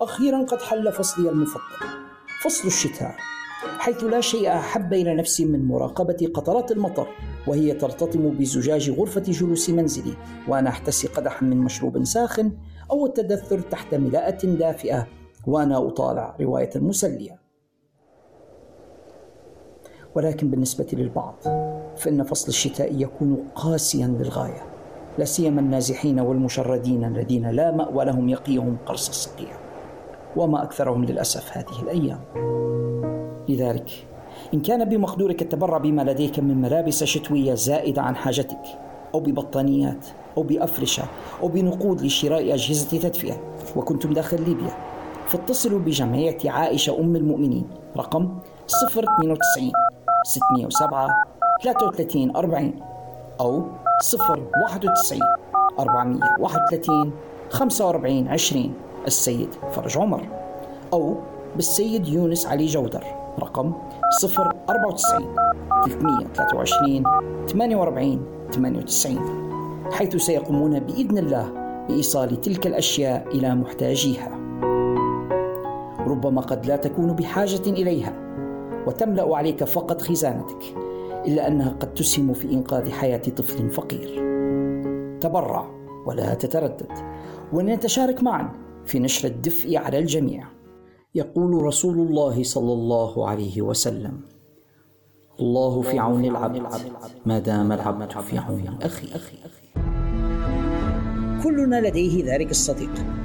أخيرا قد حل فصلي المفضل فصل الشتاء حيث لا شيء أحب إلى نفسي من مراقبة قطرات المطر وهي ترتطم بزجاج غرفة جلوس منزلي وأنا أحتسي قدحا من مشروب ساخن أو التدثر تحت ملاءة دافئة وأنا أطالع رواية مسلية. ولكن بالنسبة للبعض فإن فصل الشتاء يكون قاسيا للغاية. لا سيما النازحين والمشردين الذين لا مأوى لهم يقيهم قرص الصقيع. وما أكثرهم للأسف هذه الأيام. لذلك إن كان بمقدورك التبرع بما لديك من ملابس شتوية زائدة عن حاجتك أو ببطانيات أو بأفرشة أو بنقود لشراء أجهزة تدفئة وكنتم داخل ليبيا فاتصلوا بجمعية عائشة أم المؤمنين رقم 092 607 33 40 أو 091 431 45 20 السيد فرج عمر. أو بالسيد يونس علي جودر. رقم 094 323 48 98 حيث سيقومون بإذن الله بإيصال تلك الأشياء إلى محتاجيها. ربما قد لا تكون بحاجة إليها وتملأ عليك فقط خزانتك. إلا أنها قد تسهم في إنقاذ حياة طفل فقير. تبرع ولا تتردد ولنتشارك معا في نشر الدفء على الجميع. يقول رسول الله صلى الله عليه وسلم الله في عون العبد ما دام العبد في عون أخي كلنا لديه ذلك الصديق.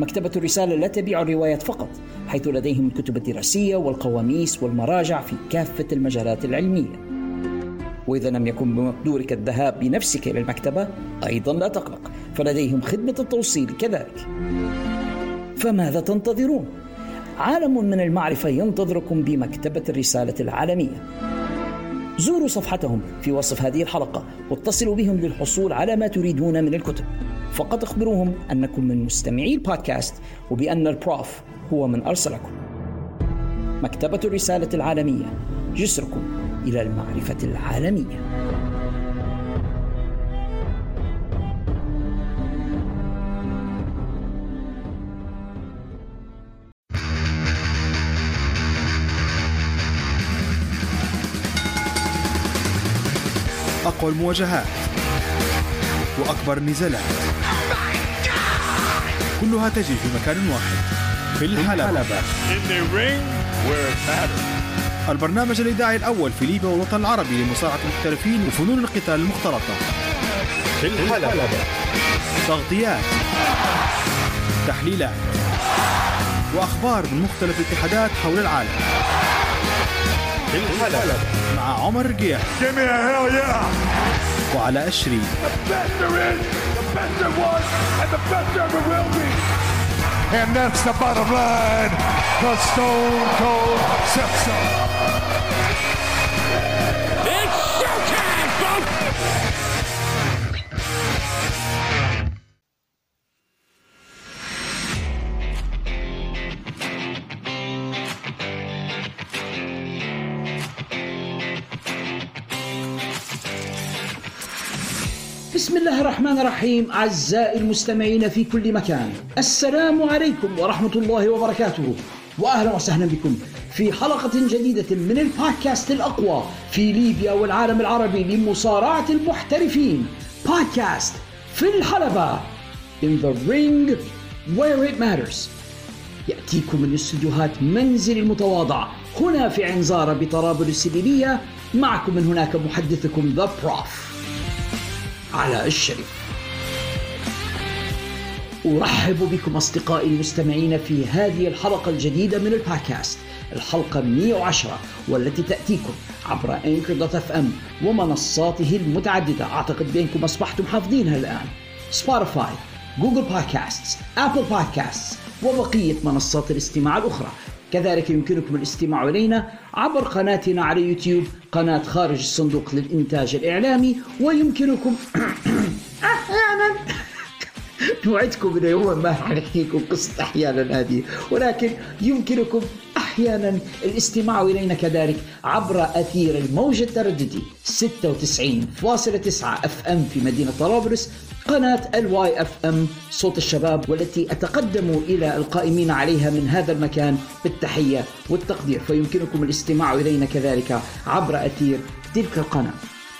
مكتبة الرسالة لا تبيع الروايات فقط حيث لديهم الكتب الدراسية والقواميس والمراجع في كافة المجالات العلمية. وإذا لم يكن بمقدورك الذهاب بنفسك إلى المكتبة أيضا لا تقلق فلديهم خدمة التوصيل كذلك. فماذا تنتظرون؟ عالم من المعرفة ينتظركم بمكتبة الرسالة العالمية. زوروا صفحتهم في وصف هذه الحلقة واتصلوا بهم للحصول على ما تريدون من الكتب. فقط اخبروهم أنكم من مستمعي البودكاست وبأن البروف هو من أرسلكم. مكتبة الرسالة العالمية جسركم إلى المعرفة العالمية. أقوى المواجهات وأكبر النزالات كلها تجري في مكان واحد في الحلبة. البرنامج الإذاعي الأول في ليبيا والوطن العربي لمصارعة المحترفين وفنون القتال المختلطة. في الحلبة. تغطيات تحليلات وأخبار من مختلف الاتحادات حول العالم. الحلبة مع عمر رقيح وعلى أشري And that's the bottom line. The Stone Cold Says الرحمن الرحيم أعزائي المستمعين في كل مكان. السلام عليكم ورحمة الله وبركاته وأهلا وسهلا بكم في حلقة جديدة من البودكاست الأقوى في ليبيا والعالم العربي لمصارعة المحترفين. بودكاست في الحلبة In the ring where it matters. يأتيكم من استديوهات منزل المتواضع هنا في عنزارة بطرابلس الليبية معكم من هناك محدثكم The Prof علي الشريف. أرحب بكم أصدقائي المستمعين في هذه الحلقة الجديدة من البودكاست الحلقة 110 والتي تأتيكم عبر Anchor FM ومنصاته المتعددة. أعتقد بأنكم أصبحتم حافظينها الآن. Spotify Google Podcast Apple Podcast وبقية منصات الاستماع الأخرى. كذلك يمكنكم الاستماع إلينا عبر قناتنا على يوتيوب قناة خارج الصندوق للإنتاج الإعلامي ويمكنكم أحيانا نوعدكم إنه يوما ما حنحكيكم قصة أحيانا هذه ولكن يمكنكم أحيانا الاستماع إلينا كذلك عبر أثير الموج الترددي 96.9 FM في مدينة طرابلس قناة ال Y FM صوت الشباب والتي أتقدم إلى القائمين عليها من هذا المكان بالتحية والتقدير فيمكنكم الاستماع إلينا كذلك عبر أثير تلك القناة.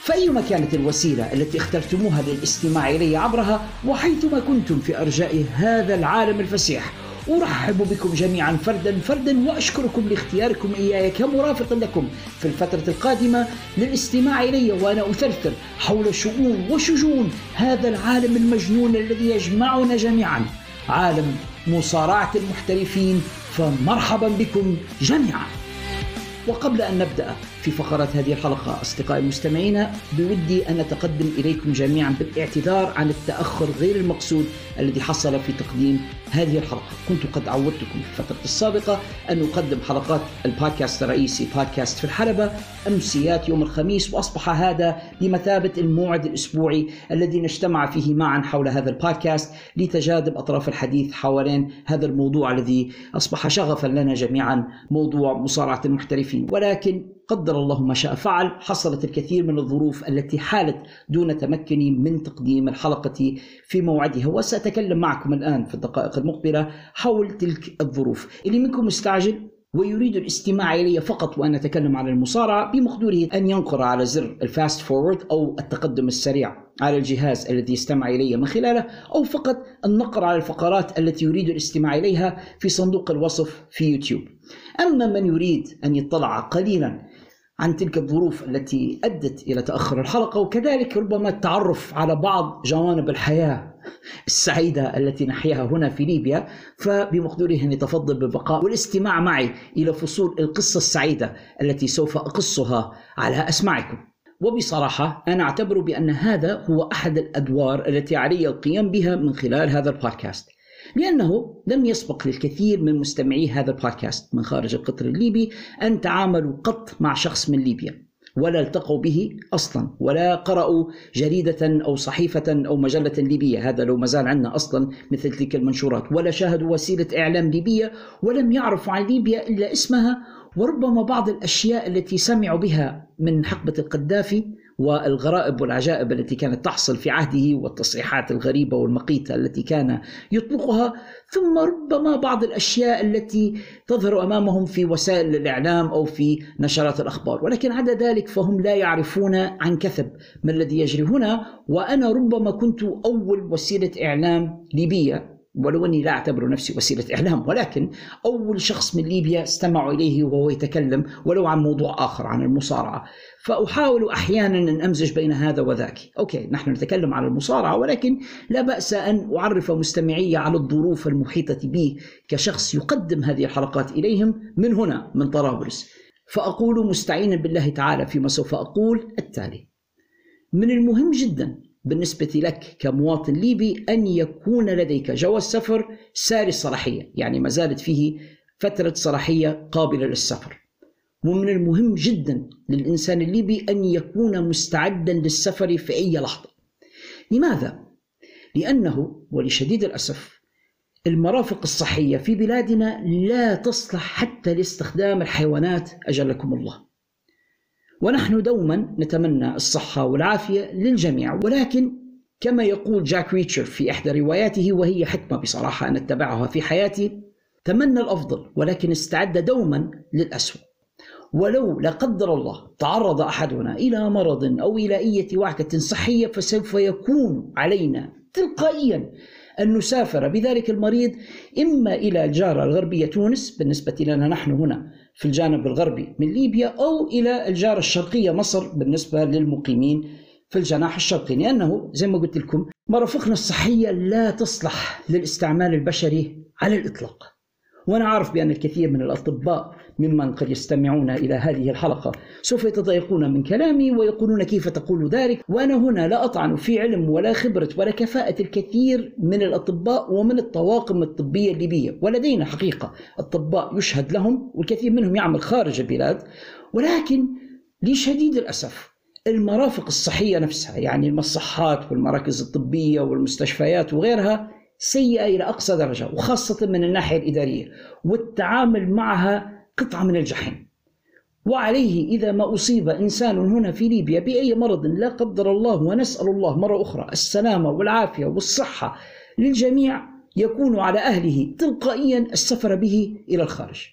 فأيما كانت الوسيلة التي اخترتموها للاستماع إلي عبرها وحيثما كنتم في أرجاء هذا العالم الفسيح؟ أرحب بكم جميعا فردا فردا وأشكركم لاختياركم إياي كمرافق لكم في الفترة القادمة للاستماع إلي وأنا أثرثر حول شؤون وشجون هذا العالم المجنون الذي يجمعنا جميعا. عالم مصارعة المحترفين فمرحبا بكم جميعا. وقبل أن نبدأ في فقرات هذه الحلقة. أصدقائي المستمعين بودي أن أتقدم إليكم جميعا بالاعتذار عن التأخر غير المقصود الذي حصل في تقديم هذه الحلقة. كنت قد عودتكم في الفترة السابقة أن أقدم حلقات البودكاست الرئيسي بودكاست في الحلبة أمسيات يوم الخميس وأصبح هذا بمثابة الموعد الأسبوعي الذي نجتمع فيه معا حول هذا البودكاست لتجاذب أطراف الحديث حوالين هذا الموضوع الذي أصبح شغفا لنا جميعا موضوع مصارعة المحترفين. ولكن قدر الله ما شاء فعل حصلت الكثير من الظروف التي حالت دون تمكني من تقديم الحلقة في موعدها وسأتكلم معكم الآن في الدقائق المقبلة حول تلك الظروف اللي منكم مستعجل ويريد الاستماع إلي فقط وأنا أتكلم عن المصارعة بمقدوره أن ينقر على زر ال fast forward أو التقدم السريع على الجهاز الذي يستمع إلي من خلاله أو فقط النقر على الفقرات التي يريد الاستماع إليها في صندوق الوصف في يوتيوب. أما من يريد أن يطلع قليلا عن تلك الظروف التي أدت إلى تأخر الحلقة وكذلك ربما التعرف على بعض جوانب الحياة السعيدة التي نحياها هنا في ليبيا فبمقدوره أن يتفضل بالبقاء والاستماع معي إلى فصول القصة السعيدة التي سوف أقصها على أسماعكم. وبصراحة أنا أعتبر بأن هذا هو أحد الأدوار التي علي القيام بها من خلال هذا البودكاست. لأنه لم يسبق للكثير من مستمعي هذا البودكاست من خارج القطر الليبي أن تعاملوا قط مع شخص من ليبيا ولا التقوا به أصلا ولا قرأوا جريدة أو صحيفة أو مجلة ليبية هذا لو ما زال عندنا أصلا مثل تلك المنشورات. ولا شاهدوا وسيلة إعلام ليبية ولم يعرفوا عن ليبيا إلا اسمها وربما بعض الأشياء التي سمعوا بها من حقبة القذافي والغرائب والعجائب التي كانت تحصل في عهده والتصريحات الغريبة والمقيتة التي كان يطلقها ثم ربما بعض الأشياء التي تظهر أمامهم في وسائل الإعلام أو في نشرات الأخبار. ولكن عدا ذلك فهم لا يعرفون عن كثب ما الذي يجري هنا وأنا ربما كنت أول وسيلة إعلام ليبية. ولو أني لا أعتبر نفسي وسيلة إعلام ولكن أول شخص من ليبيا استمعوا إليه وهو يتكلم ولو عن موضوع آخر عن المصارعة. فأحاول أحيانا أن أمزج بين هذا وذاك. أوكي نحن نتكلم عن المصارعة ولكن لا بأس أن أعرف مستمعي على الظروف المحيطة بي كشخص يقدم هذه الحلقات إليهم من هنا من طرابلس. فأقول مستعينا بالله تعالى فيما سوف أقول التالي. من المهم جدا بالنسبة لك كمواطن ليبي أن يكون لديك جواز سفر ساري الصلاحية يعني ما زالت فيه فترة صلاحية قابلة للسفر. ومن المهم جدا للإنسان الليبي أن يكون مستعدا للسفر في أي لحظة. لماذا؟ لأنه ولشديد الأسف المرافق الصحية في بلادنا لا تصلح حتى لاستخدام الحيوانات أجلكم الله. ونحن دوما نتمنى الصحة والعافية للجميع. ولكن كما يقول جاك ريتشر في إحدى رواياته وهي حكمة بصراحة أن أتبعها في حياتي تمنى الأفضل ولكن استعد دوما للأسوأ. ولو لا قدر الله تعرض أحدنا إلى مرض أو إلى أي وعكة صحية فسوف يكون علينا تلقائيا أن نسافر. بذلك المريض إما إلى الجارة الغربية تونس بالنسبة لنا نحن هنا في الجانب الغربي من ليبيا أو إلى الجارة الشرقية مصر بالنسبة للمقيمين في الجناح الشرقي. لأنه زي ما قلت لكم مرافقنا الصحية لا تصلح للاستعمال البشري على الإطلاق. وأنا عارف بأن الكثير من الأطباء ممن قد يستمعون إلى هذه الحلقة. سوف يتضايقون من كلامي ويقولون كيف تقول ذلك وأنا هنا لا أطعن في علم ولا خبرة ولا كفاءة الكثير من الأطباء ومن الطواقم الطبية الليبية. ولدينا حقيقة أطباء يشهد لهم والكثير منهم يعمل خارج البلاد ولكن لشديد الأسف المرافق الصحية نفسها يعني المصحات والمراكز الطبية والمستشفيات وغيرها سيئة إلى أقصى درجة وخاصة من الناحية الإدارية والتعامل معها قطعة من الجحيم. وعليه إذا ما أصيب إنسان هنا في ليبيا بأي مرض لا قدر الله ونسأل الله مرة أخرى السلامة والعافية والصحة للجميع يكون على أهله تلقائيا السفر به إلى الخارج.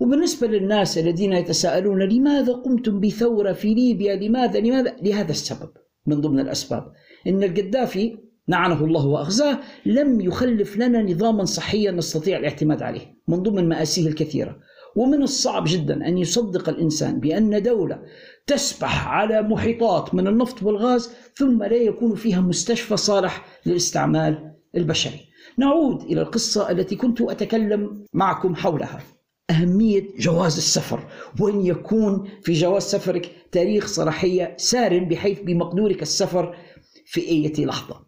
وبالنسبة للناس الذين يتساءلون لماذا قمتم بثورة في ليبيا؟ لماذا؟ لماذا؟ لهذا السبب. من ضمن الأسباب. إن القذافي لعنه الله وأخزاه لم يخلف لنا نظاما صحيا نستطيع الاعتماد عليه. من ضمن مآسيه الكثيرة. ومن الصعب جدا أن يصدق الإنسان بأن دولة تسبح على محيطات من النفط والغاز ثم لا يكون فيها مستشفى صالح للاستعمال البشري. نعود إلى القصة التي كنت أتكلم معكم حولها. أهمية جواز السفر وأن يكون في جواز سفرك تاريخ صلاحية سار بحيث بمقدورك السفر في أي لحظة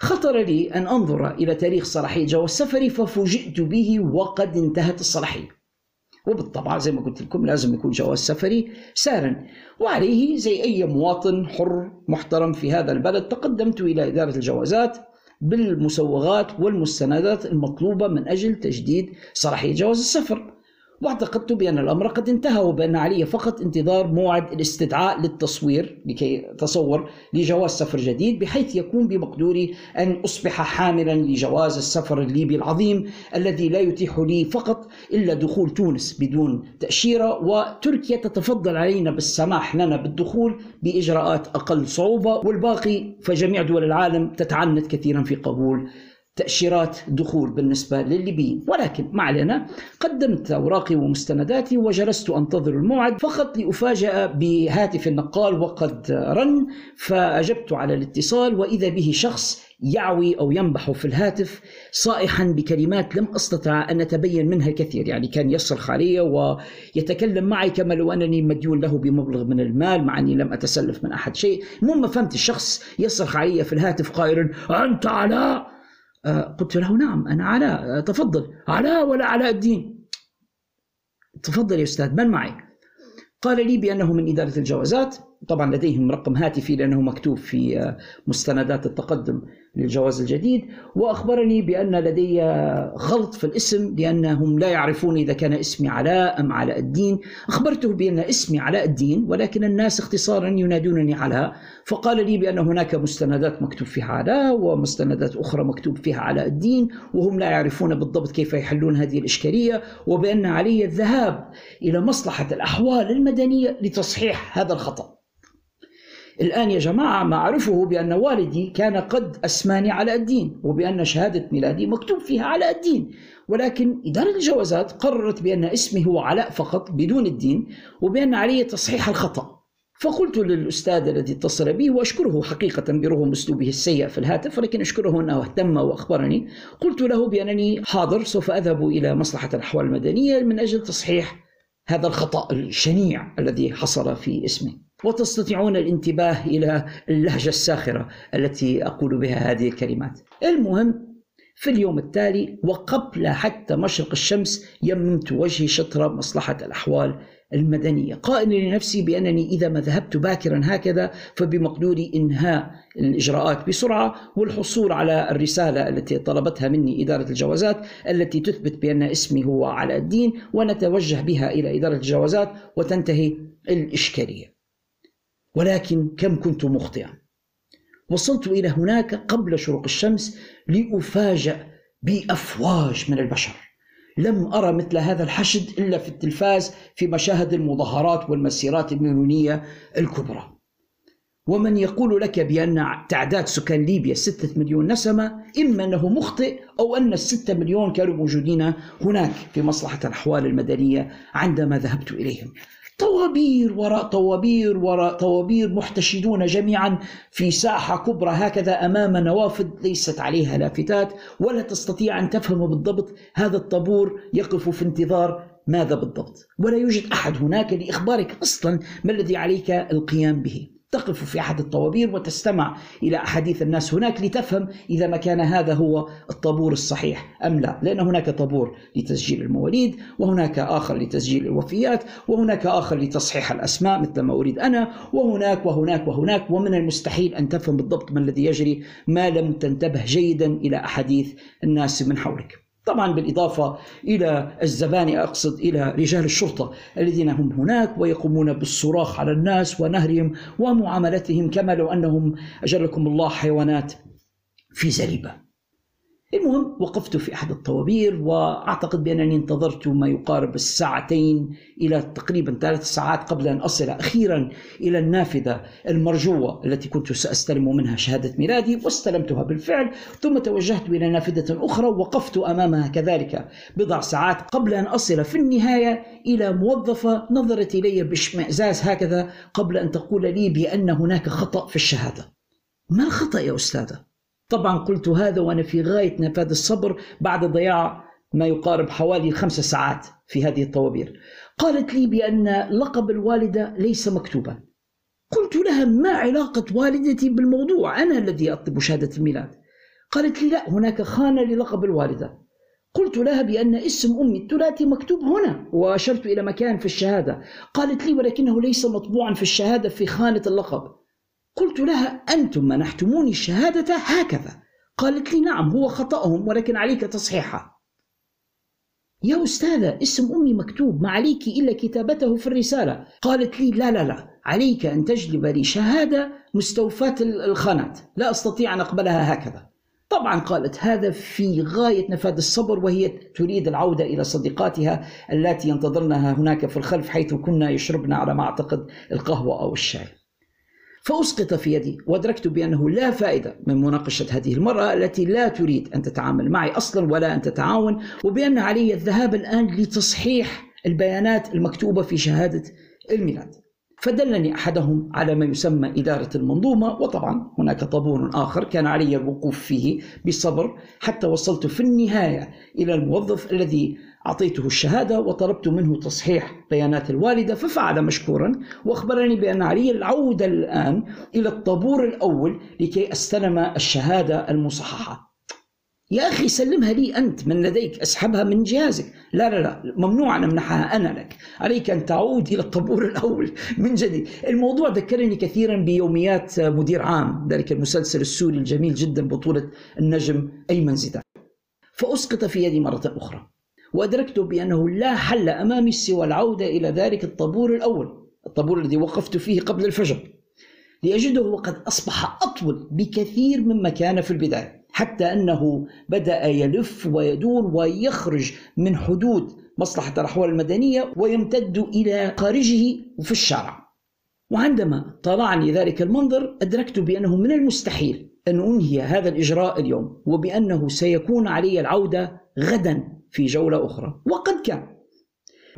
خطر لي أن أنظر إلى تاريخ صلاحية جواز سفري ففوجئت به وقد انتهت الصلاحية وبالطبع زي ما قلت لكم لازم يكون جواز سفري سارا وعليه زي أي مواطن حر محترم في هذا البلد تقدمت إلى إدارة الجوازات بالمسوغات والمستندات المطلوبة من أجل تجديد صلاحية جواز السفر. واعتقدت بأن الأمر قد انتهى وبأن علي فقط انتظار موعد الاستدعاء للتصوير لكي تصور لجواز سفر جديد بحيث يكون بمقدوري أن أصبح حاملا لجواز السفر الليبي العظيم الذي لا يتيح لي فقط إلا دخول تونس بدون تأشيرة. وتركيا تتفضل علينا بالسماح لنا بالدخول بإجراءات أقل صعوبة والباقي فجميع دول العالم تتعنت كثيرا في قبول تأشيرات دخول بالنسبة للليبيين. ولكن ما علينا قدمت أوراقي ومستنداتي وجلست أنتظر الموعد فقط لأفاجأ بهاتف النقال وقد رن فأجبت على الاتصال وإذا به شخص يعوي أو ينبح في الهاتف صائحا بكلمات لم أستطع أن أتبين منها الكثير. يعني كان يصرخ علي ويتكلم معي كما لو أنني مديون له بمبلغ من المال مع أني لم أتسلف من أحد شيء. المهم فهمت الشخص يصرخ علي في الهاتف قائلا أنت علاء قلت له نعم أنا علاء آه، تفضل. علاء ولا علاء الدين؟ تفضل يا أستاذ من معي؟ قال لي بأنه من إدارة الجوازات. طبعا لديهم رقم هاتفي لأنه مكتوب في آه، مستندات التقدم للجواز الجديد وأخبرني بأن لدي غلط في الاسم لأنهم لا يعرفون إذا كان اسمي علاء أم علاء الدين. أخبرته بأن اسمي علاء الدين ولكن الناس اختصارا ينادونني علاء فقال لي بأن هناك مستندات مكتوب فيها علاء ومستندات أخرى مكتوب فيها علاء الدين وهم لا يعرفون بالضبط كيف يحلون هذه الإشكالية وبأن علي الذهاب إلى مصلحة الأحوال المدنية لتصحيح هذا الخطأ. الآن يا جماعة ما أعرفه بأن والدي كان قد أسماني على الدين وبأن شهادة ميلادي مكتوب فيها على الدين. ولكن إدارة الجوازات قررت بأن اسمي هو علاء فقط بدون الدين وبأن علي تصحيح الخطأ. فقلت للأستاذ الذي اتصل بي وأشكره حقيقة برغم أسلوبه السيء في الهاتف ولكن أشكره أنه اهتم وأخبرني. قلت له بأنني حاضر سوف أذهب إلى مصلحة الأحوال المدنية من أجل تصحيح هذا الخطأ الشنيع الذي حصل في اسمي وتستطيعون الانتباه إلى اللهجة الساخرة التي أقول بها هذه الكلمات. المهم في اليوم التالي وقبل حتى مشرق الشمس يممت وجهي شطر مصلحة الأحوال المدنية، قائلا لنفسي بأنني إذا ما ذهبت باكرا هكذا فبمقدوري إنهاء الإجراءات بسرعة والحصول على الرسالة التي طلبتها مني إدارة الجوازات التي تثبت بأن اسمي هو علاء الدين ونتوجه بها إلى إدارة الجوازات وتنتهي الإشكالية. ولكن كم كنت مخطئا. وصلت إلى هناك قبل شروق الشمس لأفاجأ بأفواج من البشر. لم ارى مثل هذا الحشد إلا في التلفاز في مشاهد المظاهرات والمسيرات الميلونيه الكبرى. ومن يقول لك بأن تعداد سكان ليبيا ستة مليون نسمة إما أنه مخطئ أو أن الستة مليون كانوا موجودين هناك في مصلحة الأحوال المدنية عندما ذهبت إليهم. طوابير وراء طوابير وراء طوابير محتشدون جميعا في ساحة كبرى هكذا أمام نوافذ ليست عليها لافتات ولا تستطيع أن تفهم بالضبط هذا الطابور يقف في انتظار ماذا بالضبط. ولا يوجد أحد هناك لإخبارك أصلا ما الذي عليك القيام به. تقف في أحد الطوابير وتستمع إلى أحاديث الناس هناك لتفهم إذا ما كان هذا هو الطابور الصحيح أم لا، لأن هناك طابور لتسجيل المواليد، وهناك آخر لتسجيل الوفيات، وهناك آخر لتصحيح الأسماء مثل ما أريد أنا، وهناك وهناك وهناك ومن المستحيل أن تفهم بالضبط ما الذي يجري ما لم تنتبه جيدا إلى أحاديث الناس من حولك. طبعا بالإضافة إلى الزباني أقصد إلى رجال الشرطة الذين هم هناك ويقومون بالصراخ على الناس ونهرهم ومعاملتهم كما لو أنهم أجلكم الله حيوانات في زريبة. المهم وقفت في أحد الطوابير وأعتقد بأنني انتظرت ما يقارب الساعتين إلى تقريبا ثلاث ساعات قبل أن أصل أخيرا إلى النافذة المرجوة التي كنت سأستلم منها شهادة ميلادي واستلمتها بالفعل ثم توجهت إلى نافذة أخرى وقفت أمامها كذلك بضع ساعات قبل أن أصل في النهاية إلى موظفه نظرت إلي باشمئزاز هكذا قبل أن تقول لي بأن هناك خطأ في الشهادة. ما الخطأ يا أستاذة؟ طبعا قلت هذا وأنا في غاية نفاذ الصبر بعد ضياع ما يقارب حوالي خمس ساعات في هذه الطوابير. قالت لي بأن لقب الوالدة ليس مكتوبا. قلت لها ما علاقة والدتي بالموضوع؟ أنا الذي أطلب شهادة الميلاد. قالت لي لا هناك خانة للقب الوالدة. قلت لها بأن اسم أمي الثلاثي مكتوب هنا وأشرت إلى مكان في الشهادة. قالت لي ولكنه ليس مطبوعا في الشهادة في خانة اللقب. قلت لها أنتم منحتموني الشهادة هكذا. قالت لي نعم هو خطأهم ولكن عليك تصحيحها. يا أستاذة اسم أمي مكتوب ما عليك إلا كتابته في الرسالة. قالت لي لا لا لا عليك أن تجلب لي شهادة مستوفاة الخانات. لا أستطيع أن أقبلها هكذا. طبعا قالت هذا في غاية نفاذ الصبر وهي تريد العودة إلى صديقاتها اللاتي ينتظرنها هناك في الخلف حيث كنا يشربن على ما أعتقد القهوة أو الشاي. فأسقط في يدي وأدركت بأنه لا فائدة من مناقشة هذه المرأة التي لا تريد أن تتعامل معي أصلا ولا أن تتعاون وبأن علي الذهاب الآن لتصحيح البيانات المكتوبة في شهادة الميلاد. فدلني أحدهم على ما يسمى إدارة المنظومة وطبعا هناك طابور آخر كان علي الوقوف فيه بصبر حتى وصلت في النهاية إلى الموظف الذي أعطيته الشهادة وطلبت منه تصحيح بيانات الوالدة ففعل مشكورا وأخبرني بأن علي العودة الآن إلى الطابور الأول لكي أستلم الشهادة المصححة. يا أخي سلمها لي أنت من لديك؟ أسحبها من جهازك. لا لا لا ممنوع أن أمنحها أنا لك. عليك أن تعود إلى الطابور الأول. من جديد. الموضوع ذكرني كثيرا بيوميات مدير عام ذلك المسلسل السوري الجميل جدا بطولة النجم أيمن زيدان. فأسقط في يدي مرة أخرى. وأدركت بأنه لا حل أمامي سوى العودة إلى ذلك الطابور الأول الطابور الذي وقفت فيه قبل الفجر لأجده قد أصبح أطول بكثير مما كان في البداية حتى أنه بدأ يلف ويدور ويخرج من حدود مصلحة الأحوال المدنية ويمتد إلى خارجه في الشارع. وعندما طلعني ذلك المنظر أدركت بأنه من المستحيل أن أنهي هذا الإجراء اليوم وبأنه سيكون علي العودة غدا في جولة أخرى. وقد كان.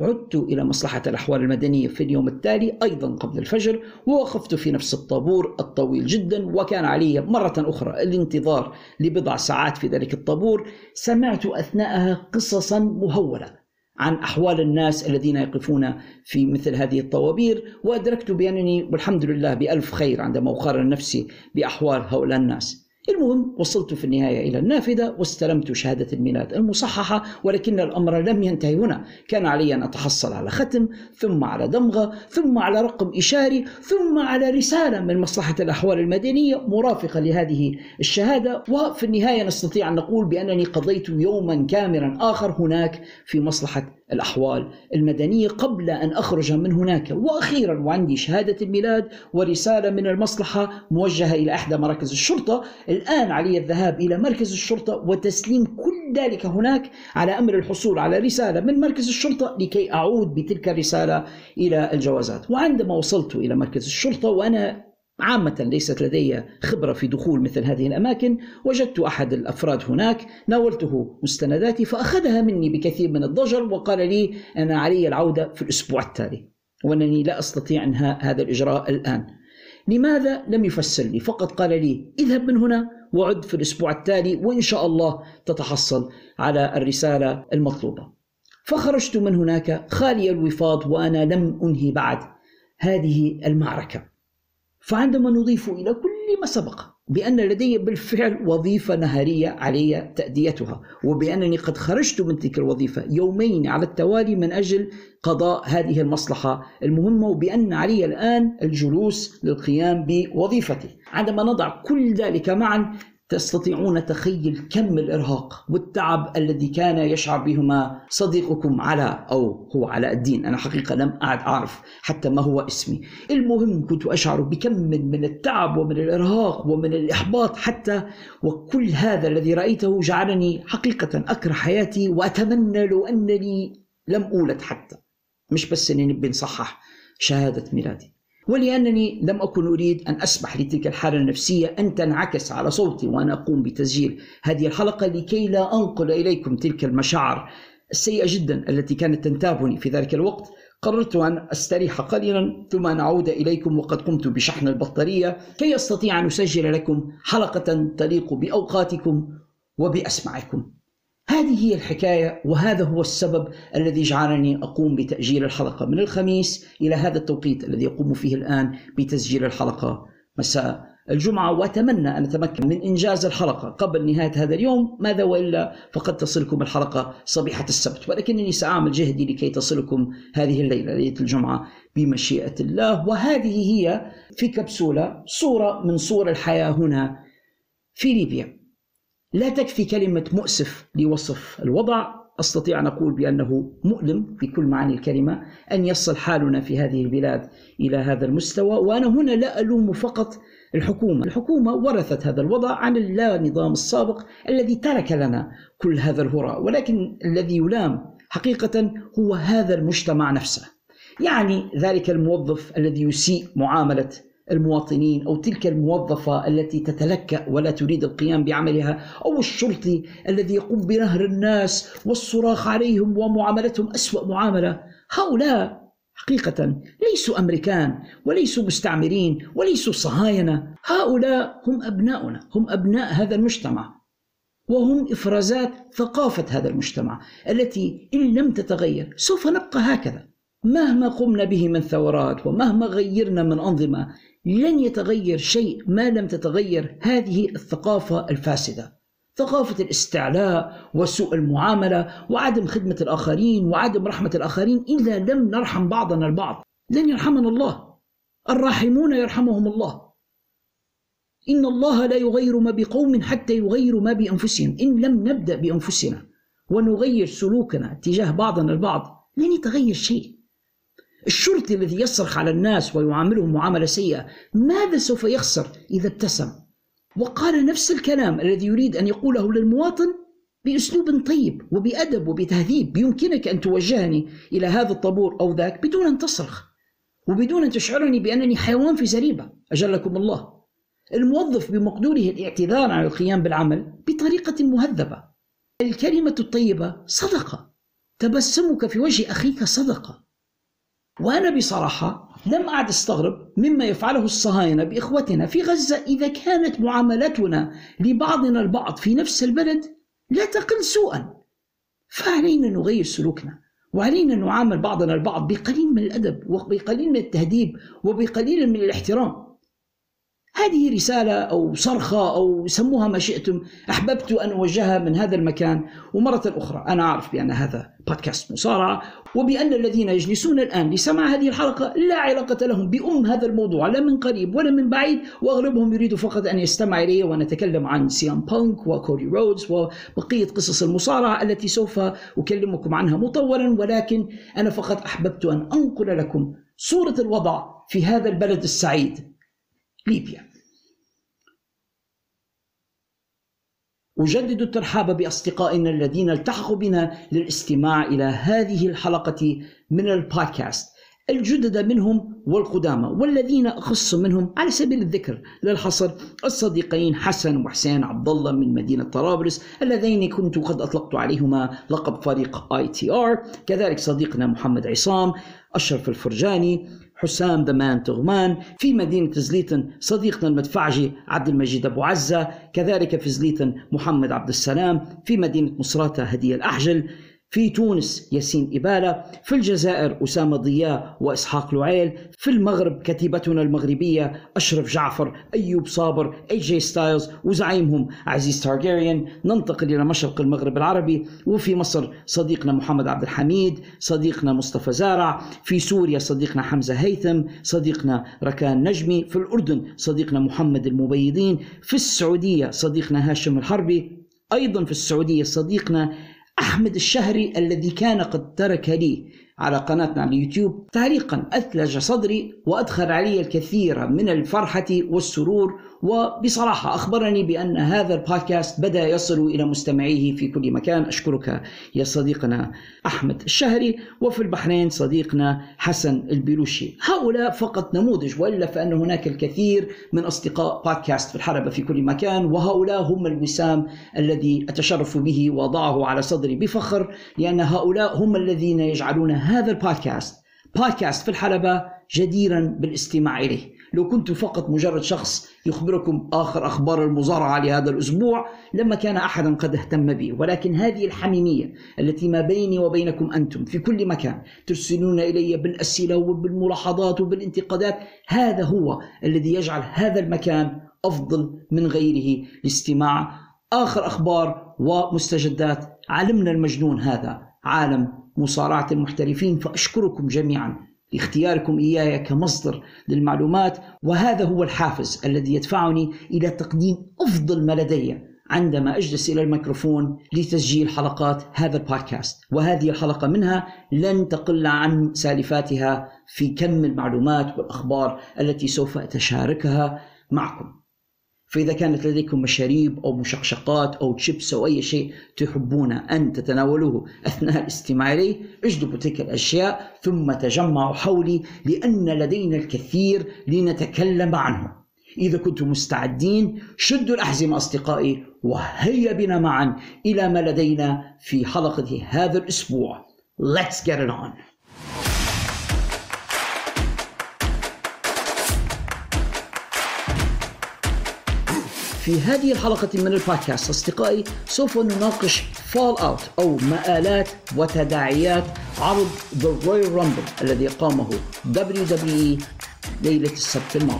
عدت إلى مصلحة الأحوال المدنية في اليوم التالي أيضا قبل الفجر ووقفت في نفس الطابور الطويل جدا وكان علي مرة أخرى الانتظار لبضع ساعات في ذلك الطابور. سمعت أثناءها قصصا مهولة. عن أحوال الناس الذين يقفون في مثل هذه الطوابير وأدركت بأنني والحمد لله بألف خير عندما أقارن نفسي بأحوال هؤلاء الناس. المهم وصلت في النهاية إلى النافذة واستلمت شهادة الميلاد المصححة ولكن الأمر لم ينتهي هنا. كان علي أن أتحصل على ختم ثم على دمغة ثم على رقم إشاري ثم على رسالة من مصلحة الأحوال المدنية مرافقة لهذه الشهادة. وفي النهاية نستطيع أن نقول بأنني قضيت يوما كاملا آخر هناك في مصلحة الأحوال المدنية قبل أن أخرج من هناك. وأخيرا وعندي شهادة الميلاد ورسالة من المصلحة موجهة إلى إحدى مراكز الشرطة. الآن علي الذهاب إلى مركز الشرطة وتسليم كل ذلك هناك على أمر الحصول على رسالة من مركز الشرطة لكي أعود بتلك الرسالة إلى الجوازات. وعندما وصلت إلى مركز الشرطة وأنا عامة ليست لدي خبرة في دخول مثل هذه الأماكن. وجدت أحد الأفراد هناك ناولته مستنداتي فأخذها مني بكثير من الضجر وقال لي أنا علي العودة في الأسبوع التالي وأنني لا أستطيع إنهاء هذا الإجراء الآن. لماذا لم يفسر لي فقط قال لي اذهب من هنا وعد في الأسبوع التالي وإن شاء الله تتحصل على الرسالة المطلوبة. فخرجت من هناك خالي الوفاض وأنا لم أنهي بعد هذه المعركة. فعندما نضيف إلى كل ما سبق بأن لدي بالفعل وظيفة نهارية علي تأديتها وبأنني قد خرجت من تلك الوظيفة يومين على التوالي من أجل قضاء هذه المصلحة المهمة وبأن علي الآن الجلوس للقيام بوظيفتي. عندما نضع كل ذلك معا تستطيعون تخيل كم الإرهاق والتعب الذي كان يشعر بهما صديقكم علاء أو هو علاء الدين. أنا حقيقة لم أعد أعرف حتى ما هو اسمي. المهم كنت أشعر بكم من, التعب ومن الإرهاق ومن الإحباط حتى وكل هذا الذي رأيته جعلني حقيقة أكره حياتي وأتمنى لو أنني لم أولد حتى. مش بس اني نبي نصحح شهادة ميلادي. ولأنني لم أكن أريد أن أسمح لتلك الحالة النفسية أن تنعكس على صوتي وأنا أقوم بتسجيل هذه الحلقة لكي لا أنقل إليكم تلك المشاعر السيئة جدا التي كانت تنتابني في ذلك الوقت. قررت أن أستريح قليلا ثم أن أعود إليكم وقد قمت بشحن البطارية كي أستطيع أن أسجل لكم حلقة تليق بأوقاتكم وبأسماعكم. هذه هي الحكاية وهذا هو السبب الذي جعلني أقوم بتأجيل الحلقة من الخميس إلى هذا التوقيت الذي أقوم فيه الآن بتسجيل الحلقة مساء الجمعة. وأتمنى أن أتمكن من إنجاز الحلقة قبل نهاية هذا اليوم ماذا وإلا فقد تصلكم الحلقة صبيحة السبت. ولكنني سأعمل جهدي لكي تصلكم هذه الليلة ليلة الجمعة بمشيئة الله. وهذه هي في كبسولة صورة من صور الحياة هنا في ليبيا. لا تكفي كلمة مؤسف لوصف الوضع أستطيع أن أقول بأنه مؤلم في كل معاني الكلمة أن يصل حالنا في هذه البلاد إلى هذا المستوى وأنا هنا لا ألوم فقط الحكومة، الحكومة ورثت هذا الوضع عن اللا نظام السابق الذي ترك لنا كل هذا الهراء، ولكن الذي يلام حقيقة هو هذا المجتمع نفسه. يعني ذلك الموظف الذي يسيء معاملة المواطنين أو تلك الموظفة التي تتلكأ ولا تريد القيام بعملها أو الشرطي الذي يقوم بنهر الناس والصراخ عليهم ومعاملتهم أسوأ معاملة. هؤلاء حقيقة ليسوا أمريكان وليسوا مستعمرين وليسوا صهاينة. هؤلاء هم أبناؤنا هم أبناء هذا المجتمع. وهم إفرازات ثقافة هذا المجتمع التي إن لم تتغير سوف نبقى هكذا. مهما قمنا به من ثورات ومهما غيرنا من أنظمة لن يتغير شيء ما لم تتغير هذه الثقافة الفاسدة. ثقافة الاستعلاء وسوء المعاملة وعدم خدمة الآخرين وعدم رحمة الآخرين إذا لم نرحم بعضنا البعض. لن يرحمنا الله. الراحمون يرحمهم الله. إن الله لا يغير ما بقوم حتى يغيروا ما بأنفسهم. إن لم نبدأ بأنفسنا ونغير سلوكنا تجاه بعضنا البعض لن يتغير شيء. الشرطي الذي يصرخ على الناس ويعاملهم معاملة سيئة ماذا سوف يخسر إذا ابتسم وقال نفس الكلام الذي يريد أن يقوله للمواطن بأسلوب طيب وبأدب وبتهذيب يمكنك أن توجهني إلى هذا الطابور أو ذاك بدون أن تصرخ وبدون أن تشعرني بأنني حيوان في زريبة. أجلكم الله. الموظف بمقدوره الاعتذار عن القيام بالعمل بطريقة مهذبة. الكلمة الطيبة صدقة. تبسمك في وجه أخيك صدقة. وأنا بصراحة لم أعد أستغرب مما يفعله الصهاينة بإخوتنا في غزة إذا كانت معاملتنا لبعضنا البعض في نفس البلد لا تقل سوءا. فعلينا نغير سلوكنا وعلينا نعامل بعضنا البعض بقليل من الأدب وبقليل من التهذيب وبقليل من الاحترام. هذه رسالة أو صرخة أو سموها ما شئتم أحببت أن أوجهها من هذا المكان. ومرة أخرى أنا أعرف بأن هذا بودكاست مصارعة وبأن الذين يجلسون الآن لسماع هذه الحلقة لا علاقة لهم بأم هذا الموضوع لا من قريب ولا من بعيد وأغلبهم يريد فقط أن يستمع إلي ونتكلم عن سيام بانك وكودي رودز وبقية قصص المصارعة التي سوف أكلمكم عنها مطولا. ولكن أنا فقط أحببت أن أنقل لكم صورة الوضع في هذا البلد السعيد. ليبيا. أجدد الترحاب بأصدقائنا الذين التحقوا بنا للاستماع إلى هذه الحلقة من البودكاست. الجدد منهم والقدامى والذين أخص منهم على سبيل الذكر لا الحصر الصديقين حسن وحسين عبد الله من مدينة طرابلس اللذين كنت قد أطلقت عليهما لقب فريق ITR. كذلك صديقنا محمد عصام أشرف الفرجاني حسام ذمان تغمان في مدينة زليتن صديقنا المدفعجي عبد المجيد أبو عزة كذلك في زليتن محمد عبد السلام في مدينة مصراتة هدية الأحجل. في تونس ياسين إبالة في الجزائر أسامة ضياء وإسحاق لعيل في المغرب كتيبتنا المغربية أشرف جعفر أيوب صابر AJ Styles وزعيمهم عزيز تارجيريان. ننتقل إلى مشرق المغرب العربي وفي مصر صديقنا محمد عبد الحميد صديقنا مصطفى زارع في سوريا صديقنا حمزة هيثم صديقنا ركان نجمي في الأردن صديقنا محمد المبيضين في السعودية صديقنا هاشم الحربي أيضا في السعودية صديقنا أحمد الشهري الذي كان قد ترك لي على قناتنا على اليوتيوب تعليقا أثلج صدري وأدخل علي الكثير من الفرحة والسرور وبصراحة أخبرني بأن هذا البودكاست بدأ يصل إلى مستمعيه في كل مكان. أشكرك يا صديقنا أحمد الشهري وفي البحرين صديقنا حسن البلوشي. هؤلاء فقط نموذج وإلا فأن هناك الكثير من أصدقاء بودكاست في الحربة في كل مكان وهؤلاء هم الوسام الذي أتشرف به وضعه على صدري بفخر لأن هؤلاء هم الذين يجعلون هذا البودكاست بودكاست في الحلبة جديرا بالاستماع إليه. لو كنت فقط مجرد شخص يخبركم آخر أخبار المزارعة لهذا الأسبوع لما كان أحدا قد اهتم به. ولكن هذه الحميمية التي ما بيني وبينكم أنتم في كل مكان ترسلون إلي بالأسئلة وبالملاحظات وبالانتقادات هذا هو الذي يجعل هذا المكان أفضل من غيره لاستماع آخر أخبار ومستجدات. علمنا المجنون هذا عالم مصارعة المحترفين فأشكركم جميعا. لاختياركم إياي كمصدر للمعلومات وهذا هو الحافز الذي يدفعني إلى تقديم أفضل ما لدي عندما أجلس إلى الميكروفون لتسجيل حلقات هذا البودكاست. وهذه الحلقة منها لن تقل عن سالفاتها في كم المعلومات والأخبار التي سوف أتشاركها معكم. فإذا كانت لديكم مشاريب أو مشقشقات أو تشيبس أو أي شيء تحبون أن تتناولوه أثناء الاستماع إليه اجلبوا تلك الأشياء ثم تجمعوا حولي لأن لدينا الكثير لنتكلم عنه. إذا كنتم مستعدين شدوا الأحزمة أصدقائي وهيا بنا معا إلى ما لدينا في حلقة هذا الأسبوع. Let's get it on. في هذه الحلقة من البودكاست. أصدقائي سوف نناقش فال أوت أو مآلات وتداعيات عرض The Royal Rumble الذي قامه WWE ليلة السبت الماضي.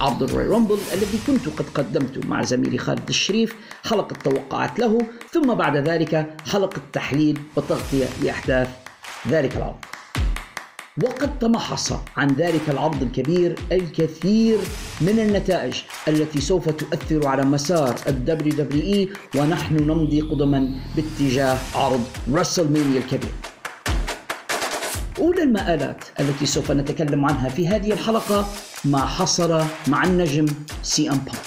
عرض الروي رامبل الذي كنت قد قدمت مع زميلي خالد الشريف. حلقة توقعات له ثم بعد ذلك حلقة تحليل وتغطية لأحداث ذلك العرض. وقد تمحص عن ذلك العرض الكبير الكثير من النتائج التي سوف تؤثر على مسار ال WWE ونحن نمضي قدما باتجاه عرض راسلمانيا الكبير. أولى المآلات التي سوف نتكلم عنها في هذه الحلقة ما حصل مع النجم سي أم بانك.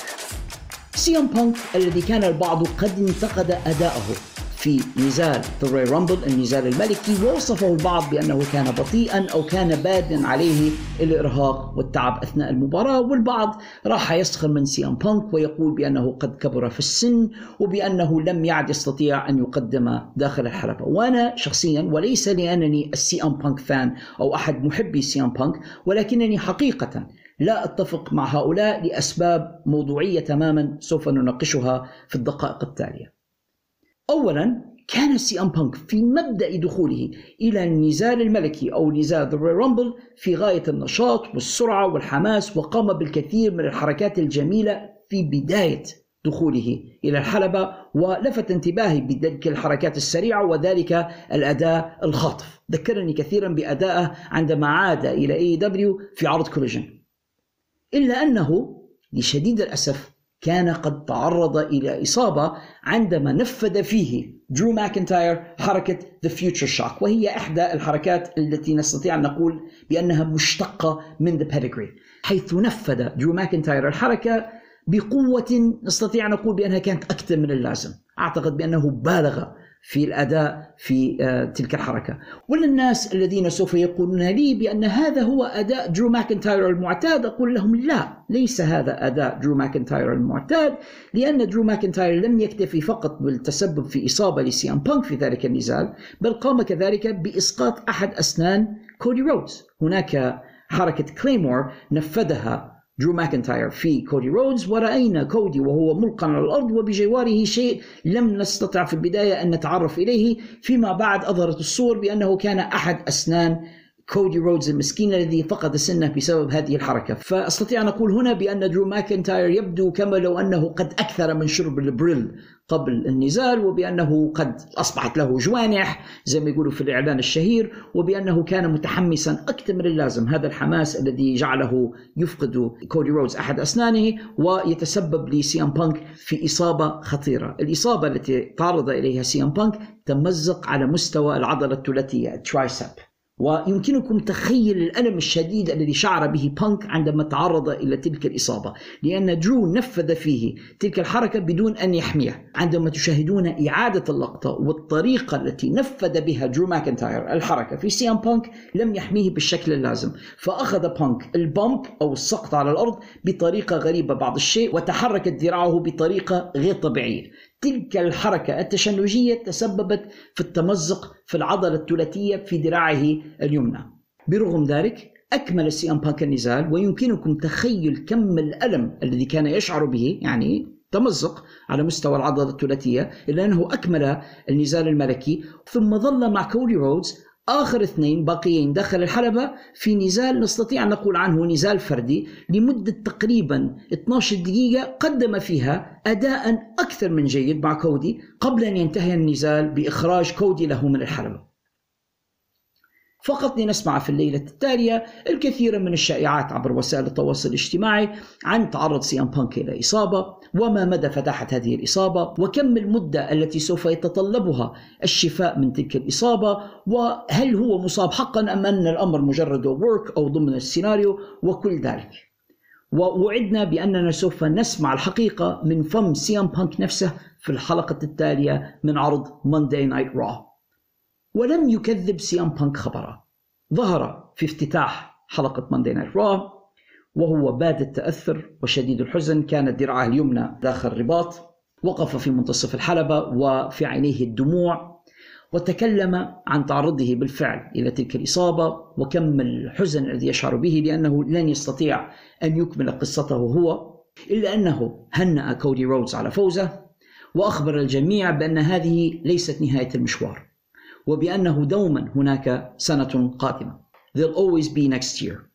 سي أم بانك الذي كان البعض قد انتقد أداءه في نزال The Rumble النزال الملكي ووصفه البعض بأنه كان بطيئا أو كان باد عليه الإرهاق والتعب أثناء المباراة والبعض راح يسخر من سي ام بانك ويقول بأنه قد كبر في السن وبأنه لم يعد يستطيع أن يقدم داخل الحلبة وأنا شخصيا وليس لأنني ال CM Punk fan أو أحد محبي سي ام بانك ولكنني حقيقة لا أتفق مع هؤلاء لأسباب موضوعية تماما سوف نناقشها في الدقائق التالية. اولا كان سي ام بانك في مبدأ دخوله إلى النزال الملكي أو نزال The Rumble في غاية النشاط والسرعة والحماس وقام بالكثير من الحركات الجميلة في بداية دخوله إلى الحلبة ولفت انتباهي بتلك الحركات السريعة وذلك الأداء الخاطف. ذكرني كثيرا بأدائه عندما عاد إلى AEW في عرض Collision إلا أنه لشديد الأسف كان قد تعرض إلى إصابة عندما نفذ فيه درو ماكنتاير حركة The Future Shock. وهي إحدى الحركات التي نستطيع أن نقول بأنها مشتقة من The Pedigree. حيث نفذ درو ماكنتاير الحركة بقوة نستطيع أن نقول بأنها كانت أكثر من اللازم. أعتقد بأنه بالغ في الأداء في آه، تلك الحركة. وللناس الذين سوف يقولون لي بأن هذا هو أداء درو ماكنتاير المعتاد أقول لهم لا ليس هذا أداء درو ماكنتاير المعتاد لأن درو ماكنتاير لم يكتفي فقط بالتسبب في إصابة لسي أم بانك في ذلك النزال بل قام كذلك بإسقاط أحد أسنان كودي رودز. هناك حركة Claymore نفذها درو ماكنتاير في كودي رودز ورأينا كودي وهو ملقى على الأرض وبجواره شيء لم نستطع في البداية أن نتعرف إليه فيما بعد أظهرت الصور بأنه كان أحد أسنان كودي رودز المسكين الذي فقد سنه بسبب هذه الحركة. فأستطيع أن أقول هنا بأن درو ماكنتاير يبدو كما لو أنه قد أكثر من شرب ال Red Bull قبل النزال وبأنه قد أصبحت له جوانح زي ما يقولوا في الإعلان الشهير وبأنه كان متحمسا أكثر من اللازم. هذا الحماس الذي جعله يفقد كودي رودز أحد أسنانه ويتسبب لسي أم بانك في إصابة خطيرة. الإصابة التي تعرض إليها سي أم بانك تمزق على مستوى العضلة الثلاثية ال triceps. ويمكنكم تخيل الألم الشديد الذي شعر به بانك عندما تعرض إلى تلك الإصابة. لأن درو نفذ فيه تلك الحركة بدون أن يحميه. عندما تشاهدون إعادة اللقطة والطريقة التي نفذ بها درو ماكنتاير الحركة في سي أم بانك لم يحميه بالشكل اللازم. فأخذ بانك ال bump أو السقط على الأرض بطريقة غريبة بعض الشيء وتحركت ذراعه بطريقة غير طبيعية. تلك الحركة التشنجية تسببت في التمزق في العضلة الثلاثية في ذراعه اليمنى. برغم ذلك أكمل سي أم بانك النزال ويمكنكم تخيل كم الألم الذي كان يشعر به يعني تمزق على مستوى العضلة الثلاثية إلا أنه أكمل النزال الملكي ثم ظل مع كودي رودز آخر اثنين باقيين داخل الحلبة في نزال نستطيع أن نقول عنه نزال فردي لمدة تقريبا 12 دقيقة قدم فيها أداء أكثر من جيد مع كودي قبل أن ينتهي النزال بإخراج كودي له من الحلبة. فقط لنسمع في الليلة التالية الكثير من الشائعات عبر وسائل التواصل الاجتماعي عن تعرض سي ام بانك إلى إصابة. وما مدى فداحة هذه الإصابة وكم المدة التي سوف يتطلبها الشفاء من تلك الإصابة وهل هو مصاب حقا أم أن الأمر مجرد work أو ضمن السيناريو وكل ذلك. ووعدنا بأننا سوف نسمع الحقيقة من فم سي أم بانك نفسه في الحلقة التالية من عرض Monday Night Raw. ولم يكذب سي أم بانك خبره ظهر في افتتاح حلقة Monday Night Raw وهو باد التأثر وشديد الحزن كانت ذراعه اليمنى داخل الرباط وقف في منتصف الحلبة وفي عينيه الدموع وتكلم عن تعرضه بالفعل إلى تلك الإصابة وكم الحزن الذي يشعر به لأنه لن يستطيع أن يكمل قصته هو إلا أنه هنأ كودي رودز على فوزه وأخبر الجميع بأن هذه ليست نهاية المشوار وبأنه دوما هناك سنة قادمة. There'll always be next year.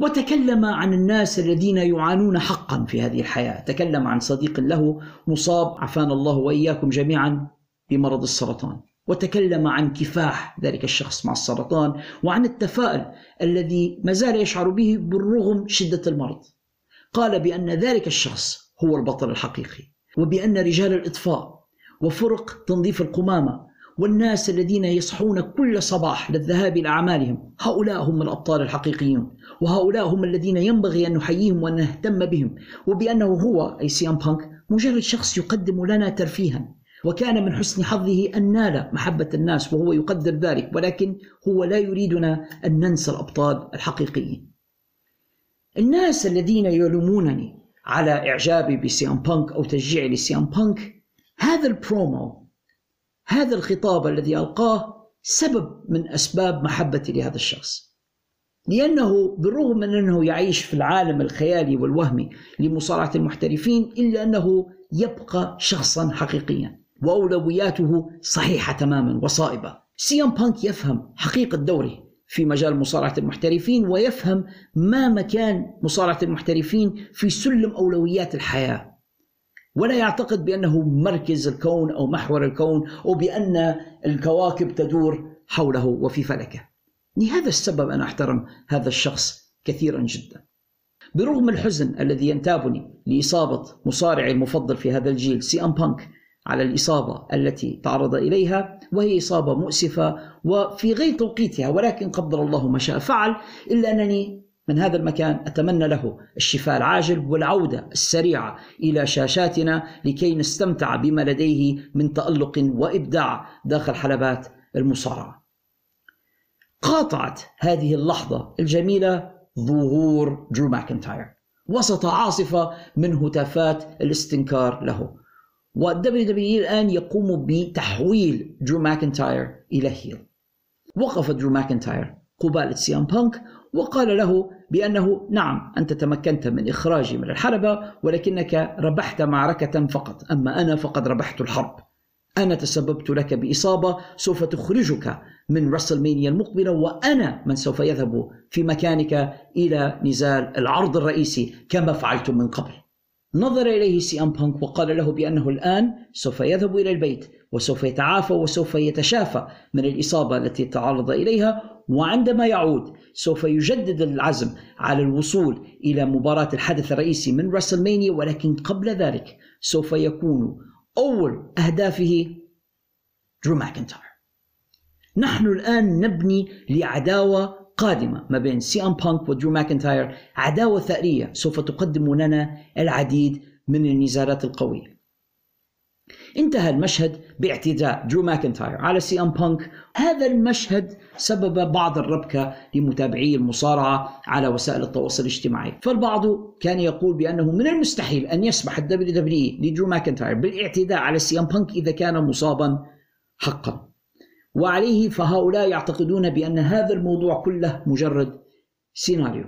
وتكلم عن الناس الذين يعانون حقا في هذه الحياة. تكلم عن صديق له مصاب عافانا الله وإياكم جميعا بمرض السرطان. وتكلم عن كفاح ذلك الشخص مع السرطان وعن التفاؤل الذي ما زال يشعر به بالرغم شدة المرض. قال بأن ذلك الشخص هو البطل الحقيقي وبأن رجال الإطفاء وفرق تنظيف القمامة والناس الذين يصحون كل صباح للذهاب إلى أعمالهم هؤلاء هم الأبطال الحقيقيون وهؤلاء هم الذين ينبغي أن نحييهم وأن نهتم بهم. وبأنه هو أي سيام بانك مجرد شخص يقدم لنا ترفيها. وكان من حسن حظه أن نال محبة الناس وهو يقدر ذلك ولكن هو لا يريدنا أن ننسى الأبطال الحقيقيين. الناس الذين يلومونني على إعجابي بسي أم بانك أو تشجيعي لسي أم بانك هذا البرومو هذا الخطاب الذي ألقاه سبب من أسباب محبتي لهذا الشخص. لأنه بالرغم من أنه يعيش في العالم الخيالي والوهمي لمصارعة المحترفين إلا أنه يبقى شخصا حقيقيا وأولوياته صحيحة تماما وصائبة. سي أم بانك يفهم حقيقة دوره في مجال مصارعة المحترفين ويفهم ما مكان مصارعة المحترفين في سلم أولويات الحياة. ولا يعتقد بأنه مركز الكون أو محور الكون أو بان الكواكب تدور حوله وفي فلكه. لهذا السبب أنا أحترم هذا الشخص كثيرا جدا. برغم الحزن الذي ينتابني لإصابة مصارعي المفضل في هذا الجيل سي أم بانك على الإصابة التي تعرض إليها وهي إصابة مؤسفة وفي غير توقيتها ولكن قدر الله ما شاء فعل إلا أنني من هذا المكان أتمنى له الشفاء العاجل والعودة السريعة إلى شاشاتنا لكي نستمتع بما لديه من تألق وإبداع داخل حلبات المصارعة. قاطعت هذه اللحظة الجميلة ظهور درو ماكنتاير. وسط عاصفة من هتافات الاستنكار له. وال WWE الآن يقوم بتحويل درو ماكنتاير إلى heel وقف درو ماكنتاير قبالة سي أم بانك وقال له بأنه نعم أنت تمكنت من إخراجي من الحلبة ولكنك ربحت معركة فقط. أما أنا فقد ربحت الحرب. أنا تسببت لك بإصابة سوف تخرجك من WrestleMania المقبلة وأنا من سوف يذهب في مكانك إلى نزال العرض الرئيسي كما فعلت من قبل. نظر إليه سي أم بانك وقال له بأنه الآن سوف يذهب إلى البيت وسوف يتعافى وسوف يتشافى من الإصابة التي تعرض إليها وعندما يعود سوف يجدد العزم على الوصول إلى مباراة الحدث الرئيسي من WrestleMania ولكن قبل ذلك سوف يكون أول أهدافه درو ماكنتاير. نحن الآن نبني لعداوة قادمة ما بين سي أم بانك ودرو ماكنتاير عداوة ثأرية سوف تقدم لنا العديد من النزالات القوية. انتهى المشهد باعتداء درو ماكنتاير على سي ام بانك. هذا المشهد سبب بعض الربكة لمتابعي المصارعة على وسائل التواصل الاجتماعي. فالبعض كان يقول بأنه من المستحيل أن يسمح ال WWE لدرو ماكنتاير بالاعتداء على سي ام بانك إذا كان مصابا حقا. وعليه فهؤلاء يعتقدون بأن هذا الموضوع كله مجرد سيناريو.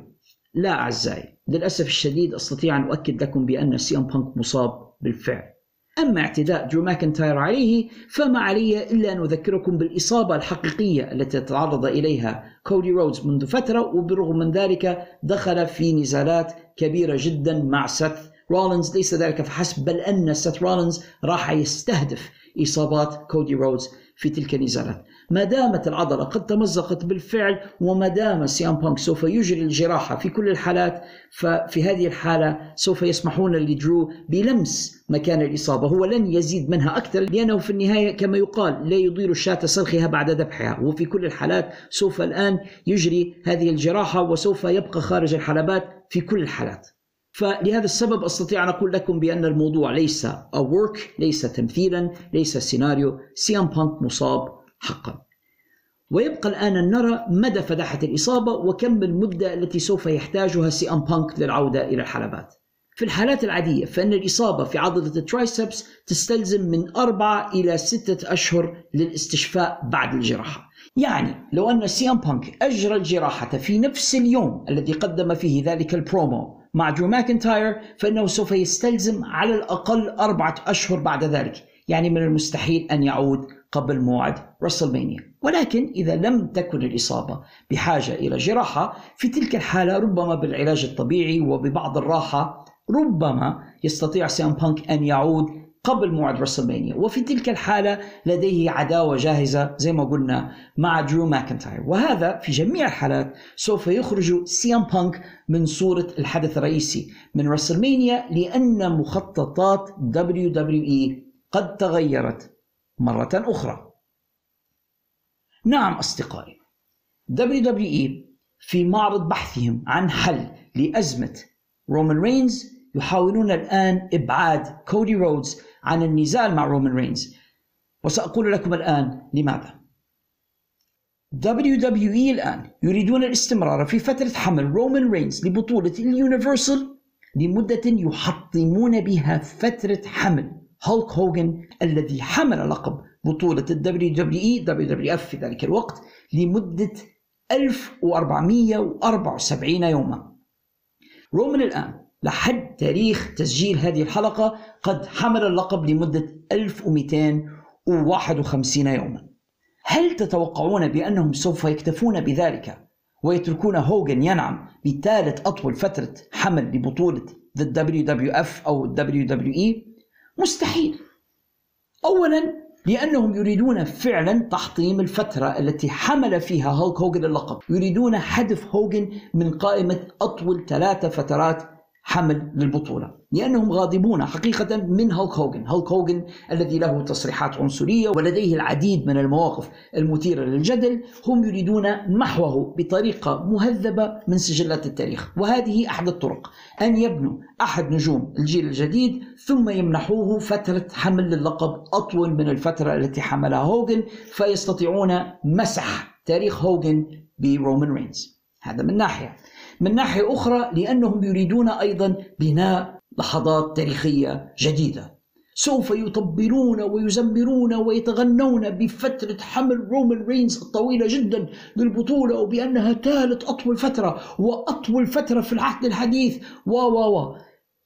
لا أعزائي للأسف الشديد أستطيع أن أؤكد لكم بأن سي ام بانك مصاب بالفعل. أما اعتداء درو ماكنتاير عليه فما علي إلا أن أذكركم بالإصابة الحقيقية التي تعرض إليها كودي رودز منذ فترة وبالرغم من ذلك دخل في نزالات كبيرة جدا مع سيث رولينز. ليس ذلك فحسب بل أن سيث رولينز راح يستهدف إصابات كودي رودز في تلك النزالات. ما دامت العضلة قد تمزقت بالفعل وما دام سي أم بانك سوف يجري الجراحة في كل الحالات ففي هذه الحالة سوف يسمحون لدرو بلمس مكان الإصابة. هو لن يزيد منها أكثر لأنه في النهاية كما يقال لا يضير الشاة سلخها بعد ذبحها. وفي كل الحالات سوف الآن يجري هذه الجراحة وسوف يبقى خارج الحلبات في كل الحالات. فلهذا السبب أستطيع أن أقول لكم بأن الموضوع ليس a work ليس تمثيلا ليس سيناريو سي ام بانك مصاب حقا. ويبقى الآن ان نرى مدى فداحة الإصابة وكم المدة التي سوف يحتاجها سي أم بانك للعودة إلى الحلبات. في الحالات العادية فإن الإصابة في عضلة ال triceps تستلزم من أربعة إلى ستة أشهر للاستشفاء بعد الجراحة. يعني لو أن سي أم بانك أجرى الجراحة في نفس اليوم الذي قدم فيه ذلك البرومو مع درو ماكنتاير فإنه سوف يستلزم على الأقل أربعة أشهر بعد ذلك. يعني من المستحيل أن يعود قبل موعد WrestleMania. ولكن إذا لم تكن الإصابة بحاجة إلى جراحة في تلك الحالة ربما بالعلاج الطبيعي وببعض الراحة ربما يستطيع سي أم بانك أن يعود قبل موعد WrestleMania. وفي تلك الحالة لديه عداوة جاهزة زي ما قلنا مع درو ماكنتاير. وهذا في جميع الحالات سوف يخرج سي أم بانك من صورة الحدث الرئيسي من WrestleMania لأن مخططات إي قد تغيرت. مرة أخرى. نعم أصدقائي. إي في معرض بحثهم عن حل لأزمة رومان رينز يحاولون الآن إبعاد كودي رودز عن النزال مع رومان رينز وسأقول لكم الآن لماذا. WWE الآن يريدون الاستمرار في فترة حمل رومان رينز لبطولة ال Universal لمدة يحطمون بها فترة حمل. هولك هوجن الذي حمل لقب بطولة الدبليو دبليو إي دبليو دبليو إف في ذلك الوقت لمدة 1474 يوما. رومان الآن لحد تاريخ تسجيل هذه الحلقة قد حمل اللقب لمدة 1251 يوما. هل تتوقعون بأنهم سوف يكتفون بذلك ويتركون هوجن ينعم بثالث أطول فترة حمل لبطولة The WWF أو WWE مستحيل. أولا لأنهم يريدون فعلا تحطيم الفترة التي حمل فيها هولك هوجن اللقب. يريدون حذف هوجن من قائمة أطول ثلاثة فترات حمل للبطولة. لأنهم غاضبون حقيقة من هولك هوجن هولك هوجن الذي له تصريحات عنصرية ولديه العديد من المواقف المثيرة للجدل هم يريدون محوه بطريقة مهذبة من سجلات التاريخ. وهذه أحد الطرق أن يبنوا أحد نجوم الجيل الجديد ثم يمنحوه فترة حمل للقب أطول من الفترة التي حملها هوجن فيستطيعون مسح تاريخ هوجن برومان رينز. هذا من ناحية. من ناحية أخرى لأنهم يريدون أيضا بناء لحظات تاريخية جديدة. سوف يطبلون ويزمرون ويتغنون بفترة حمل رومان رينز الطويلة جدا للبطولة وبأنها ثالث أطول فترة وأطول فترة في العهد الحديث. و و و.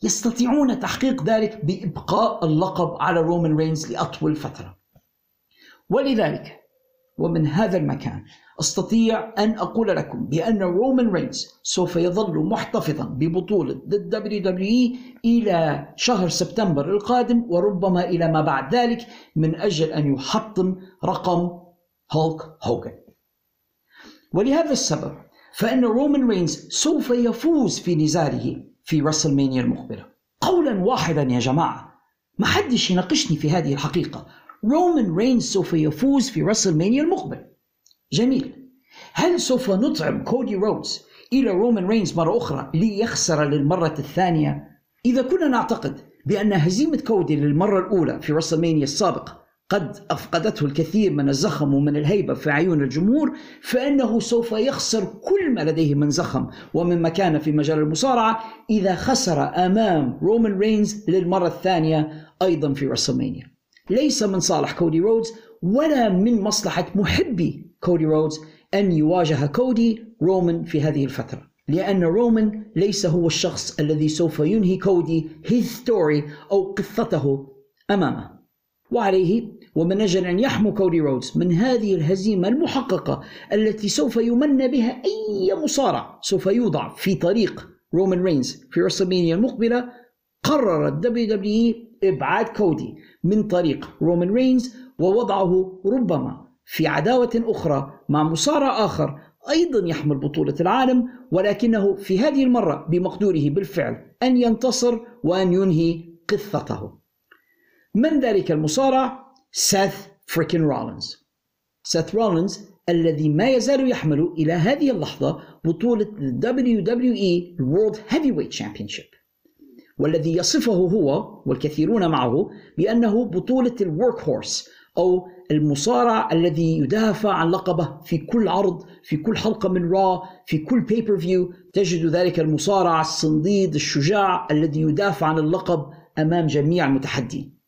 يستطيعون تحقيق ذلك بإبقاء اللقب على رومان رينز لأطول فترة. ولذلك ومن هذا المكان أستطيع أن أقول لكم بأن رومان رينز سوف يظل محتفظا ببطولة ضد دبليو دبليو إلى شهر سبتمبر القادم وربما إلى ما بعد ذلك من أجل أن يحطم رقم هولك هوجن. ولهذا السبب فإن رومان رينز سوف يفوز في نزاله في WrestleMania المقبلة. قولا واحدا يا جماعة ما حدش يناقشني في هذه الحقيقة رومان رينز سوف يفوز في WrestleMania المقبل جميل هل سوف نطعم كودي رودز إلى رومان رينز مرة أخرى ليخسر للمرة الثانية؟ إذا كنا نعتقد بأن هزيمة كودي للمرة الأولى في WrestleMania السابق قد أفقدته الكثير من الزخم ومن الهيبة في عيون الجمهور فإنه سوف يخسر كل ما لديه من زخم ومن مكانة في مجال المصارعة إذا خسر أمام رومان رينز للمرة الثانية أيضا في WrestleMania ليس من صالح كودي رودز ولا من مصلحة محبي كودي رودز أن يواجه كودي رومان في هذه الفترة. لأن رومان ليس هو الشخص الذي سوف ينهي كودي his story أو قصته أمامه. وعليه ومن أجل أن يحمو كودي رودز من هذه الهزيمة المحققة التي سوف يمنى بها أي مصارع سوف يوضع في طريق رومان رينز في WrestleMania المقبلة قررت WWE إبعاد كودي من طريق رومان رينز ووضعه ربما في عداوة أخرى مع مصارع آخر أيضا يحمل بطولة العالم ولكنه في هذه المرة بمقدوره بالفعل أن ينتصر وأن ينهي قصته. من ذلك المصارع؟ سيث freakin رولينز. سيث رولينز الذي ما يزال يحمل إلى هذه اللحظة بطولة WWE World Heavyweight Championship. والذي يصفه هو والكثيرون معه بأنه بطولة ال workhorse أو المصارع الذي يدافع عن لقبه في كل عرض في كل حلقة من Raw في كل pay-per-view تجد ذلك المصارع الصنديد الشجاع الذي يدافع عن اللقب أمام جميع المتحدين.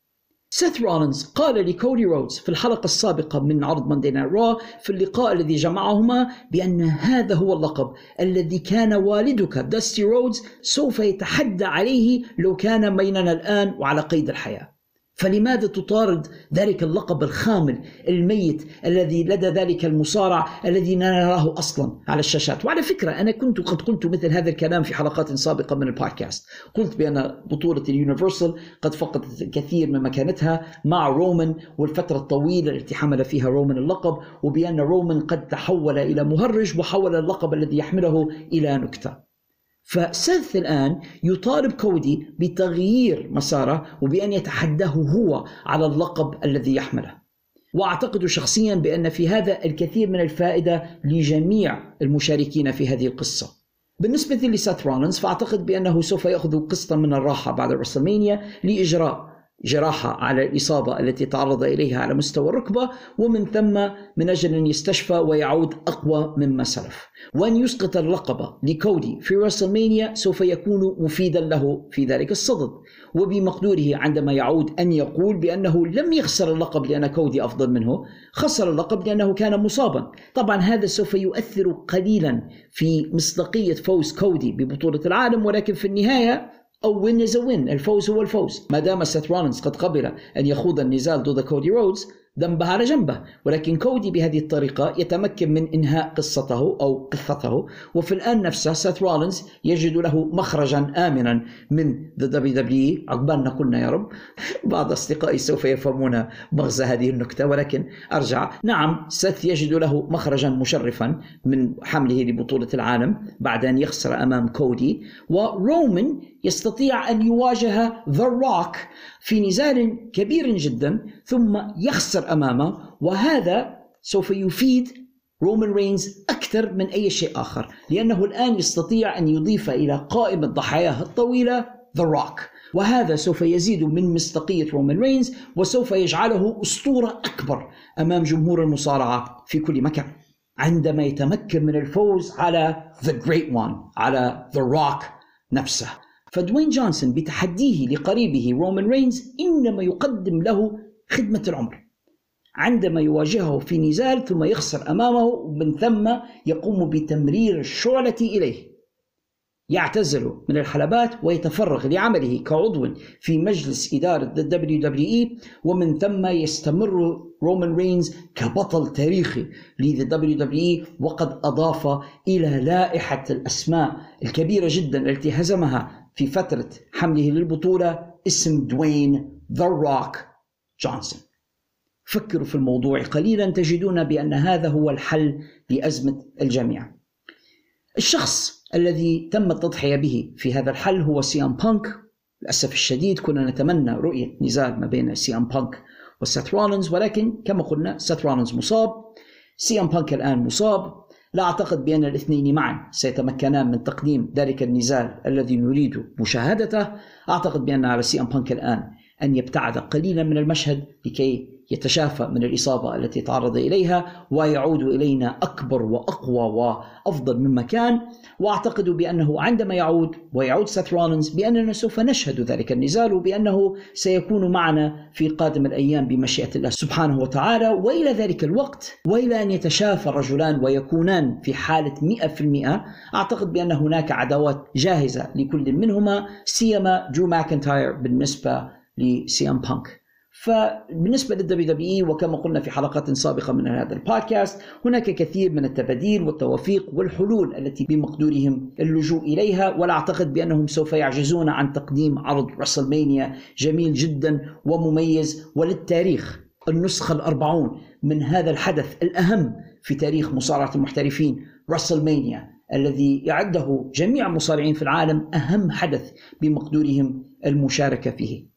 سيث رولينز قال لكودي رودز في الحلقة السابقة من عرض Monday Night Raw في اللقاء الذي جمعهما بأن هذا هو اللقب الذي كان والدك داستي رودز سوف يتحدى عليه لو كان بيننا الآن وعلى قيد الحياة. فلماذا تطارد ذلك اللقب الخامل الميت الذي لدى ذلك المصارع الذي لا نراه أصلا على الشاشات؟ وعلى فكرة أنا كنت قد قلت مثل هذا الكلام في حلقات سابقة من البودكاست. قلت بأن بطولة اليونيفرسال قد فقدت الكثير من مكانتها مع رومان والفترة الطويلة التي حمل فيها رومان اللقب وبأن رومان قد تحول إلى مهرج وحول اللقب الذي يحمله إلى نكتة. فسيث الآن يطالب كودي بتغيير مساره وبأن يتحداه هو على اللقب الذي يحمله وأعتقد شخصيا بأن في هذا الكثير من الفائدة لجميع المشاركين في هذه القصة. بالنسبة لسات رولنز فأعتقد بأنه سوف يأخذ قسطا من الراحة بعد الرسلمانيا لإجراء جراحة على الإصابة التي تعرض إليها على مستوى الركبة ومن ثم من أجل أن يستشفى ويعود أقوى مما سلف. وأن يسقط اللقب لكودي في راسلمانيا سوف يكون مفيدا له في ذلك الصدد. وبمقدوره عندما يعود أن يقول بأنه لم يخسر اللقب لأن كودي أفضل منه خسر اللقب لأنه كان مصابا. طبعا هذا سوف يؤثر قليلا في مصداقية فوز كودي ببطولة العالم ولكن في النهاية a win is a win الفوز هو الفوز. ما دام سيث رولينز قد قبل أن يخوض النزال ضد كودي رودز ذنبها على جنبه. ولكن كودي بهذه الطريقة يتمكن من إنهاء قصته أو قصته. وفي الآن نفسه سيث رولينز يجد له مخرجا آمنا من ذا دبليو دبليو عقبالنا كلنا يا رب بعض أصدقائي سوف يفهمون مغزى هذه النكتة. ولكن أرجع. نعم سيث يجد له مخرجا مشرفا من حمله لبطولة العالم بعد أن يخسر أمام كودي. ورومان يستطيع أن يواجه The Rock في نزال كبير جدا ثم يخسر أمامه وهذا سوف يفيد رومان رينز أكثر من أي شيء آخر لأنه الآن يستطيع أن يضيف إلى قائمة ضحاياه الطويلة The Rock وهذا سوف يزيد من مصداقية رومان رينز وسوف يجعله أسطورة أكبر أمام جمهور المصارعة في كل مكان عندما يتمكن من الفوز على The Great One على The Rock نفسه. فدوين جونسون بتحديه لقريبه رومان رينز إنما يقدم له خدمة العمر. عندما يواجهه في نزال ثم يخسر أمامه ومن ثم يقوم بتمرير الشعلة إليه. يعتزل من الحلبات ويتفرغ لعمله كعضو في مجلس إدارة WWE ومن ثم يستمر رومان رينز كبطل تاريخي WWE وقد أضاف إلى لائحة الأسماء الكبيرة جدا التي هزمها في فترة حمله للبطولة اسم دوين The Rock جونسون فكروا في الموضوع قليلا تجدون بأن هذا هو الحل لأزمة الجميع. الشخص الذي تم التضحية به في هذا الحل هو سي أم بانك. للأسف الشديد كنا نتمنى رؤية نزال ما بين سي أم بانك وسيث رولينز ولكن كما قلنا سيث رولينز مصاب سي أم بانك الآن مصاب. لا أعتقد بأن الاثنين معا. سيتمكنان من تقديم ذلك النزال الذي نريد مشاهدته. أعتقد بأن على سي أم بانك الآن أن يبتعد قليلا من المشهد لكي يتشافى من الإصابة التي تعرض إليها ويعود إلينا أكبر وأقوى وأفضل مما كان وأعتقد بأنه عندما يعود ويعود سيث رولينز بأننا سوف نشهد ذلك النزال وبأنه سيكون معنا في قادم الأيام بمشيئة الله سبحانه وتعالى. وإلى ذلك الوقت وإلى أن يتشافى الرجلان ويكونان في حالة 100% أعتقد بأن هناك عداوات جاهزة لكل منهما سيما درو ماكنتاير بالنسبة لسي أم بانك. فبالنسبة لل WWE وكما قلنا في حلقات سابقة من هذا البودكاست هناك كثير من التباديل والتوافيق والحلول التي بمقدورهم اللجوء إليها ولا أعتقد بأنهم سوف يعجزون عن تقديم عرض راسلمانيا جميل جدا ومميز وللتاريخ النسخة الأربعون من هذا الحدث الأهم في تاريخ مصارعة المحترفين رسلمانيا الذي يعده جميع المصارعين في العالم أهم حدث بمقدورهم المشاركة فيه.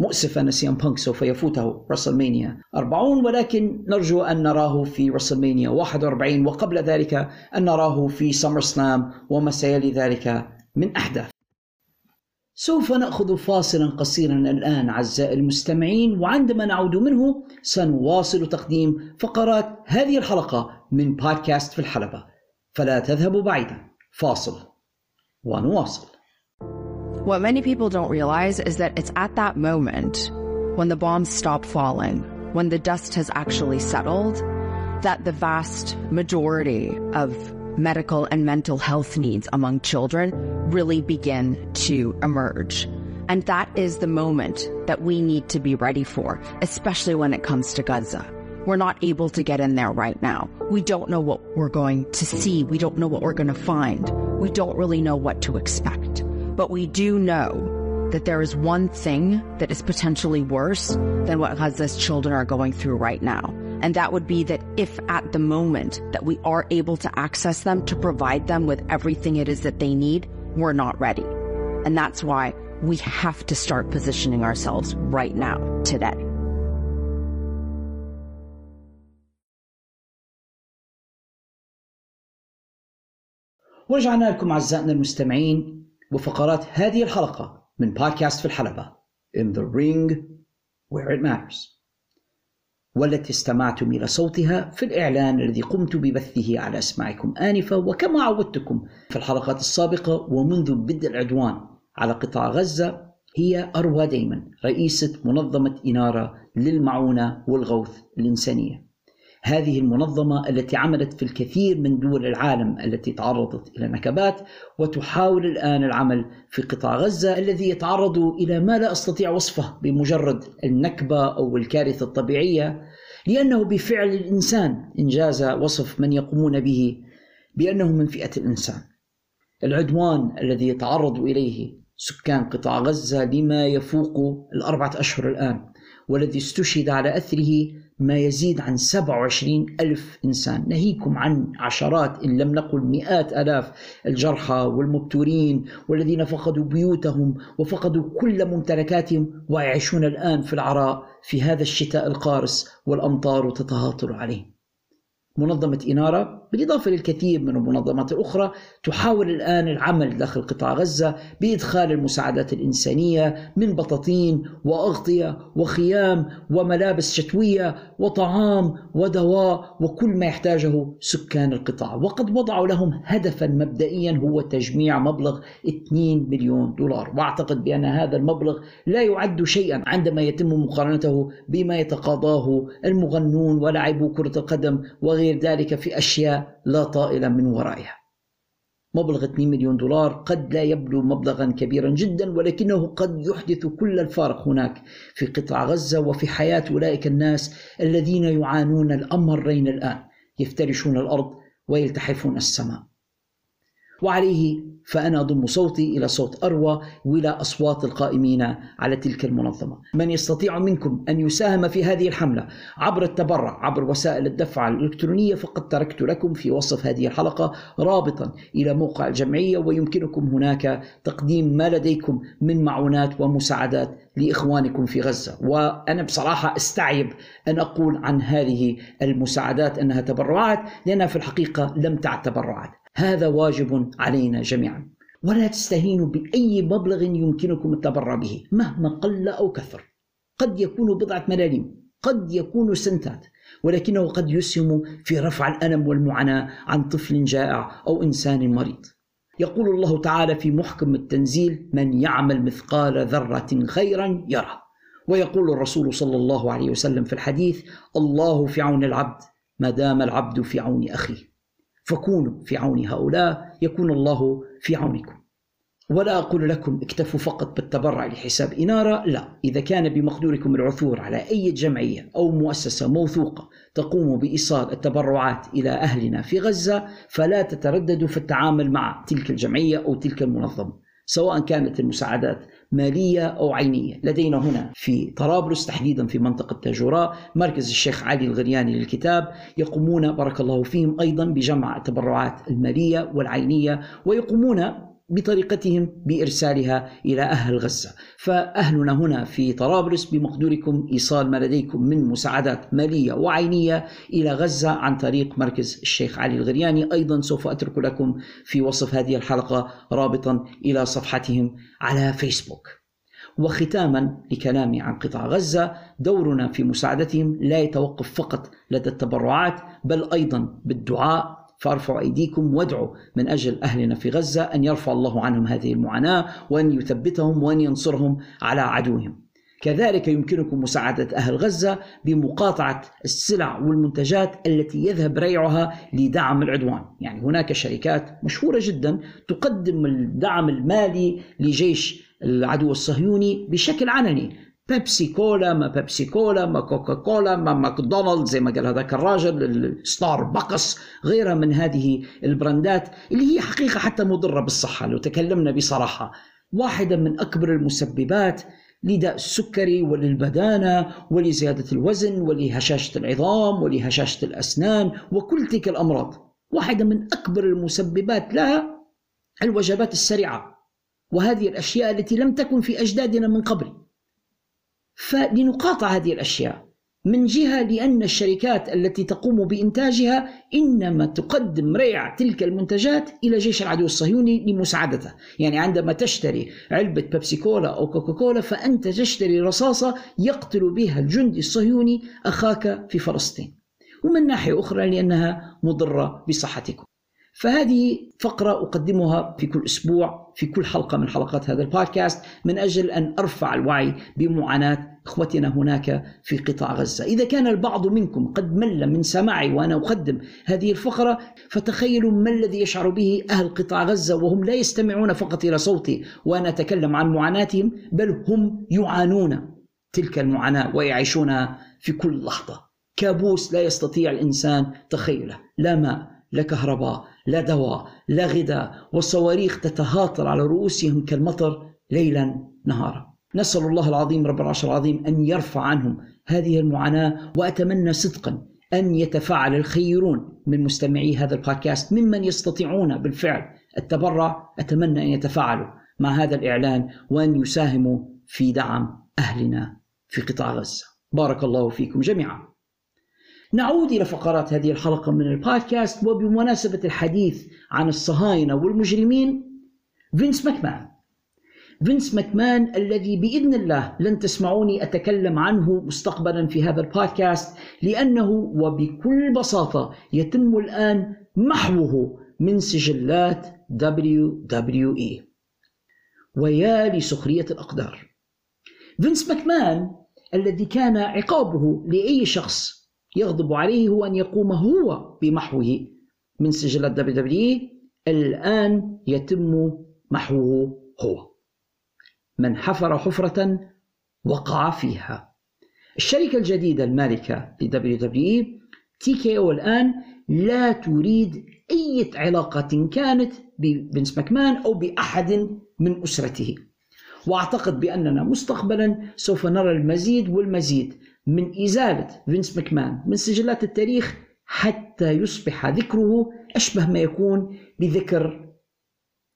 مؤسف أن سيام بانك سوف يفوته رسلمانيا 40 ولكن نرجو أن نراه في رسلمانيا 41 وقبل ذلك أن نراه في سمر سلام وما سيلي ذلك من أحداث. سوف نأخذ فاصلا قصيرا الآن أعزائي المستمعين وعندما نعود منه سنواصل تقديم فقرات هذه الحلقة من بودكاست في الحلبة. فلا تذهبوا بعيدا فاصل ونواصل. What many people don't realize is that it's at that moment when the bombs stop falling, when the dust has actually settled, that the vast majority of medical and mental health needs among children really begin to emerge. And that is the moment that we need to be ready for, especially when it comes to Gaza. We're not able to get in there right now. We don't know what we're going to see. We don't know what we're going to find. We don't really know what to expect. But we do know that there is one thing that is potentially worse than what Gaza's children are going through right now. And that would be that if at the moment that we are able to access them to provide them with everything it is that they need, we're not ready. And that's why we have to start positioning ourselves right now, today. ورجعنا لكم أعزائنا المستمعين وفقرات هذه الحلقة من بودكاست في الحلبة In the Ring Where It Matters والتي استمعتم إلى صوتها في الإعلان الذي قمت ببثه على أسماعكم آنفة وكما عودتكم في الحلقات السابقة ومنذ بدء العدوان على قطاع غزة هي أروى دايما رئيسة منظمة إنارة للمعونة والغوث الإنسانية. هذه المنظمة التي عملت في الكثير من دول العالم التي تعرضت إلى نكبات وتحاول الآن العمل في قطاع غزة الذي يتعرض إلى ما لا أستطيع وصفه بمجرد النكبة أو الكارثة الطبيعية لأنه بفعل الإنسان إنجاز وصف من يقومون به بأنه من فئة الإنسان. العدوان الذي يتعرض إليه سكان قطاع غزة لما يفوق الأربعة أشهر الآن والذي استشهد على أثره ما يزيد عن 27 ألف إنسان. ناهيكم عن عشرات إن لم نقل مئات ألاف الجرحى والمبتورين والذين فقدوا بيوتهم وفقدوا كل ممتلكاتهم ويعيشون الآن في العراء في هذا الشتاء القارس والأمطار تتهاطل عليهم منظمة إنارة بالإضافة للكثير من المنظمات الأخرى تحاول الآن العمل داخل قطاع غزة بإدخال المساعدات الإنسانية من بطاطين وأغطية وخيام وملابس شتوية وطعام ودواء وكل ما يحتاجه سكان القطاع. وقد وضعوا لهم هدفا مبدئيا هو تجميع مبلغ 2 مليون دولار. وأعتقد بأن هذا المبلغ لا يعد شيئا عندما يتم مقارنته بما يتقاضاه المغنون ولاعبو كرة القدم وغير ذلك في أشياء لا طائل من ورائها. مبلغ 2 مليون دولار قد لا يبلغ مبلغا كبيرا جدا ولكنه قد يحدث كل الفارق هناك في قطاع غزة وفي حياة أولئك الناس الذين يعانون الأمرين الآن يفترشون الأرض ويلتحفون السماء. وعليه فأنا أضم صوتي إلى صوت أروى وإلى أصوات القائمين على تلك المنظمة. من يستطيع منكم أن يساهم في هذه الحملة عبر التبرع عبر وسائل الدفع الإلكترونية فقد تركت لكم في وصف هذه الحلقة رابطا إلى موقع الجمعية ويمكنكم هناك تقديم ما لديكم من معونات ومساعدات لإخوانكم في غزة. وأنا بصراحة أستعيب أن أقول عن هذه المساعدات أنها تبرعات لأنها في الحقيقة لم تعد تبرعات. هذا واجب علينا جميعا. ولا تستهينوا بأي مبلغ يمكنكم التبرع به مهما قل أو كثر. قد يكون بضعة ملاليم قد يكون سنتات ولكنه قد يسهم في رفع الألم والمعاناة عن طفل جائع أو إنسان مريض. يقول الله تعالى في محكم التنزيل من يعمل مثقال ذرة خيرا يره ويقول الرسول صلى الله عليه وسلم في الحديث الله في عون العبد ما دام العبد في عون أخيه فكونوا في عون هؤلاء يكون الله في عونكم. ولا أقول لكم اكتفوا فقط بالتبرع لحساب إنارة لا. إذا كان بمقدوركم العثور على أي جمعية أو مؤسسة موثوقة تقوم بإيصال التبرعات إلى أهلنا في غزة فلا تترددوا في التعامل مع تلك الجمعية أو تلك المنظمة سواء كانت المساعدات مالية أو عينية. لدينا هنا في طرابلس تحديدا في منطقة تاجوراء مركز الشيخ علي الغرياني للكتاب. يقومون بارك الله فيهم أيضا بجمع التبرعات المالية والعينية ويقومون بطريقتهم بإرسالها إلى أهل غزة، فأهلنا هنا في طرابلس بمقدوركم إيصال ما لديكم من مساعدات مالية وعينية إلى غزة عن طريق مركز الشيخ علي الغرياني، أيضا سوف أترك لكم في وصف هذه الحلقة رابطا إلى صفحتهم على فيسبوك. وختاما لكلامي عن قطاع غزة دورنا في مساعدتهم لا يتوقف فقط لدى التبرعات بل أيضا بالدعاء فارفعوا أيديكم وادعوا من أجل أهلنا في غزة أن يرفع الله عنهم هذه المعاناة وأن يثبتهم وأن ينصرهم على عدوهم. كذلك يمكنكم مساعدة أهل غزة بمقاطعة السلع والمنتجات التي يذهب ريعها لدعم العدوان يعني هناك شركات مشهورة جدا تقدم الدعم المالي لجيش العدو الصهيوني بشكل علني بيبسي كولا ما بيبسي كولا ما كوكا كولا ما ماكدونالدز زي ما قال هذاك الراجل ستار بقص غيرها من هذه البراندات اللي هي حقيقة حتى مضرة بالصحة. لو تكلمنا بصراحة واحدة من أكبر المسببات لداء السكري وللبدانة ولزيادة الوزن ولهشاشة العظام ولهشاشة الأسنان وكل تلك الأمراض. واحدة من أكبر المسببات لها الوجبات السريعة وهذه الأشياء التي لم تكن في أجدادنا من قبل. فلنقاطع هذه الأشياء من جهة لأن الشركات التي تقوم بإنتاجها إنما تقدم ريع تلك المنتجات إلى جيش العدو الصهيوني لمساعدته، يعني عندما تشتري علبة بيبسي كولا أو كوكاكولا فأنت تشتري رصاصة يقتل بها الجندي الصهيوني أخاك في فلسطين. ومن ناحية أخرى لأنها مضرة بصحتكم. فهذه فقرة أقدمها في كل أسبوع في كل حلقة من حلقات هذا البودكاست من أجل أن أرفع الوعي بمعاناة إخوتنا هناك في قطاع غزة. إذا كان البعض منكم قد مل من سماعي وأنا أقدم هذه الفقرة فتخيلوا ما الذي يشعر به أهل قطاع غزة وهم لا يستمعون فقط إلى صوتي وأنا أتكلم عن معاناتهم بل هم يعانون تلك المعاناة ويعيشونها في كل لحظة. كابوس لا يستطيع الإنسان تخيله. لا ماء لا كهرباء لا دواء لا غذاء والصواريخ تتهاطل على رؤوسهم كالمطر ليلا نهارا. نسأل الله العظيم رب العرش العظيم أن يرفع عنهم هذه المعاناة وأتمنى صدقا أن يتفاعل الخيرون من مستمعي هذا البودكاست ممن يستطيعون بالفعل التبرع. أتمنى أن يتفاعلوا مع هذا الإعلان وأن يساهموا في دعم أهلنا في قطاع غزة. بارك الله فيكم جميعا. نعود إلى فقرات هذه الحلقة من البودكاست وبمناسبة الحديث عن الصهاينة والمجرمين فينس ماكمان. فينس ماكمان الذي بإذن الله لن تسمعوني أتكلم عنه مستقبلا في هذا البودكاست لأنه وبكل بساطة يتم الآن محوه من سجلات WWE ويا لسخرية الأقدار. فينس ماكمان الذي كان عقابه لأي شخص يغضب عليه هو أن يقوم هو بمحوه من سجلات WWE الآن يتم محوه هو. من حفر حفرة وقع فيها. الشركة الجديدة المالكة ل WWE TKO الآن لا تريد أي علاقة كانت بفينس ماكمان أو بأحد من أسرته. وأعتقد بأننا مستقبلا سوف نرى المزيد والمزيد من إزالة فينس ماكمان من سجلات التاريخ حتى يصبح ذكره أشبه ما يكون بذكر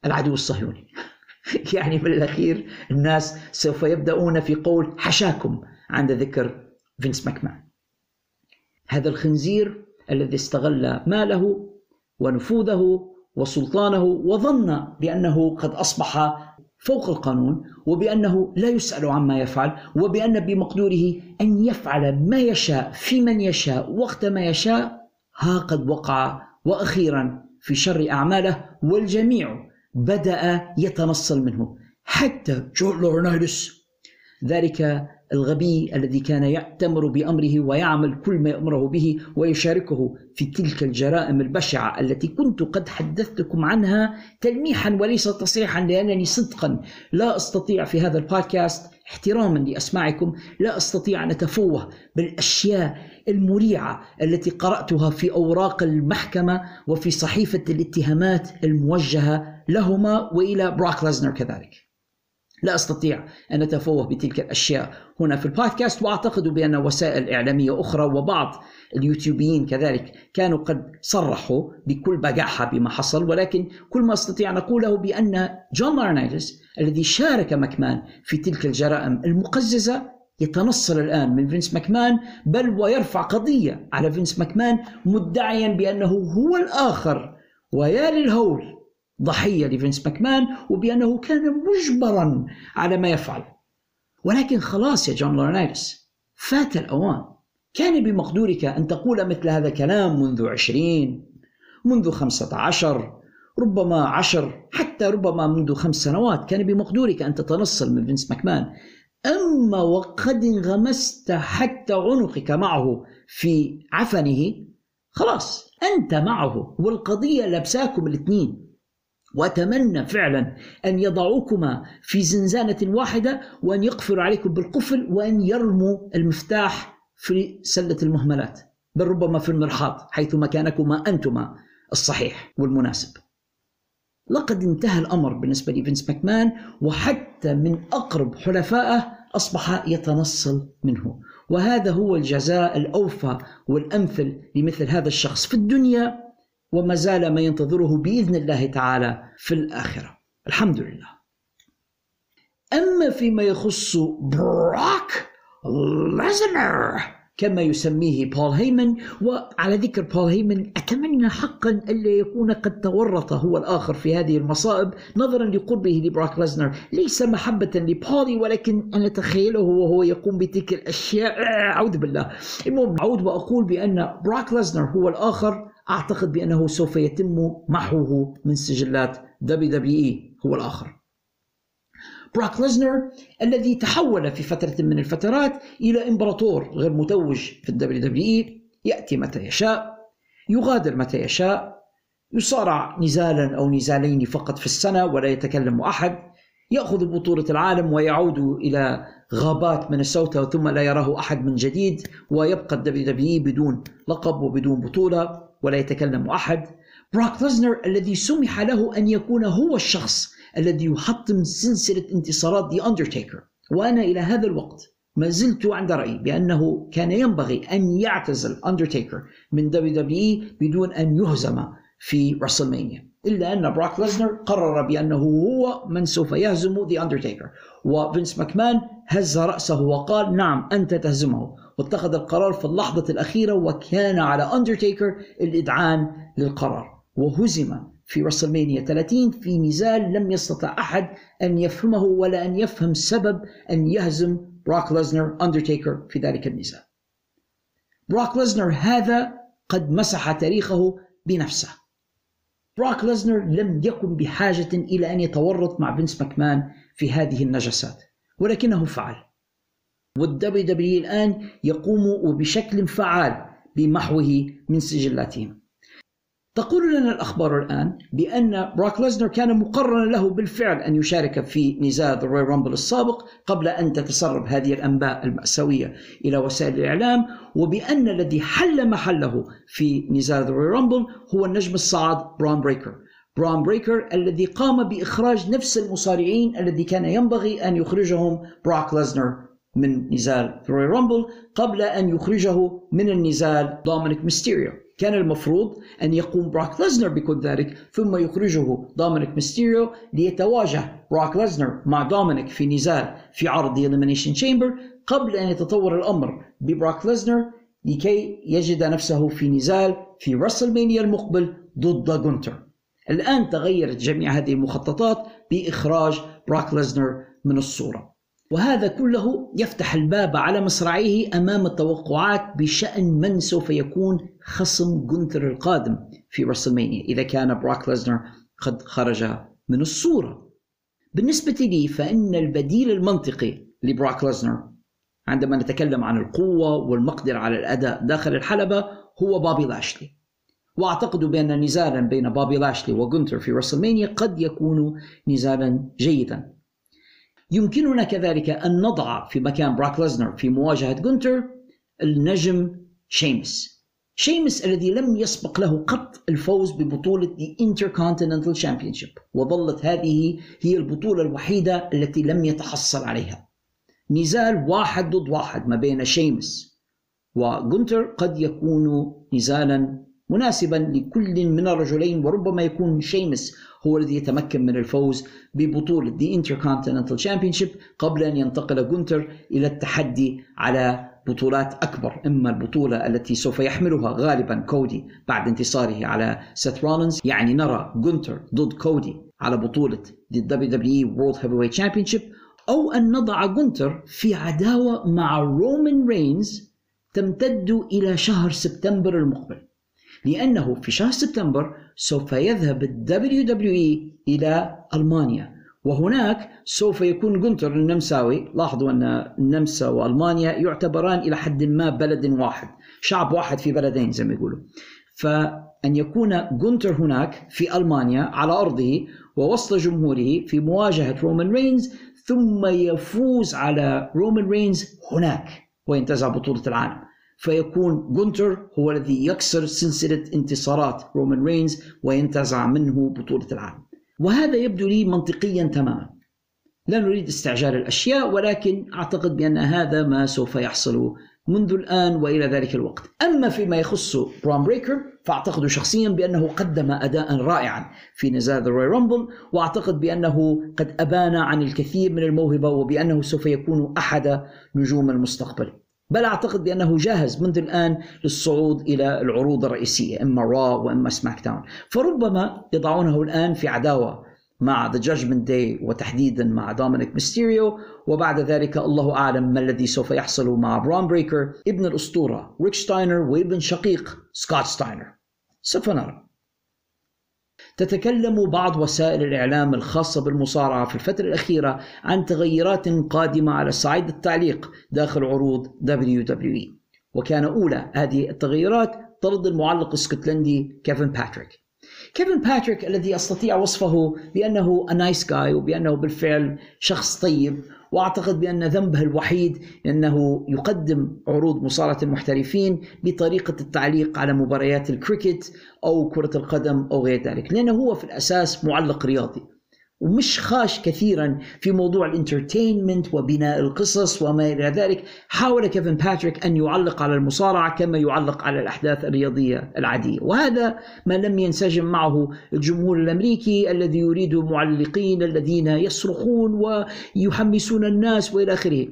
العدو الصهيوني. يعني بالاخير الناس سوف يبدأون في قول حشاكم عند ذكر فينس ماكمان. هذا الخنزير الذي استغل ماله ونفوذه وسلطانه وظن بأنه قد أصبح فوق القانون وبأنه لا يسأل عما يفعل وبأن بمقدوره أن يفعل ما يشاء في من يشاء وقت ما يشاء ها قد وقع. وأخيرا في شر أعماله والجميع بدأ يتنصل منه. حتى جون لورنايدس ذلك الغبي الذي كان يأتمر بأمره ويعمل كل ما يأمره به ويشاركه في تلك الجرائم البشعة التي كنت قد حدثتكم عنها تلميحا وليس تصريحا لأنني صدقا. لا أستطيع في هذا البودكاست احتراما لأسماعكم. لا أستطيع أن أتفوه بالأشياء المريعة التي قرأتها في أوراق المحكمة وفي صحيفة الاتهامات الموجهة لهما وإلى براك ليزنر كذلك. لا أستطيع أن أتفوه بتلك الأشياء. هنا في البودكاست وأعتقد بأن وسائل إعلامية أخرى وبعض اليوتيوبيين كذلك كانوا قد صرحوا بكل بجاحة بما حصل ولكن كل ما أستطيع أن أقوله بأن جون لارنايتس الذي شارك مكمان في تلك الجرائم المقززة يتنصل الآن من فينس ماكمان بل ويرفع قضية على فينس ماكمان مدعيا بأنه هو الآخر ويا للهول ضحية لفينس ماكمان وبأنه كان مجبرا على ما يفعل. ولكن خلاص يا جون لورنايتس فات الأوان. كان بمقدورك أن تقول مثل هذا الكلام منذ عشرين منذ خمسة عشر ربما عشر حتى ربما منذ خمس سنوات. كان بمقدورك أن تتنصل من فينس ماكمان. أما وقد انغمست حتى عنقك معه في عفنه خلاص أنت معه والقضية لبساكم الاثنين. وأتمنى فعلا أن يضعوكما في زنزانة واحدة وأن يقفلوا عليكم بالقفل وأن يرموا المفتاح في سلة المهملات بل ربما في المرحاض حيث مكانكما أنتما الصحيح والمناسب. لقد انتهى الأمر بالنسبة لفينس ماكمان وحتى من أقرب حلفائه أصبح يتنصل منه وهذا هو الجزاء الأوفى والأمثل لمثل هذا الشخص في الدنيا وما زال ما ينتظره بإذن الله تعالى في الآخرة. الحمد لله. أما فيما يخص براك ليزنر كما يسميه بول هيمن وعلى ذكر بول هيمن أتمنى حقا ألا يكون قد تورط هو الآخر في هذه المصائب نظرا لقربه لبراك ليزنر ليس محبة لبولي ولكن أنا أتخيله وهو يقوم بتلك الأشياء. أعوذ بالله. المهم أعود وأقول بأن براك ليزنر هو الآخر أعتقد بأنه سوف يتم محوه من سجلات WWE هو الآخر. براك ليزنر الذي تحول في فترة من الفترات إلى إمبراطور غير متوج في ال WWE يأتي متى يشاء يغادر متى يشاء يصارع نزالا أو نزالين فقط في السنة ولا يتكلم أحد يأخذ بطولة العالم ويعود إلى غابات مينيسوتا ثم لا يراه أحد من جديد ويبقى ال WWE بدون لقب وبدون بطولة. ولا يتكلم أحد. بروك ليزنر الذي سمح له أن يكون هو الشخص الذي يحطم سلسلة انتصارات دي أندرتيكر وأنا إلى هذا الوقت ما زلت عند رأيي بأنه كان ينبغي أن يعتزل أندرتيكر من WWE بدون أن يهزم في راسلمانيا. إلا أن براك ليزنر قرر بأنه هو من سوف يهزم ذا أندرتيكر وفينس ماكمان هز رأسه وقال نعم أنت تهزمه. واتخذ القرار في اللحظة الأخيرة وكان على أندرتيكر الإذعان للقرار. وهزم في WrestleMania 30 في نزال لم يستطع أحد أن يفهمه ولا أن يفهم سبب أن يهزم براك ليزنر أندرتيكر في ذلك النزال براك ليزنر هذا قد مسح تاريخه بنفسه. براك ليزنر لم يكن بحاجة إلى أن يتورط مع فينس ماكمان في هذه النجسات ولكنه فعل. وال WWE الآن يقوم بشكل فعال بمحوه من سجلاتهم. تقول لنا الأخبار الآن بأن براك ليزنر كان مقررا له بالفعل أن يشارك في نزال ال Royal Rumble السابق قبل أن تتسرب هذه الأنباء المأساوية إلى وسائل الإعلام وبأن الذي حل محله في نزال ال Royal Rumble هو النجم الصاعد برون بريكر برون بريكر الذي قام بإخراج نفس المصارعين الذي كان ينبغي أن يخرجهم براك ليزنر من نزال Royal Rumble قبل أن يخرجه من النزال دومينيك ميستيريو. كان المفروض أن يقوم براك ليزنر بكل ذلك ثم يخرجه دومينيك ميستيريو ليتواجه براك ليزنر مع دومينيك في نزال في عرض Elimination Chamber قبل أن يتطور الأمر ببراك ليزنر لكي يجد نفسه في نزال في WrestleMania المقبل ضد جونتر الآن تغيرت جميع هذه المخططات بإخراج براك ليزنر من الصورة. وهذا كله يفتح الباب على مصراعيه أمام التوقعات بشأن من سوف يكون خصم جونتر القادم في WrestleMania إذا كان براك ليزنر قد خرج من الصورة. بالنسبة لي فإن البديل المنطقي لبراك ليزنر عندما نتكلم عن القوة والمقدرة على الأداء داخل الحلبة هو بابي لاشلي. وأعتقد بأن نزالا بين بابي لاشلي وجونتر في WrestleMania قد يكون نزالا جيدا يمكننا كذلك أن نضع في مكان براك ليزنر في مواجهة جونتر النجم شيمس. شيمس الذي لم يسبق له قط الفوز ببطولة The Intercontinental Championship وظلت هذه هي البطولة الوحيدة التي لم يتحصل عليها. نزال واحد ضد واحد ما بين شيمس وجونتر قد يكون نزالا مناسبا لكل من الرجلين وربما يكون شيمس هو الذي يتمكن من الفوز ببطولة The Intercontinental Championship قبل أن ينتقل جونتر إلى التحدي على بطولات أكبر إما البطولة التي سوف يحملها غالبا كودي بعد انتصاره على سيث رولينز. يعني نرى جونتر ضد كودي على بطولة The WWE World Heavyweight Championship أو أن نضع جونتر في عداوة مع رومان رينز تمتد إلى شهر سبتمبر المقبل. لأنه في شهر سبتمبر سوف يذهب ال WWE إلى ألمانيا. وهناك سوف يكون جونتر النمساوي. لاحظوا أن النمسا وألمانيا يعتبران إلى حد ما بلد واحد شعب واحد في بلدين زي ما يقولوا. فأن يكون جونتر هناك في ألمانيا على أرضه ووسط جمهوره في مواجهة رومان رينز ثم يفوز على رومان رينز هناك وينتزع بطولة العالم. فيكون جونتر هو الذي يكسر سلسلة انتصارات رومان رينز وينتزع منه بطولة العالم. وهذا يبدو لي منطقيا تماما. لا نريد استعجال الأشياء ولكن أعتقد بأن هذا ما سوف يحصل منذ الآن وإلى ذلك الوقت. أما فيما يخص برون بريكر فأعتقد شخصيا بأنه قدم أداء رائعا في نزال Royal Rumble وأعتقد بأنه قد أبان عن الكثير من الموهبة وبأنه سوف يكون أحد نجوم المستقبل. بل أعتقد بأنه جاهز منذ الآن للصعود إلى العروض الرئيسية إما Raw وإما SmackDown. فربما يضعونه الآن في عداوة مع The Judgment Day وتحديدا مع دومينيك ميستيريو وبعد ذلك الله أعلم ما الذي سوف يحصل مع برون بريكر ابن الأسطورة ريك ستاينر وابن شقيق سكوت ستاينر سوف نرى. تتكلم بعض وسائل الإعلام الخاصة بالمصارعة في الفترة الأخيرة عن تغيرات قادمة على صعيد التعليق داخل عروض WWE وكان أولى هذه التغيرات طرد المعلق الإسكتلندي كيفن باتريك. كيفن باتريك الذي استطيع وصفه a nice guy وبأنه بالفعل شخص طيب وأعتقد بأن ذنبه الوحيد أنه يقدم عروض مصارعة المحترفين بطريقة التعليق على مباريات الكريكت أو كرة القدم أو غير ذلك، لأنه هو في الأساس معلق رياضي. ومش خاش كثيرا في موضوع ال entertainment وبناء القصص وما إلى ذلك. حاول كيفن باتريك أن يعلق على المصارعة كما يعلق على الأحداث الرياضية العادية. وهذا ما لم ينسجم معه الجمهور الأمريكي الذي يريد معلقين الذين يصرخون ويحمسون الناس وإلى آخره.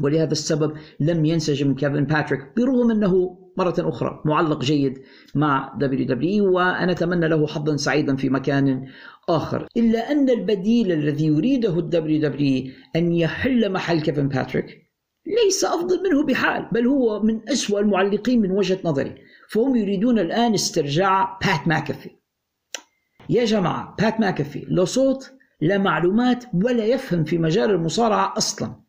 ولهذا السبب لم ينسجم كيفن باتريك برغم أنه مرة أخرى معلق جيد مع WWE وأنا أتمنى له حظا سعيدا في مكان آخر. إلا أن البديل الذي يريده ال WWE أن يحل محل كيفن باتريك ليس أفضل منه بحال بل هو من أسوأ المعلقين من وجهة نظري. فهم يريدون الآن استرجاع بات ماكافي. يا جماعة بات ماكافي لا صوت لا معلومات ولا يفهم في مجال المصارعة أصلا.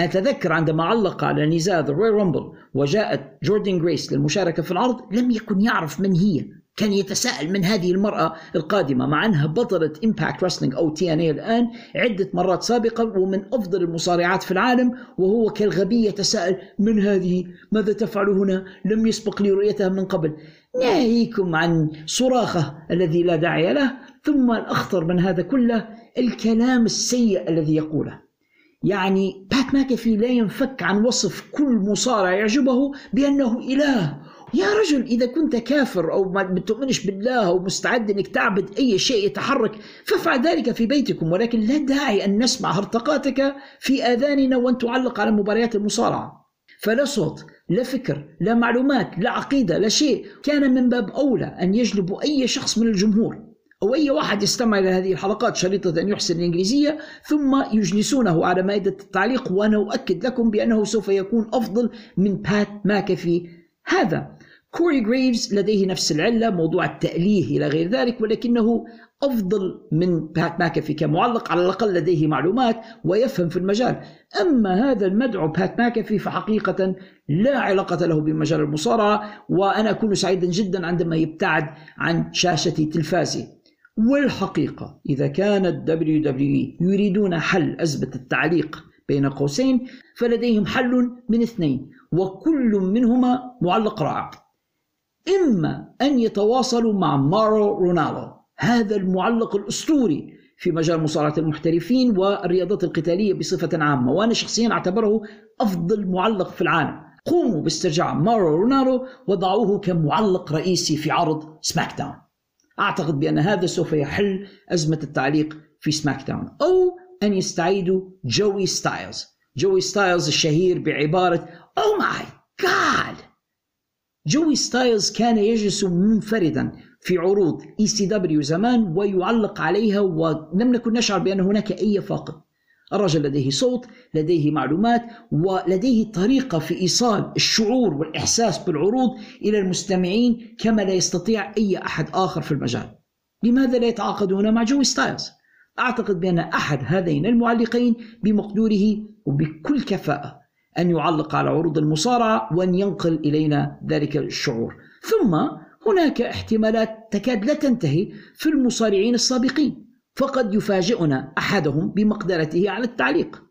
أتذكر عندما علق على نزال The Royal Rumble وجاءت جوردن جريس للمشاركة في العرض لم يكن يعرف من هي. كان يتساءل من هذه المرأة القادمة. مع أنها بطلة Impact Wrestling أو TNA الآن عدة مرات سابقا ومن أفضل المصارعات في العالم وهو كالغبي يتساءل من هذه؟ ماذا تفعل هنا؟ لم يسبق لي رؤيتها من قبل. ناهيكم عن صراخة الذي لا داعي له ثم الأخطر من هذا كله الكلام السيء الذي يقوله. يعني بات ماكافي لا ينفك عن وصف كل مصارع يعجبه بأنه إله. يا رجل إذا كنت كافر أو ما بتؤمنش بالله أو مستعد أنك تعبد أي شيء يتحرك فافعل ذلك في بيتكم. ولكن لا داعي أن نسمع هرطقاتك في آذاننا وأن تعلق على مباريات المصارعة. فلا صوت لا فكر لا معلومات لا عقيدة لا شيء. كان من باب أولى أن يجلبوا أي شخص من الجمهور أو أي واحد يستمع إلى هذه الحلقات شريطة أن يحسن الإنجليزية ثم يجلسونه على مائدة التعليق. وأنا أؤكد لكم بأنه سوف يكون أفضل من بات ماكافي. هذا كوري جريفز لديه نفس العلة موضوع التأليه إلى غير ذلك ولكنه أفضل من بات ماكافي كمعلق على الأقل لديه معلومات ويفهم في المجال. أما هذا المدعو بات ماكافي فحقيقة لا علاقة له بمجال المصارعة وأنا أكون سعيدا جدا عندما يبتعد عن شاشة تلفازي. والحقيقة إذا كان ال WWE يريدون حل أزمة التعليق بين قوسين فلديهم حل من اثنين وكل منهما معلق رائع. إما أن يتواصلوا مع مارو رانالو هذا المعلق الأسطوري في مجال مصارعة المحترفين والرياضات القتالية بصفة عامة وأنا شخصيا أعتبره أفضل معلق في العالم. قوموا باسترجاع مارو رانالو وضعوه كمعلق رئيسي في عرض SmackDown أعتقد بأن هذا سوف يحل أزمة التعليق في SmackDown أو أن يستعيدوا جوي ستايلز. جوي ستايلز الشهير بعبارة Oh my God جوي ستايلز كان يجلس منفردا في عروض ECW زمان ويعلق عليها ولم نكن نشعر بأن هناك أي فاقد. الرجل لديه صوت، لديه معلومات، ولديه طريقة في إيصال الشعور والإحساس بالعروض إلى المستمعين كما لا يستطيع أي أحد آخر في المجال. لماذا لا يتعاقدون مع جوي ستايلز؟ أعتقد بأن أحد هذين المعلقين بمقدوره وبكل كفاءة أن يعلق على عروض المصارعة وأن ينقل إلينا ذلك الشعور. ثم هناك احتمالات تكاد لا تنتهي في المصارعين السابقين فقد يفاجئنا أحدهم بمقدرته على التعليق.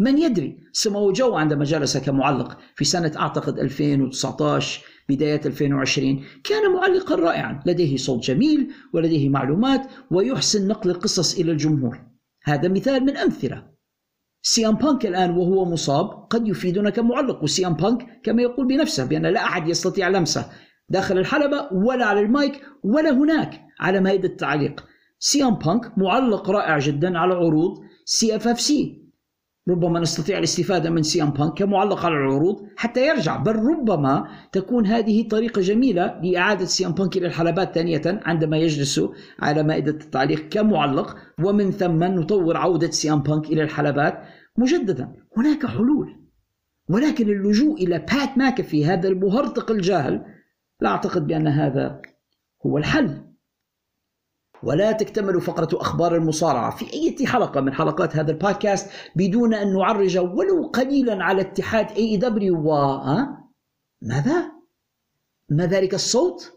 من يدري سمو جو عندما جلس كمعلق في سنة أعتقد 2019 بداية 2020 كان معلقا رائعا لديه صوت جميل ولديه معلومات ويحسن نقل القصص إلى الجمهور. هذا مثال من أمثلة. سي ام بانك الآن وهو مصاب قد يفيدنا كمعلق وسي ام بانك كما يقول بنفسه بأن لا أحد يستطيع لمسه. داخل الحلبة ولا على المايك ولا هناك على مائدة التعليق. سي ام بانك معلق رائع جدا على عروض CFFC. ربما نستطيع الاستفادة من سي ام بانك كمعلق على العروض حتى يرجع بل ربما تكون هذه طريقة جميلة لإعادة سي ام بانك إلى الحلبات ثانية عندما يجلس على مائدة التعليق كمعلق ومن ثم نطور عودة سي ام بانك إلى الحلبات مجددا. هناك حلول ولكن اللجوء إلى بات ماكافي هذا المهرطق الجاهل لا أعتقد بأن هذا هو الحل. ولا تكتمل فقرة أخبار المصارعة في أي حلقة من حلقات هذا البودكاست بدون أن نعرج ولو قليلا على اتحاد AEW و ماذا؟ ما ذلك الصوت؟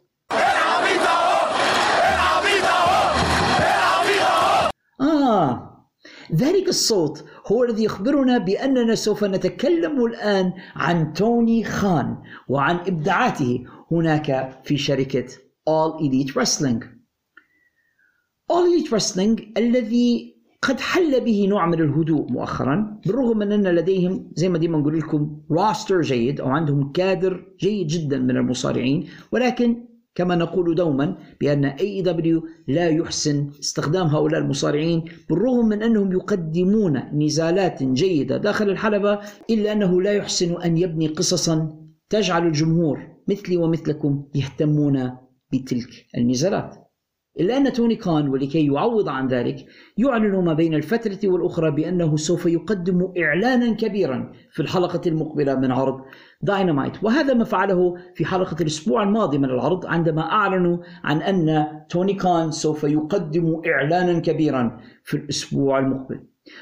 آه ذلك الصوت هو الذي يخبرنا بأننا سوف نتكلم الآن عن توني خان وعن إبداعاته هناك في شركة All Elite Wrestling All Elite Wrestling الذي قد حل به نوع من الهدوء مؤخرا بالرغم من أن لديهم زي ما ديما نقول لكم راستر جيد أو عندهم كادر جيد جدا من المصارعين. ولكن كما نقول دوما بأن اي دبليو لا يحسن استخدام هؤلاء المصارعين بالرغم من أنهم يقدمون نزالات جيدة داخل الحلبة إلا أنه لا يحسن أن يبني قصصا تجعل الجمهور مثلي ومثلكم يهتمون بتلك النزالات. إلا أن توني كان ولكي يعوض عن ذلك يعلن ما بين الفترة والأخرى بأنه سوف يقدم إعلانا كبيرا في الحلقة المقبلة من عرض داينامايت وهذا ما فعله في حلقة الأسبوع الماضي من العرض عندما أعلنوا عن أن توني خان سوف يقدم إعلانا كبيرا في الأسبوع المقبل.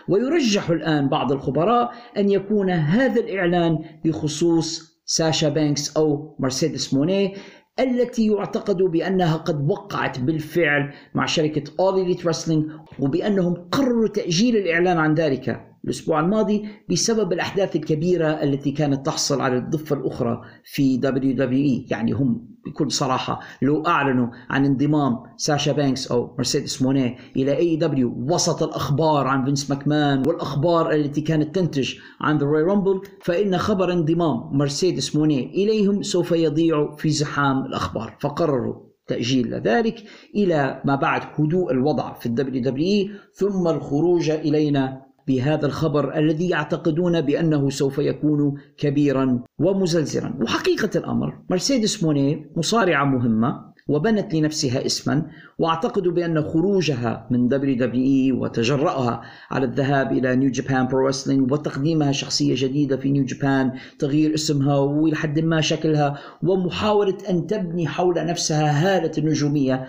ويرجح الآن بعض الخبراء أن يكون هذا الإعلان بخصوص ساشا بانكس أو مرسيدس مونيه التي يعتقد بأنها قد وقعت بالفعل مع شركة All Elite Wrestling وبأنهم قرروا تأجيل الإعلان عن ذلك الأسبوع الماضي بسبب الأحداث الكبيرة التي كانت تحصل على الضفة الأخرى في WWE يعني هم بكل صراحة لو أعلنوا عن انضمام ساشا بانكس أو مرسيدس مونيه إلى AEW وسط الأخبار عن فينس ماكمان والأخبار التي كانت تنتج عن The Royal Rumble فإن خبر انضمام مرسيدس مونيه إليهم سوف يضيع في زحام الأخبار. فقرروا تأجيل ذلك إلى ما بعد هدوء الوضع في ال WWE ثم الخروج إلينا بهذا الخبر الذي يعتقدون بأنه سوف يكون كبيرا ومزلزلا. وحقيقة الأمر مرسيدس مونيه مصارعة مهمة وبنت لنفسها اسما وأعتقد بأن خروجها من WWE وتجرأها على الذهاب إلى New Japan Pro Wrestling وتقديمها شخصية جديدة في New Japan تغيير اسمها ولحد ما شكلها ومحاولة أن تبني حول نفسها هالة النجوميه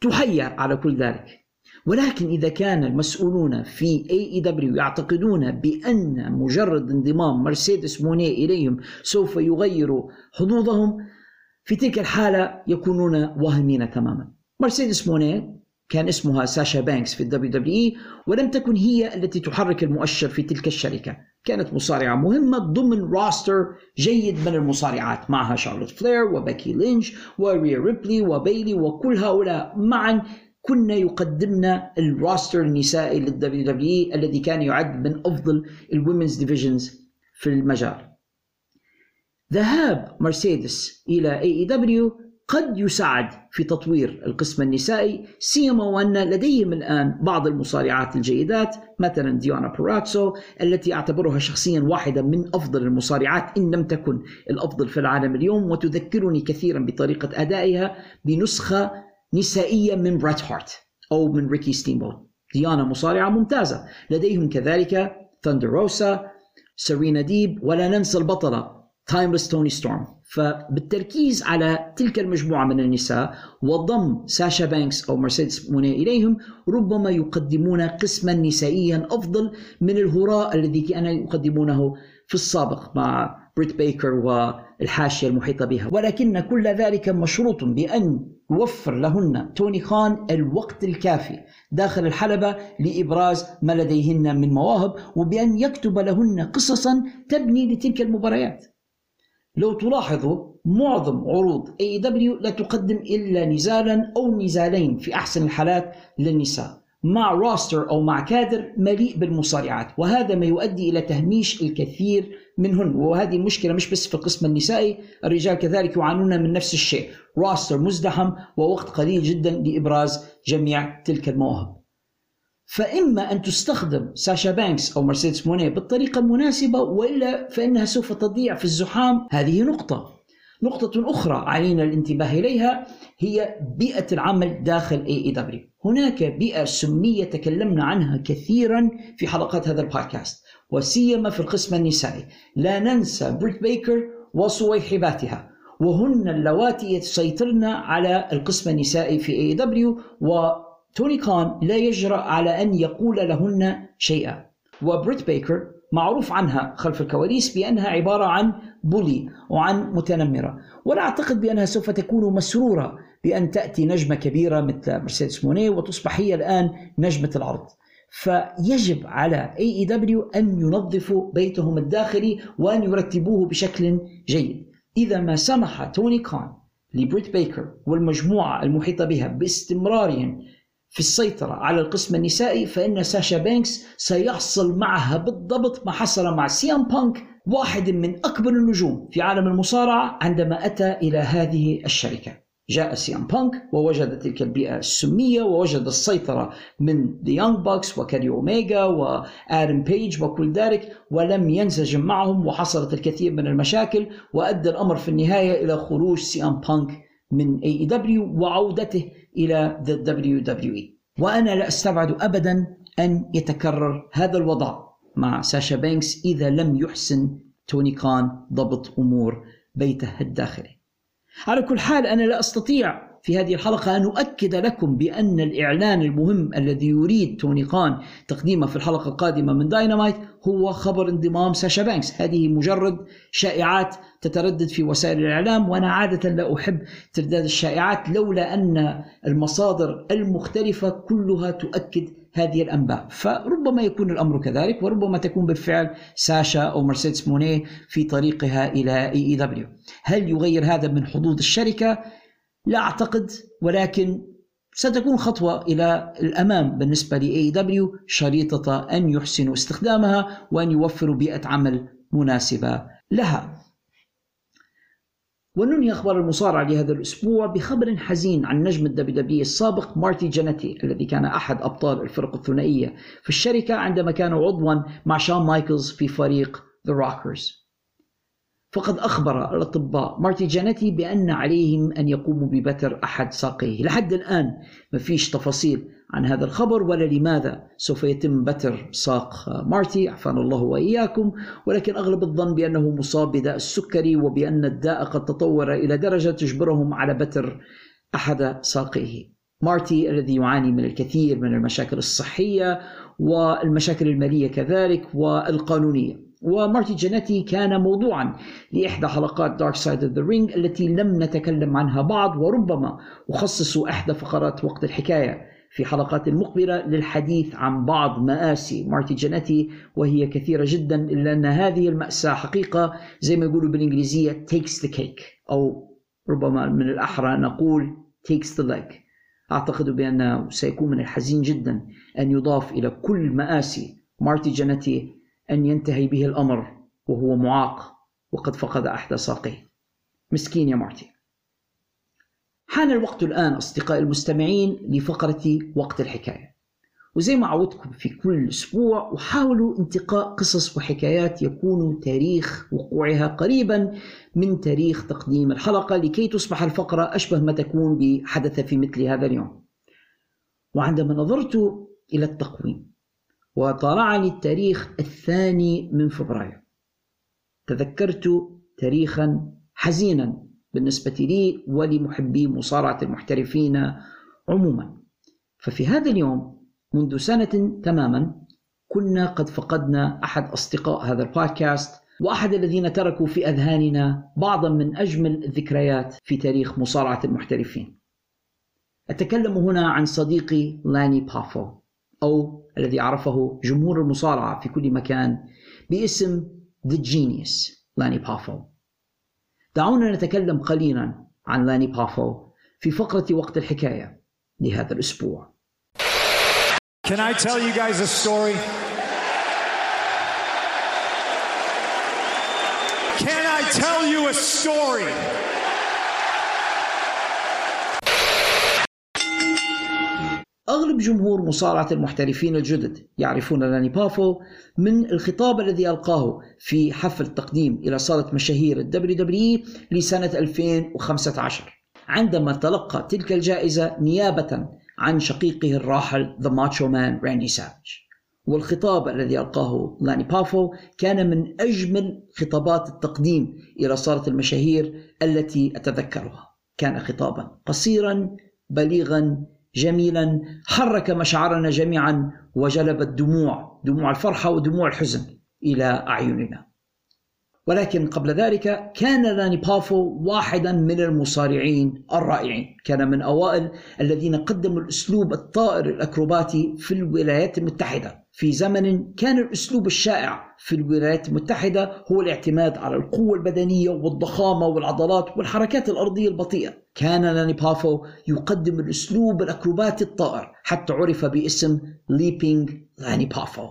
تهنأ على كل ذلك. ولكن إذا كان المسؤولون في AEW يعتقدون بأن مجرد انضمام مرسيدس مونيه إليهم سوف يغير حظوظهم في تلك الحالة يكونون واهمين تماما. مرسيدس مونيه كان اسمها ساشا بانكس في ال WWE ولم تكن هي التي تحرك المؤشر في تلك الشركة. كانت مصارعة مهمة ضمن roster جيد من المصارعات معها شارلوت فلير وبيكي لينش وريا ريبلي وبيلي وكل هؤلاء. معا كن يقدمن ال roster النسائي لل WWE الذي كان يعد من أفضل ال women's divisions في المجال. ذهاب مرسيدس إلى AEW قد يساعد في تطوير القسم النسائي سيما وأن لديهم الآن بعض المصارعات الجيدات مثلا ديانا بوراتسو التي أعتبرها شخصيا واحدة من أفضل المصارعات إن لم تكن الأفضل في العالم اليوم وتذكرني كثيرا بطريقة أدائها بنسخة نسائية من بريت هارت أو من ريكي ستيمبوت ديانا مصارعة ممتازة. لديهم كذلك ثاندر روسا سيرينا ديب ولا ننسى البطلة Timeless توني ستورم فبالتركيز على تلك المجموعة من النساء وضم ساشا بانكس أو مرسيدس مونيه إليهم ربما يقدمون قسما نسائيا أفضل من الهراء الذي كانوا يقدمونه في السابق مع بريت بيكر والحاشية المحيطة بها. ولكن كل ذلك مشروط بأن يوفر لهن. توني خان الوقت الكافي. داخل الحلبة لإبراز ما لديهن من مواهب وبأن يكتب لهن قصصا تبني لتلك المباريات. لو تلاحظوا معظم عروض اي دبليو لا تقدم إلا نزالا أو نزالين في أحسن الحالات للنساء. مع راستر أو مع كادر مليء بالمصارعات. وهذا ما يؤدي إلى تهميش الكثير منهن وهذه المشكلة مش بس في القسم النسائي الرجال كذلك يعانون من نفس الشيء. roster مزدحم ووقت قليل جدا لإبراز جميع تلك المواهب. فإما أن تستخدم ساشا بانكس أو مرسيدس موني بالطريقة المناسبة وإلا فإنها سوف تضيع في الزحام. هذه نقطة. نقطة أخرى علينا الانتباه إليها هي بيئة العمل داخل AEW هناك بيئة سمية تكلمنا عنها كثيرا في حلقات هذا البودكاست. وسيما في القسم النسائي. لا ننسى بريت بيكر وصويحباتها وهن اللواتي يسيطرن على القسم النسائي في AEW وتوني خان لا يجرأ على أن يقول لهن شيئا. وبريت بيكر معروف عنها خلف الكواليس بأنها عبارة عن bully وعن متنمرة. ولا أعتقد بأنها سوف تكون مسرورة بأن تأتي نجمة كبيرة مثل مرسيدس موني وتصبح هي الآن نجمة العرض. فيجب على AEW أن ينظفوا بيتهم الداخلي وأن يرتبوه بشكل جيد. إذا ما سمح توني خان لبريت بيكر والمجموعة المحيطة بها باستمرارهم في السيطرة على القسم النسائي فإن ساشا بانكس سيحصل معها بالضبط ما حصل مع سي ام بانك واحد من أكبر النجوم في عالم المصارعة عندما أتى إلى هذه الشركة. جاء سي ام بانك ووجد تلك البيئة السمية ووجد السيطرة من The Young Bucks وكيني اوميجا وادم بيج وكل ذلك ولم ينسجم معهم وحصلت الكثير من المشاكل وأدى الأمر في النهاية إلى خروج سي ام بانك من AEW وعودته إلى ذا دبليو دبليو اي وأنا لا أستبعد ابدا أن يتكرر هذا الوضع مع ساشا بانكس إذا لم يحسن توني خان ضبط أمور بيته الداخلي. على كل حال أنا لا أستطيع في هذه الحلقة أن أؤكد لكم بأن الإعلان المهم الذي يريد توني خان تقديمه في الحلقة القادمة من داينامايت هو خبر انضمام ساشا بانكس. هذه مجرد شائعات تتردد في وسائل الإعلام وأنا عادة لا أحب ترداد الشائعات لولا أن المصادر المختلفة كلها تؤكد هذه الأنباء. فربما يكون الأمر كذلك وربما تكون بالفعل ساشا أو مرسيدس موني في طريقها إلى AEW هل يغير هذا من حظوظ الشركة؟ لا أعتقد ولكن ستكون خطوة إلى الأمام بالنسبة ل AEW شريطة أن يحسنوا استخدامها وأن يوفروا بيئة عمل مناسبة لها. وننهي أخبار المصارعة لهذا الأسبوع بخبر حزين عن نجم ال WWE السابق مارتي جانيتي الذي كان أحد أبطال الفرق الثنائية في الشركة عندما كان عضوا مع شون مايكلز في فريق The Rockers فقد أخبر الأطباء مارتي جانيتي بأن عليهم أن يقوموا ببتر أحد ساقيه. لحد الآن ما فيش تفاصيل عن هذا الخبر ولا لماذا سوف يتم بتر ساق مارتي. عفانا الله وإياكم. ولكن أغلب الظن بأنه مصاب بداء السكري وبأن الداء قد تطور إلى درجة تجبرهم على بتر أحد ساقيه. مارتي الذي يعاني من الكثير من المشاكل الصحية والمشاكل المالية كذلك والقانونية. ومارتي جانيتي كان موضوعا لإحدى حلقات Dark Side of the Ring التي لم نتكلم عنها بعد وربما أخصص إحدى فقرات وقت الحكاية في حلقات مقبلة للحديث عن بعض مآسي. مارتي جانيتي وهي كثيرة جدا إلا أن هذه المأساة حقيقة زي ما يقولوا بالإنجليزية takes the cake أو ربما من الأحرى نقول takes the leg. أعتقد بأنه سيكون من الحزين جدا أن يضاف إلى كل مآسي مارتي جانيتي أن ينتهي به الأمر وهو معاق وقد فقد أحد ساقيه. مسكين يا مارتي حان الوقت الآن أصدقائي المستمعين لفقرة وقت الحكاية. وزي ما عودتكم في كل أسبوع أحاول انتقاء قصص وحكايات يكون تاريخ وقوعها قريبا من تاريخ تقديم الحلقة لكي تصبح الفقرة أشبه ما تكون بحدث في مثل هذا اليوم. وعندما نظرت إلى التقويم وطالعني التاريخ الثاني من فبراير. تذكرت تاريخا حزينا بالنسبة لي ولمحبي مصارعة المحترفين عموما. ففي هذا اليوم منذ سنة تماما كنا قد فقدنا أحد أصدقاء هذا البودكاست وأحد الذين تركوا في أذهاننا بعضا من أجمل الذكريات في تاريخ مصارعة المحترفين. أتكلم هنا عن صديقي لاني بافو أو الذي عرفه جمهور المصارعة في كل مكان باسم The Genius لاني بافو دعونا نتكلم قليلا عن لاني بافو في فقرة وقت الحكاية لهذا الأسبوع Can I tell you guys a story? Can I tell you a story? أغلب جمهور مصارعة المحترفين الجدد يعرفون لاني بافو من الخطاب الذي ألقاه في حفل تقديم إلى صالة مشاهير ال WWE لسنة 2015 عندما تلقى تلك الجائزة نيابة عن شقيقه الراحل The Macho Man راندي سافج والخطاب الذي ألقاه لاني بافو كان من أجمل خطابات التقديم إلى صالة المشاهير التي أتذكرها. كان خطابا قصيرا بليغا جميلا حرك مشاعرنا جميعا وجلب الدموع دموع الفرحة ودموع الحزن إلى أعيننا. ولكن قبل ذلك كان لاني بافو واحدا من المصارعين الرائعين. كان من أوائل الذين قدموا الأسلوب الطائر الأكروباتي في الولايات المتحدة. في زمن كان الأسلوب الشائع في الولايات المتحدة هو الاعتماد على القوة البدنية والضخامة والعضلات والحركات الأرضية البطيئة. كان لاني بافو يقدم الأسلوب الأكروباتي الطائر. حتى عرف باسم Leaping لاني بافو.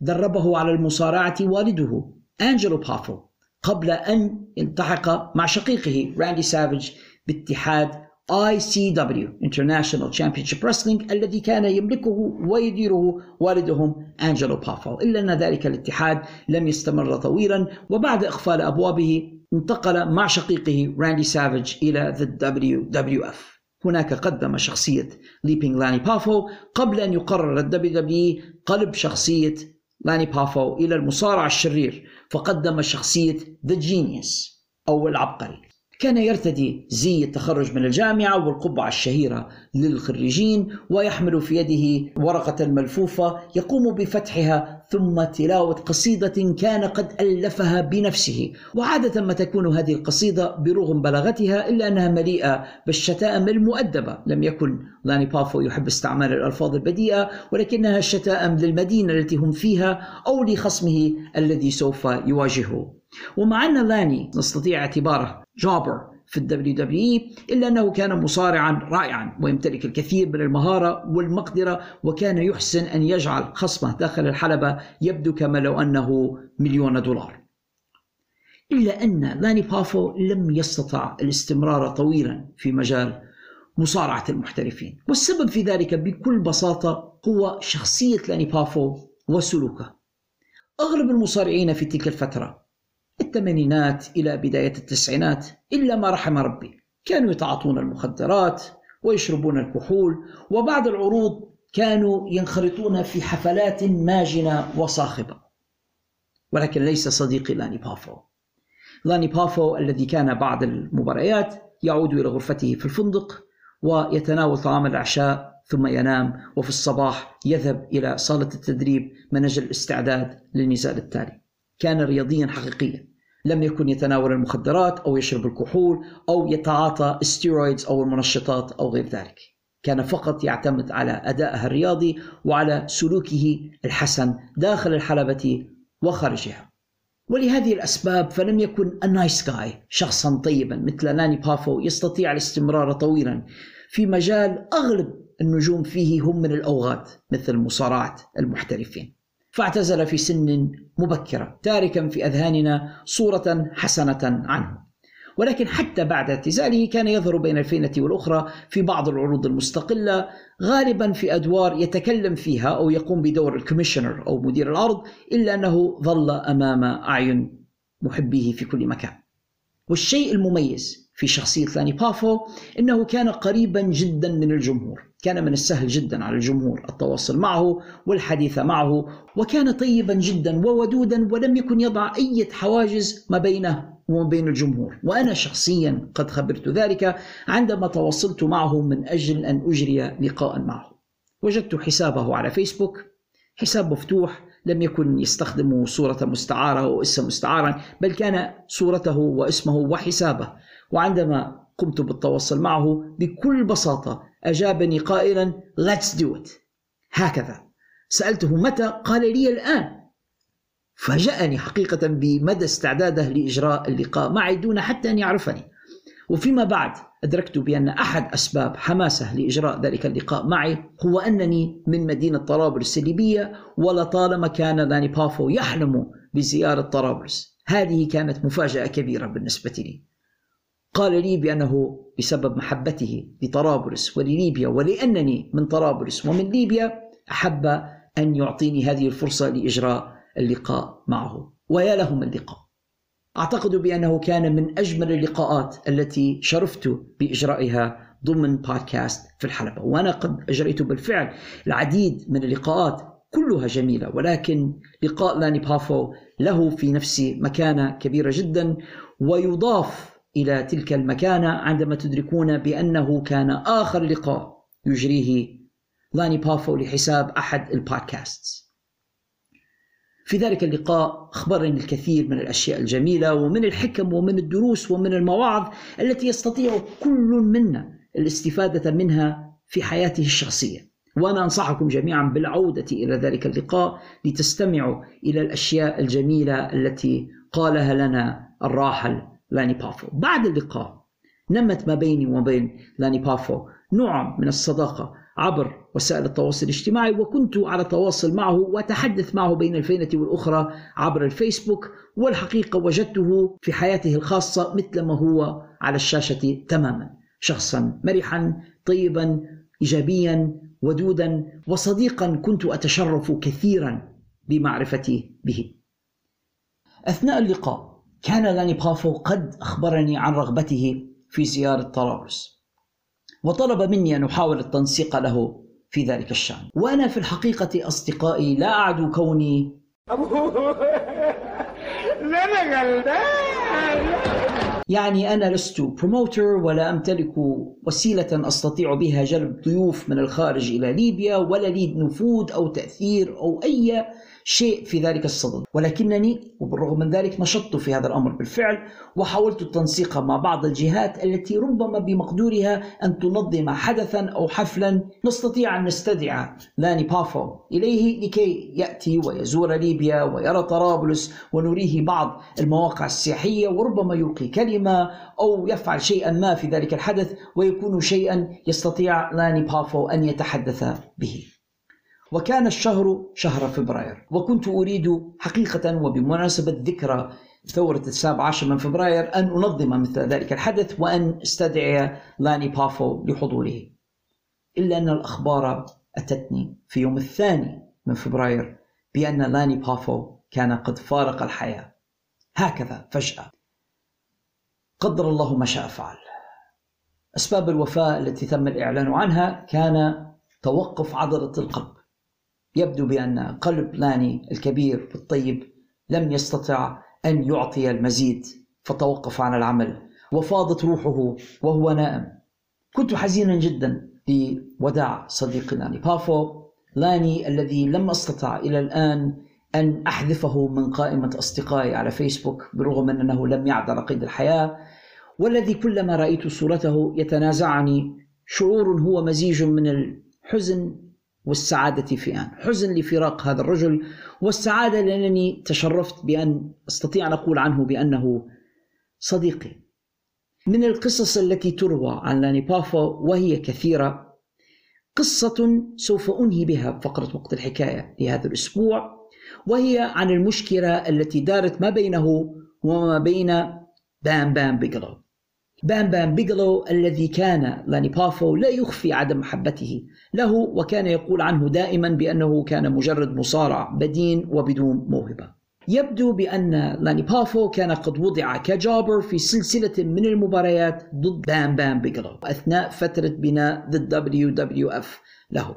دربه على المصارعة والده. أنجلو بافو قبل أن يلتحق مع شقيقه راندي سافيج باتحاد ICW International Championship Wrestling الذي كان يملكه ويديره والدهم أنجلو بافو. إلا أن ذلك الاتحاد لم يستمر طويلا وبعد إقفال أبوابه انتقل مع شقيقه راندي سافيج إلى the WWF هناك قدم شخصية Leaping لاني بافو قبل أن يقرر ال WWE قلب شخصية لاني بافو إلى المصارع الشرير فقدم شخصية The Genius أو العبقري كان يرتدي زي التخرج من الجامعة والقبعة الشهيرة للخريجين ويحمل في يده ورقة ملفوفة يقوم بفتحها ثم تلاوة قصيدة كان قد ألفها بنفسه. وعادة ما تكون هذه القصيدة برغم بلاغتها إلا أنها مليئة بالشتائم المؤدبة. لم يكن لاني بافو يحب استعمال الألفاظ البذيئة ولكنها شتائم للمدينة التي هم فيها أو لخصمه الذي سوف يواجهه. ومع أن لاني نستطيع اعتباره jobber في ال WWE إلا أنه كان مصارعا رائعا ويمتلك الكثير من المهارة والمقدرة وكان يحسن أن يجعل خصمه داخل الحلبة يبدو كما لو أنه مليون دولار. إلا أن لاني بافو لم يستطع الاستمرار طويلا في مجال مصارعة المحترفين والسبب في ذلك بكل بساطة هو شخصية لاني بافو وسلوكه. أغلب المصارعين في تلك الفترة الثمانينات إلى بداية التسعينات إلا ما رحم ربي. كانوا يتعاطون المخدرات ويشربون الكحول وبعد العروض كانوا ينخرطون في حفلات ماجنة وصاخبة. ولكن ليس صديقي لاني بافو. لاني بافو الذي كان بعد المباريات يعود إلى غرفته في الفندق ويتناول طعام العشاء ثم ينام وفي الصباح يذهب إلى صالة التدريب من أجل الاستعداد للنزال التالي. كان رياضيا حقيقيا. لم يكن يتناول المخدرات أو يشرب الكحول أو يتعاطى ستيرويدز أو المنشطات أو غير ذلك. كان فقط يعتمد على أدائه الرياضي وعلى سلوكه الحسن داخل الحلبة وخارجها. ولهذه الأسباب فلم يكن ال nice guy شخصا طيبا مثل لاني بافو يستطيع الاستمرار طويلا. في مجال أغلب النجوم فيه هم من الأوغاد مثل مصارعة المحترفين. فاعتزل في سن مبكرة تاركا في أذهاننا صورة حسنة عنه. ولكن حتى بعد اعتزاله كان يظهر بين الفينة والأخرى في بعض العروض المستقلة غالبا في أدوار يتكلم فيها أو يقوم بدور ال commissioner أو مدير العرض إلا أنه ظل أمام أعين محبيه في كل مكان. والشيء المميز في شخصية لاني بافو أنه كان قريبا جدا من الجمهور. كان من السهل جدا على الجمهور التواصل معه والحديث معه وكان طيبا جدا وودودا ولم يكن يضع أي حواجز ما بينه وما بين الجمهور. وأنا شخصيا قد خبرت ذلك عندما تواصلت معه من أجل أن أجري لقاء معه. وجدت حسابه على فيسبوك حساب مفتوح لم يكن يستخدم صورة مستعارة أو اسم مستعارا بل كان صورته واسمه وحسابه. وعندما قمت بالتواصل معه بكل بساطة أجابني قائلا let's do it. هكذا. سألته متى؟ قال لي الآن. فاجأني حقيقة بمدى استعداده لإجراء اللقاء معي دون حتى أن يعرفني. وفيما بعد أدركت بأن أحد أسباب حماسه لإجراء ذلك اللقاء معي هو أنني من مدينة طرابلس الليبية ولطالما كان لاني بافو يحلم بزيارة طرابلس. هذه كانت مفاجأة كبيرة بالنسبة لي. قال لي بأنه بسبب محبته لطرابلس ولليبيا ولأنني من طرابلس ومن ليبيا أحب أن يعطيني هذه الفرصة لإجراء اللقاء معه. ويا له من اللقاء. أعتقد بأنه كان من أجمل اللقاءات التي شرفت بإجرائها ضمن بودكاست في الحلبة. وأنا قد أجريت بالفعل. العديد من اللقاءات كلها جميلة ولكن لقاء لاني بافو له في نفسي مكانة كبيرة جدا ويضاف إلى تلك المكانة عندما تدركون بأنه كان آخر لقاء يجريه لاني بافو لحساب أحد البودكاست في ذلك اللقاء أخبرني الكثير من الأشياء الجميلة ومن الحكم ومن الدروس ومن المواعظ التي يستطيع كل منا الاستفادة منها في حياته الشخصية. وأنا أنصحكم جميعا بالعودة إلى ذلك اللقاء لتستمعوا إلى الأشياء الجميلة التي قالها لنا الراحل لاني بافو. بعد اللقاء نمت ما بيني وبين لاني بافو نوع من الصداقة عبر وسائل التواصل الاجتماعي وكنت على تواصل معه واتحدث معه بين الفينة والأخرى عبر الفيسبوك والحقيقة وجدته في حياته الخاصة مثل ما هو على الشاشة تماما. شخصا مرحا طيبا إيجابيا ودودا وصديقا كنت أتشرف كثيرا بمعرفتي به. أثناء اللقاء كان لاني بافو قد أخبرني عن رغبته في زيارة طرابلس. وطلب مني أن أحاول التنسيق له في ذلك الشأن. وأنا في الحقيقة أصدقائي لا أعد كوني يعني أنا لست promoter ولا أمتلك وسيلة أستطيع بها جلب ضيوف من الخارج إلى ليبيا ولا لي نفوذ أو تأثير أو أي شيء في ذلك الصدد. ولكنني وبالرغم من ذلك نشطت في هذا الأمر بالفعل وحاولت التنسيق مع بعض الجهات التي ربما بمقدورها أن تنظم حدثا أو حفلا نستطيع أن نستدعي لاني بافو إليه لكي يأتي ويزور ليبيا ويرى طرابلس ونريه بعض المواقع السياحية وربما يلقي كلمة أو يفعل شيئا ما في ذلك الحدث ويكون شيئا يستطيع لاني بافو أن يتحدث به. وكان الشهر شهر فبراير. وكنت أريد حقيقة وبمناسبة ذكرى ثورة السابع عشر من فبراير أن أنظم مثل ذلك الحدث وأن أستدعي لاني بافو لحضوره. إلا أن الأخبار أتتني في يوم الثاني من فبراير بأن لاني بافو كان قد فارق الحياة. هكذا فجأة. قدر الله ما شاء فعل. أسباب الوفاة التي تم الإعلان عنها كان توقف عضلة القلب. يبدو بأن قلب لاني الكبير والطيب لم يستطع أن يعطي المزيد فتوقف عن العمل وفاضت روحه وهو نائم. كنت حزينا جدا لوداع صديقي لاني بافو لاني الذي لم أستطع إلى الآن أن أحذفه من قائمة أصدقائي على فيسبوك بالرغم من أنه لم يعد على قيد الحياة والذي كلما رأيت صورته يتنازعني. شعور هو مزيج من الحزن والسعادة في آن. حزن لفراق هذا الرجل والسعادة لأنني تشرفت بأن أستطيع أن أقول عنه بأنه صديقي. من القصص التي تروى عن لاني بافا وهي كثيرة قصة سوف أنهي بها فقرة وقت الحكاية لهذا الأسبوع وهي عن المشكلة التي دارت ما بينه وما بين بام بام بيجلو. بام بام بيجلو الذي كان لاني بافو لا يخفي عدم محبته له وكان يقول عنه دائما بأنه كان مجرد مصارع بدين وبدون موهبة. يبدو بأن لاني بافو كان قد وضع ك jobber في سلسلة من المباريات ضد بام بام بيجلو أثناء فترة بناء The WWF له.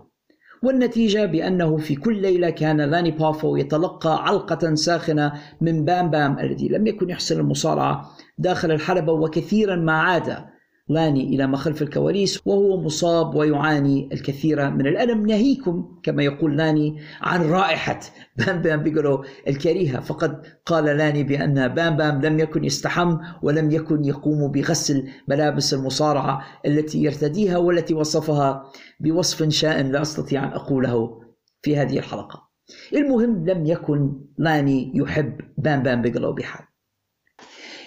والنتيجة بأنه في كل ليلة كان لاني بافو يتلقى علقة ساخنة من بام بام الذي لم يكن يحسن المصارعة داخل الحلبة وكثيرا ما عاد لاني إلى ما خلف الكواليس وهو مصاب ويعاني الكثير من الألم. ناهيكم كما يقول لاني عن رائحة بام بام بيجلو الكريهة. فقد قال لاني بأن بام بام لم يكن يستحم ولم يكن يقوم بغسل ملابس المصارعة التي يرتديها والتي وصفها بوصف شائن لا أستطيع أن أقوله في هذه الحلقة. المهم لم يكن لاني يحب بام بام بيجلو بحال.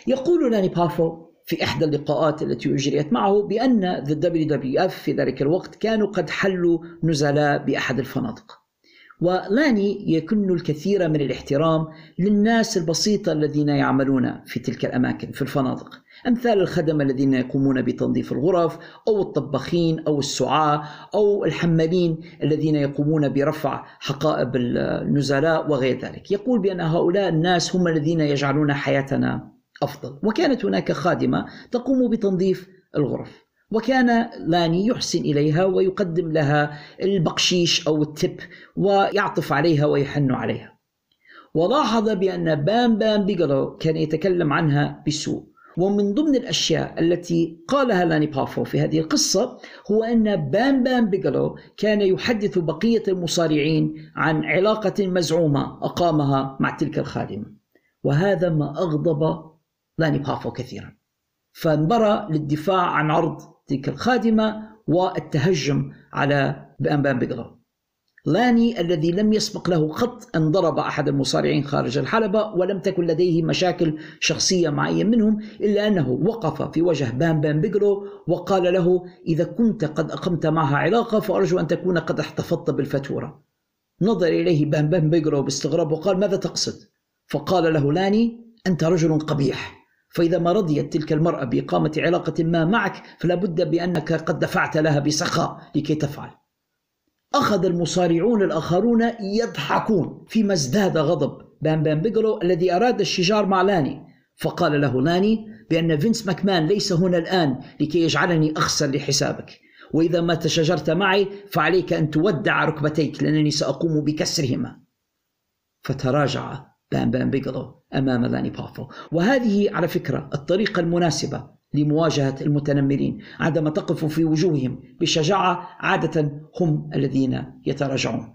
يقول لاني بافو في إحدى اللقاءات التي أجريت معه بأن The WWF في ذلك الوقت كانوا قد حلوا نزلاء بأحد الفنادق. ولاني يكن الكثير من الاحترام للناس البسيطة الذين يعملون في تلك الأماكن في الفنادق. أمثال الخدم الذين يقومون بتنظيف الغرف أو الطباخين أو السعاة أو الحمالين الذين يقومون برفع حقائب النزلاء وغير ذلك. يقول بأن هؤلاء الناس هم الذين يجعلون حياتنا أفضل. وكانت هناك خادمة تقوم بتنظيف الغرف وكان لاني يحسن إليها ويقدم لها البقشيش أو التب ويعطف عليها ويحن عليها. ولاحظ بأن بام بام بيجلو كان يتكلم عنها بسوء. ومن ضمن الأشياء التي قالها لاني بافو في هذه القصة هو أن بام بام بيجلو كان يحدث بقية المصارعين عن علاقة مزعومة أقامها مع تلك الخادمة. وهذا ما أغضب لاني بافو كثيرا. فانبرى للدفاع عن عرض تلك الخادمة والتهجم على بام بيجلو لاني الذي لم يسبق له قط أن ضرب أحد المصارعين خارج الحلبة ولم تكن لديه مشاكل شخصية مع أي منهم إلا أنه وقف في وجه بام بام بيجلو وقال له إذا كنت قد أقمت معها علاقة فأرجو أن تكون قد احتفظت بالفاتورة نظر إليه بام بام بيجلو باستغراب وقال ماذا تقصد؟ فقال له لاني أنت رجل قبيح. فإذا ما رضيت تلك المرأة بإقامة علاقة ما معك فلا بد بأنك قد دفعت لها بسخاء لكي تفعل. أخذ المصارعون الآخرون يضحكون فيما ازداد غضب. بام بام بيجلو الذي أراد الشجار مع لاني. فقال له لاني بأن فينس ماكمان ليس هنا الآن لكي يجعلني أخسر لحسابك. وإذا ما تشاجرت معي فعليك أن تودع ركبتيك لأنني سأقوم بكسرهما. فتراجع بام بام بيجلو أمام لاني بافو. وهذه على فكرة الطريقة المناسبة لمواجهة المتنمرين عندما تقف في وجوههم بشجاعة عادة هم الذين يتراجعون.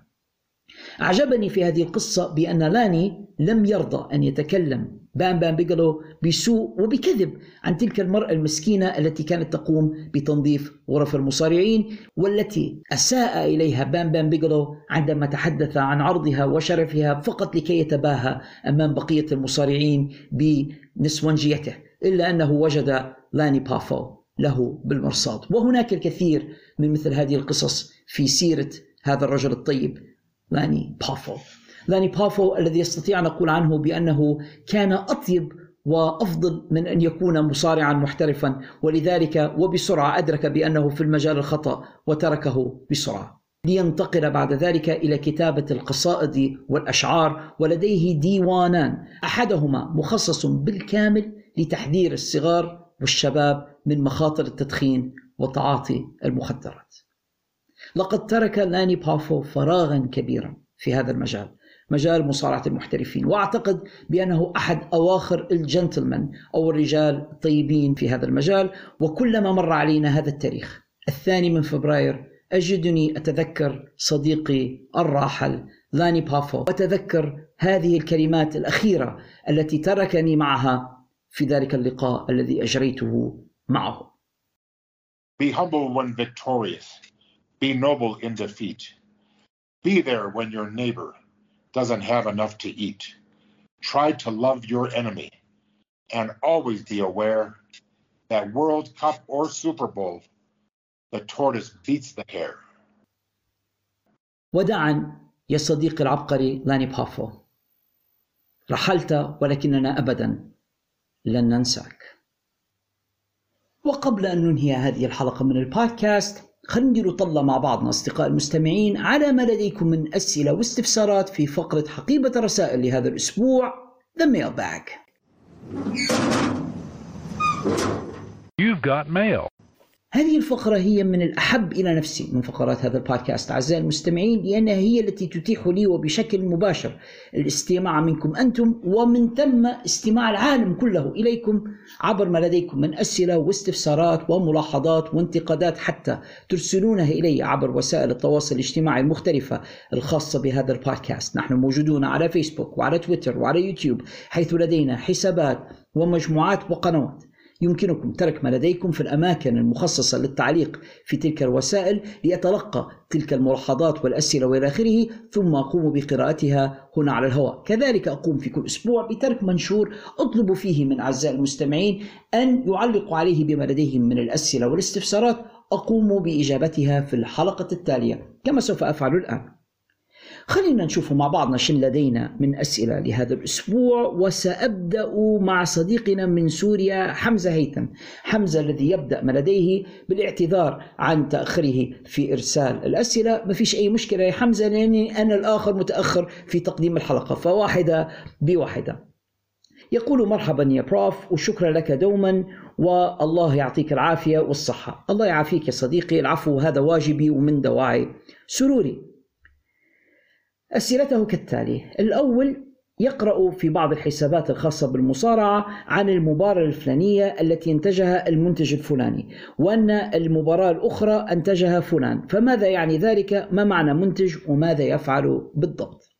أعجبني في هذه القصة بأن لاني لم يرضى أن يتكلم بام بام بيجلو بسوء وبكذب عن تلك المرأة المسكينة التي كانت تقوم بتنظيف غرف المصارعين والتي أساء إليها. بام بام بيجلو عندما تحدث عن عرضها وشرفها فقط لكي يتباهى أمام بقية المصارعين بنسوانجيته إلا أنه وجد لاني بافو له بالمرصاد. وهناك الكثير من مثل هذه القصص في سيرة هذا الرجل الطيب لاني بافو. لاني بافو الذي يستطيع أن نقول عنه بأنه كان أطيب وأفضل من أن يكون مصارعا محترفا ولذلك وبسرعة أدرك بأنه في المجال الخطأ وتركه بسرعة. لينتقل بعد ذلك إلى كتابة القصائد والأشعار ولديه ديوانان أحدهما مخصص بالكامل لتحذير الصغار والشباب من مخاطر التدخين وتعاطي المخدرات. لقد ترك لاني بافو فراغا كبيرا في هذا المجال، مجال مصارعة المحترفين وأعتقد بأنه أحد أواخر الجنتلمان أو الرجال الطيبين في هذا المجال وكلما مر علينا هذا التاريخ الثاني من فبراير أجدني أتذكر صديقي الراحل لاني بافو وأتذكر هذه الكلمات الأخيرة التي تركني معها في ذلك اللقاء الذي أجريته معه Be humble when victorious. Be noble in defeat. Be there when your neighbor doesn't have enough to eat. Try to love your enemy and always be aware that World Cup or Super Bowl, the tortoise beats the hare. ودعا يا صديقي العبقري لاني بافو رحلت ولكننا أبدا لن ننساك وقبل أن ننهي هذه الحلقة من البودكاست خلينا ندير طلة مع بعضنا أصدقاء المستمعين على ما لديكم من أسئلة واستفسارات في فقرة حقيبة الرسائل لهذا الأسبوع The Mailbag You've got mail. هذه الفقرة هي من الأحب إلى نفسي من فقرات هذا البودكاست. أعزائي المستمعين لأنها هي التي تتيح لي وبشكل مباشر الاستماع منكم أنتم ومن ثم استماع العالم كله إليكم عبر ما لديكم من أسئلة واستفسارات وملاحظات وانتقادات حتى ترسلونها إلي عبر وسائل التواصل الاجتماعي المختلفة الخاصة بهذا البودكاست. نحن موجودون على فيسبوك وعلى تويتر وعلى يوتيوب حيث لدينا حسابات ومجموعات وقنوات. يمكنكم ترك ما لديكم في الأماكن المخصصة للتعليق في تلك الوسائل لأتلقى تلك الملاحظات والأسئلة وإلى آخره ثم أقوم بقراءتها هنا على الهواء. كذلك أقوم في كل أسبوع بترك منشور أطلب فيه من أعزائي المستمعين أن يعلقوا عليه بما لديهم من الأسئلة والاستفسارات. أقوم بإجابتها في الحلقة التالية. كما سوف أفعل الآن. خلينا نشوف مع بعضنا شن لدينا من أسئلة لهذا الأسبوع. وسأبدأ مع صديقنا من سوريا حمزة هيثم. حمزة الذي يبدأ ما لديه بالاعتذار عن تأخره في إرسال الأسئلة. ما فيش أي مشكلة يا حمزة لأني أنا الآخر متأخر في تقديم الحلقة. فواحدة بواحدة. يقول مرحبا يا بروف وشكرا لك دوما والله يعطيك العافية والصحة. الله يعافيك يا صديقي. العفو هذا واجبي ومن دواعي. سروري. أسئلته كالتالي الأول يقرأ في بعض الحسابات الخاصة بالمصارعة عن المباراة الفلانية التي انتجها المنتج الفلاني وأن المباراة الأخرى انتجها فلان فماذا يعني ذلك؟ ما معنى منتج وماذا يفعل بالضبط؟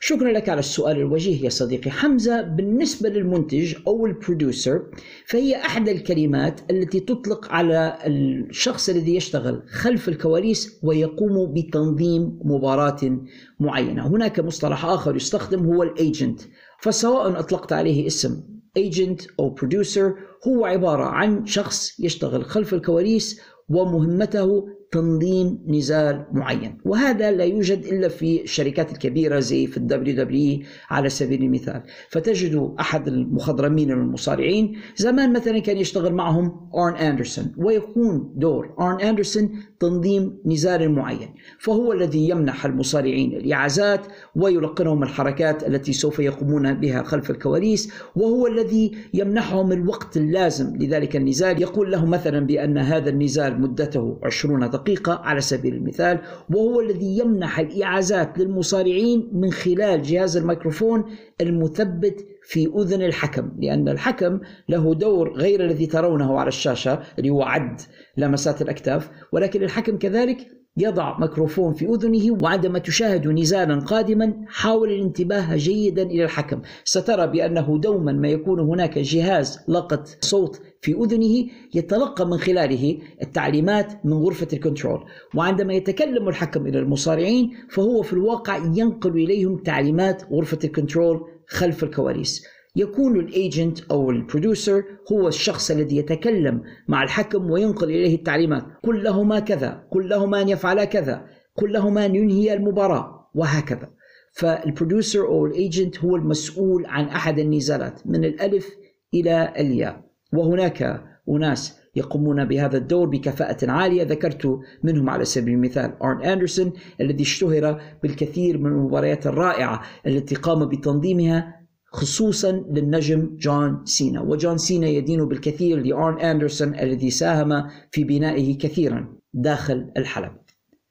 شكرا لك على السؤال الوجيه يا صديقي. حمزة بالنسبة للمنتج أو ال producer فهي أحد الكلمات التي تطلق على الشخص الذي يشتغل خلف الكواليس ويقوم بتنظيم مباراة معينة. هناك مصطلح آخر يستخدم هو ال agent فسواء أطلقت عليه اسم agent أو producer هو عبارة عن شخص يشتغل خلف الكواليس ومهمته تنظيم نزال معين. وهذا لا يوجد إلا في الشركات الكبيرة زي في ال WW على سبيل المثال. فتجد أحد المخضرمين المصارعين زمان مثلا كان يشتغل معهم أرن أندرسون ويكون دور أرن أندرسون تنظيم نزال معين. فهو الذي يمنح المصارعين الإعازات ويلقنهم الحركات التي سوف يقومون بها خلف الكواليس وهو الذي يمنحهم الوقت اللازم لذلك النزال. يقول لهم مثلا بأن هذا النزال مدته 20 دقيقة دقيقة على سبيل المثال وهو الذي يمنح الإعازات للمصارعين من خلال جهاز الميكروفون المثبت في أذن الحكم لأن الحكم له دور غير الذي ترونه على الشاشة اللي هو عد لمسات الأكتاف ولكن الحكم كذلك يضع ميكروفون في أذنه وعندما تشاهد نزالا قادما حاول الانتباه جيدا إلى الحكم. سترى بأنه دوما ما يكون هناك جهاز لقط صوت في أذنه يتلقى من خلاله التعليمات من غرفة الكنترول. وعندما يتكلم الحكم إلى المصارعين فهو في الواقع ينقل إليهم تعليمات غرفة الكنترول خلف الكواليس. يكون ال agent أو ال producer هو الشخص الذي يتكلم مع الحكم وينقل إليه التعليمات. قل لهما كذا قل لهما أن يفعلا كذا قل لهما أن ينهي المباراة وهكذا. فال producer أو ال agent هو المسؤول عن أحد النزالات من الألف إلى الياء. وهناك أناس يقومون بهذا الدور بكفاءة عالية. ذكرت منهم على سبيل المثال أرن أندرسون الذي اشتهر بالكثير من المباريات الرائعة التي قام بتنظيمها خصوصا للنجم جون سينا. وجون سينا يدين بالكثير لأرن أندرسون الذي ساهم في بنائه كثيرا داخل الحلب.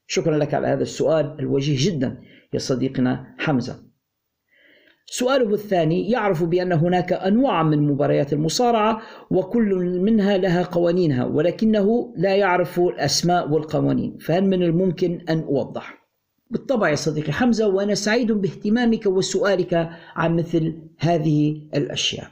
شكرا لك على هذا السؤال الوجيه جدا يا صديقنا حمزة. سؤاله الثاني يعرف بأن هناك أنواع من مباريات المصارعة وكل منها لها قوانينها ولكنه لا يعرف الأسماء والقوانين فهل من الممكن أن أوضح؟ بالطبع يا صديقي. حمزة وأنا سعيد باهتمامك وسؤالك عن مثل هذه الأشياء.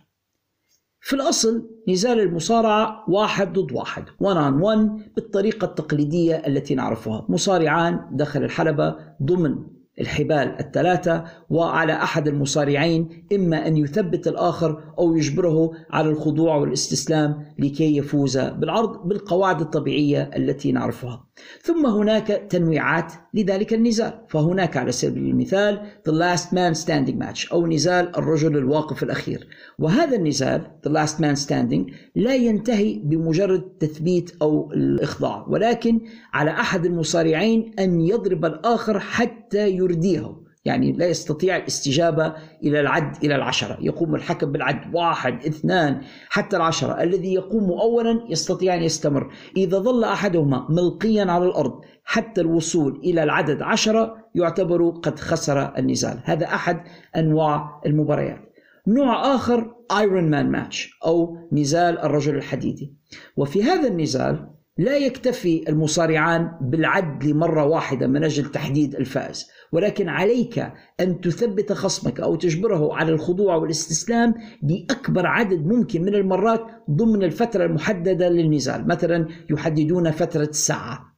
في الأصل نزال المصارعة واحد ضد واحد one on one بالطريقة التقليدية التي نعرفها. مصارعان داخل الحلبة ضمن الحبال الثلاثة وعلى أحد المصارعين إما أن يثبت الآخر أو يجبره على الخضوع والإستسلام لكي يفوز بالعرض بالقواعد الطبيعية التي نعرفها. ثم هناك تنويعات لذلك النزال. فهناك على سبيل المثال The Last Man Standing Match أو نزال الرجل الواقف الأخير. وهذا النزال The Last Man Standing لا ينتهي بمجرد تثبيت أو الإخضاع ولكن على أحد المصارعين أن يضرب الآخر حتى يرديه يعني لا يستطيع الاستجابة إلى العد إلى العشرة. يقوم الحكم بالعد. واحد اثنان حتى العشرة. الذي يقوم أولا يستطيع أن يستمر. إذا ظل أحدهما ملقيا على الأرض حتى الوصول إلى العدد عشرة يعتبر قد خسر النزال. هذا أحد أنواع المباريات. نوع آخر ايرون مان ماتش أو نزال الرجل الحديدي. وفي هذا النزال لا يكتفي المصارعان بالعد لمرة واحدة من أجل تحديد الفائز. ولكن عليك أن تثبت خصمك أو تجبره على الخضوع والاستسلام بأكبر عدد ممكن من المرات ضمن الفترة المحددة للنزال مثلا يحددون فترة ساعة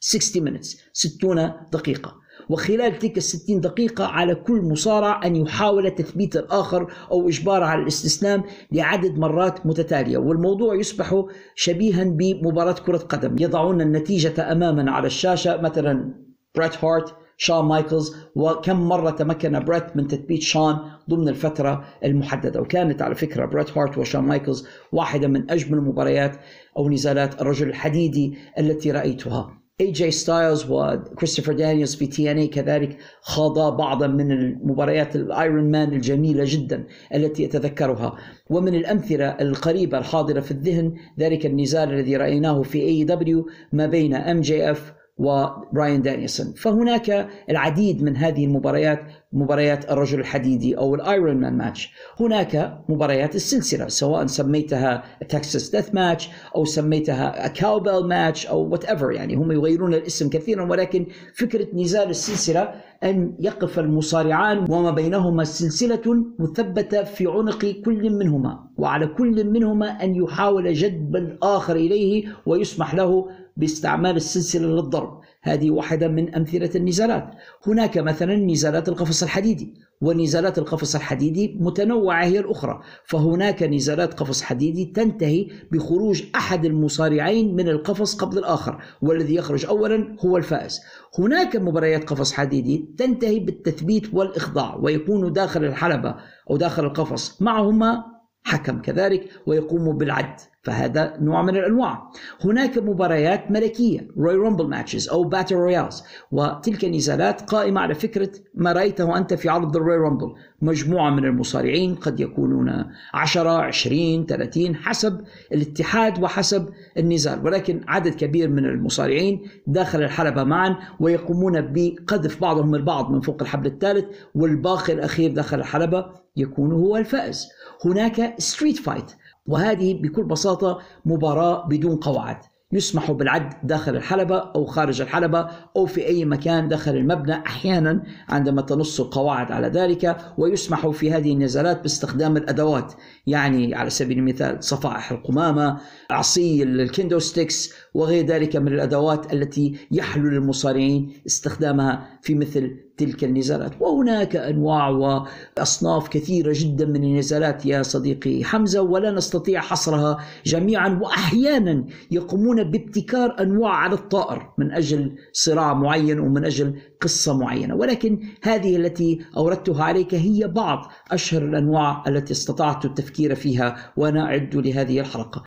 60 minutes 60 دقيقة. وخلال تلك الستين دقيقة على كل مصارع أن يحاول تثبيت الآخر أو إجباره على الاستسلام لعدد مرات متتالية. والموضوع يصبح شبيها بمباراة كرة قدم. يضعون النتيجة أمامنا على الشاشة مثلا بريت هارت شون مايكلز وكم مرة تمكن بريت من تثبيت شون ضمن الفترة المحددة. وكانت على فكرة بريت هارت وشون مايكلز واحدة من أجمل المباريات أو نزالات الرجل الحديدي التي رأيتها. AJ ستايلز وكريستوفر دانييلز في TNA كذلك خاضا بعضا من المباريات ال iron man الجميلة جدا التي اتذكرها ومن الأمثلة القريبة الحاضرة في الذهن ذلك النزال الذي رأيناه في AEW ما بين MJF وبراين دانيلسون. فهناك العديد من هذه المباريات مباريات الرجل الحديدي أو ال iron man match هناك مباريات السلسلة سواء سميتها Texas death match أو سميتها cowbell match أو whatever يعني هم يغيرون الاسم كثيرا ولكن فكرة نزال السلسلة أن يقف المصارعان وما بينهما سلسلة مثبتة في عنق كل منهما وعلى كل منهما أن يحاول جذب الآخر إليه ويسمح له باستعمال السلسلة للضرب. هذه واحدة من أمثلة النزالات. هناك مثلا نزالات القفص الحديدي ونزالات القفص الحديدي متنوعة هي الأخرى. فهناك نزالات قفص حديدي تنتهي بخروج أحد المصارعين من القفص قبل الآخر والذي يخرج أولا هو الفائز. هناك مباريات قفص حديدي تنتهي بالتثبيت والإخضاع ويكون داخل الحلبة أو داخل القفص معهما حكم كذلك ويقوم بالعد فهذا نوع من الأنواع. هناك مباريات ملكية Royal Rumble matches أو battle royals وتلك النزالات قائمة على فكرة ما رأيته أنت في عرض ال Royal Rumble مجموعة من المصارعين قد يكونون 10 20 30 حسب الاتحاد وحسب النزال ولكن عدد كبير من المصارعين داخل الحلبة معا ويقومون بقذف بعضهم البعض من فوق الحبل الثالث والباقي الأخير داخل الحلبة يكون هو الفائز. هناك street fight وهذه بكل بساطة مباراة بدون قواعد. يسمح بالعد داخل الحلبة أو خارج الحلبة أو في أي مكان داخل المبنى أحيانا عندما تنص القواعد على ذلك ويسمح في هذه النزالات باستخدام الأدوات. يعني على سبيل المثال صفائح القمامة عصي ال kendo sticks وغير ذلك من الأدوات التي يحلو للمصارعين استخدامها في مثل تلك النزالات. وهناك أنواع وأصناف كثيرة جدا من النزالات يا صديقي. حمزة ولا نستطيع حصرها جميعا. واحيانا يقومون بابتكار أنواع على الطائر من أجل صراع معين ومن أجل قصة معينة. ولكن هذه التي أوردتها عليك هي بعض أشهر الأنواع التي استطعت التفكير فيها وأنا أعد لهذه الحلقة.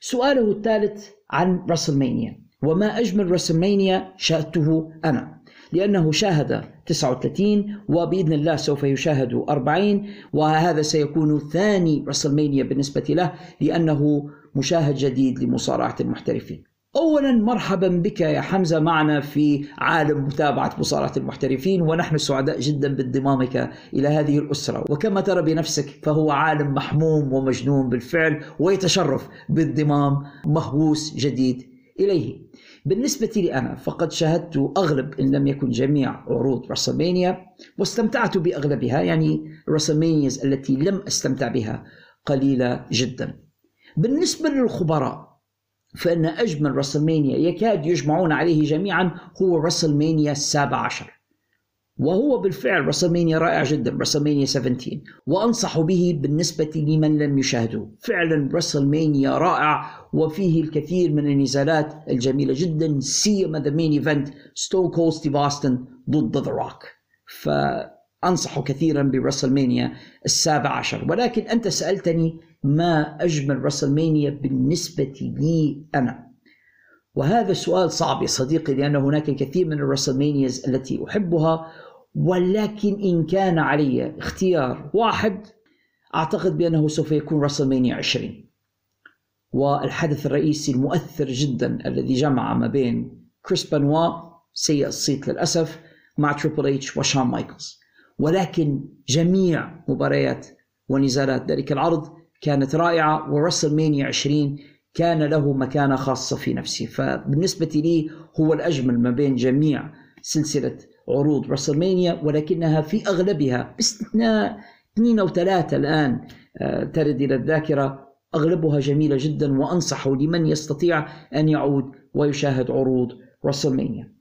سؤاله الثالث عن راسلمانيا. وما أجمل راسلمانيا شاهدته أنا؟ لأنه شاهد 39 وبإذن الله سوف يشاهد 40 وهذا سيكون ثاني رسلمانيا بالنسبة له لأنه مشاهد جديد لمصارعة المحترفين. اولا مرحبا بك يا حمزة معنا في عالم متابعة مصارعة المحترفين ونحن سعداء جدا بانضمامك إلى هذه الأسرة. وكما ترى بنفسك فهو عالم محموم ومجنون بالفعل ويتشرف بانضمام مهووس جديد إليه. بالنسبة لي أنا فقد شاهدت أغلب إن لم يكن جميع عروض رسلمانيا واستمتعت بأغلبها يعني ال WrestleManias التي لم أستمتع بها قليلة جدا. بالنسبة للخبراء فإن أجمل رسلمانيا يكاد يجمعون عليه جميعا هو رسلمانيا السابع عشر. وهو بالفعل رسلمانيا رائع جدا رسلمانيا 17 وأنصح به بالنسبة لمن لم يشاهدوه. فعلا رسلمانيا رائع وفيه الكثير من النزالات الجميلة جدا سيما the main event Stone Cold Steve Austin ضد The Rock فأنصح كثيرا برسلمانيا السابع عشر. ولكن أنت سألتني ما أجمل رسلمانيا بالنسبة لي أنا؟ وهذا السؤال صعب يا صديقي لأن هناك الكثير من ال WrestleManias التي أحبها ولكن إن كان علي اختيار واحد أعتقد بأنه سوف يكون رسلمانيا 20 والحدث الرئيسي المؤثر جدا الذي جمع ما بين كريس بنوا سيء الصيت للأسف مع Triple H وشون مايكلز. ولكن جميع مباريات ونزالات ذلك العرض كانت رائعة ورسلمانيا 20 كان له مكانة خاصة في نفسي فبالنسبة لي هو الأجمل ما بين جميع سلسلة عروض رسلمانيا ولكنها في أغلبها باستثناء اثنين أو ثلاثة الآن آه، ترد إلى الذاكرة. أغلبها جميلة جدا وأنصح لمن يستطيع أن يعود ويشاهد عروض رسلمانيا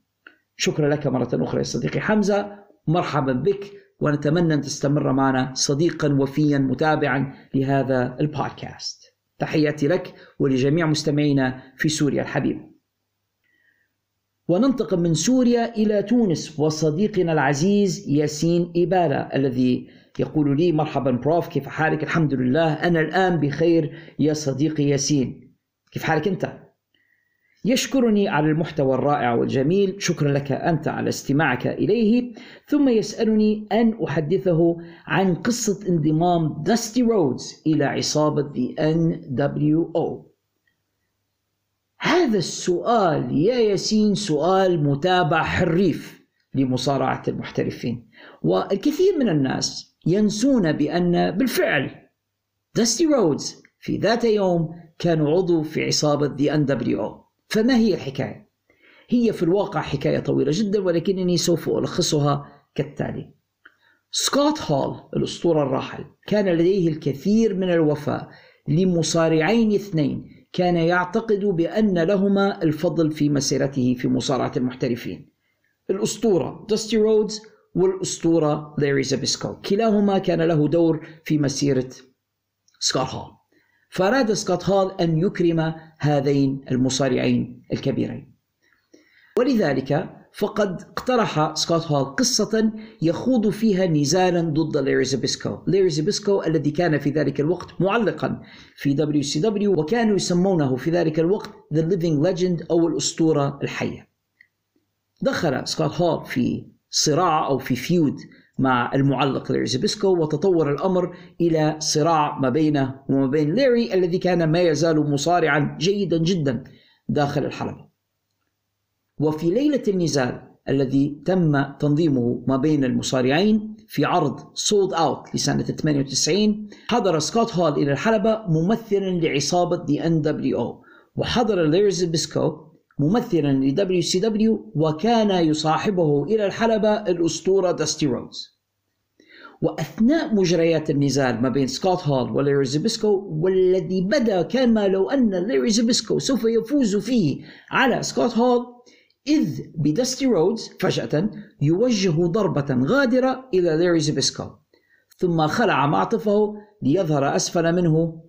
شكرا لك مرة أخرى يا صديقي حمزة. مرحبا بك ونتمنى أن تستمر معنا صديقا وفيا متابعا لهذا البودكاست. تحياتي لك ولجميع مستمعينا في سوريا الحبيبة وننتقل من سوريا إلى تونس وصديقنا العزيز ياسين إبالا الذي يقول لي مرحبا بروف كيف حالك؟ الحمد لله. أنا الآن بخير يا صديقي ياسين. كيف حالك أنت؟ يشكرني على المحتوى الرائع والجميل. شكرا لك أنت على استماعك إليه. ثم يسألني أن أحدثه عن قصة انضمام داستي رودز إلى عصابة The NWO هذا السؤال يا ياسين سؤال متابع حريف لمصارعة المحترفين. والكثير من الناس ينسون بأن بالفعل داستي رودز في ذات يوم كان عضو في عصابة The NWO فما هي الحكاية؟ هي في الواقع حكاية طويلة جدا ولكنني سوف ألخصها كالتالي. سكوت هول الأسطورة الراحل كان لديه الكثير من الوفاء لمصارعين اثنين كان يعتقد بأن لهما الفضل في مسيرته في مصارعة المحترفين. الأسطورة داستي رودز والأسطورة لاري زبيسكو كلاهما كان له دور في مسيرة سكوت هول فأراد سكوت هول أن يكرم هذين المصارعين الكبيرين. ولذلك فقد اقترح سكوت هول قصة يخوض فيها نزالا ضد ليري زبيسكو. ليري زبيسكو الذي كان في ذلك الوقت معلقا في WCW وكانوا يسمونه في ذلك الوقت The Living Legend أو الأسطورة الحية. دخل سكوت هول في صراع أو في feud مع المعلق ليري زبيسكو وتطور الأمر إلى صراع ما بينه وما بين ليري الذي كان ما يزال مصارعا جيدا جدا داخل الحلبة. وفي ليلة النزال الذي تم تنظيمه ما بين المصارعين في عرض Souled Out لسنة 98 حضر سكوت هول إلى الحلبة ممثلا لعصابة The NWO وحضر ليري زبيسكو ممثلا ل WCW وكان يصاحبه إلى الحلبة الأسطورة داستي رودز وأثناء مجريات النزال ما بين سكوت هول وليري زبيسكو والذي بدا كما لو أن ليري زبيسكو سوف يفوز فيه على سكوت هول إذ بداستي رودز فجأة يوجه ضربة غادرة إلى ليري زبيسكو ثم خلع معطفه ليظهر أسفل منه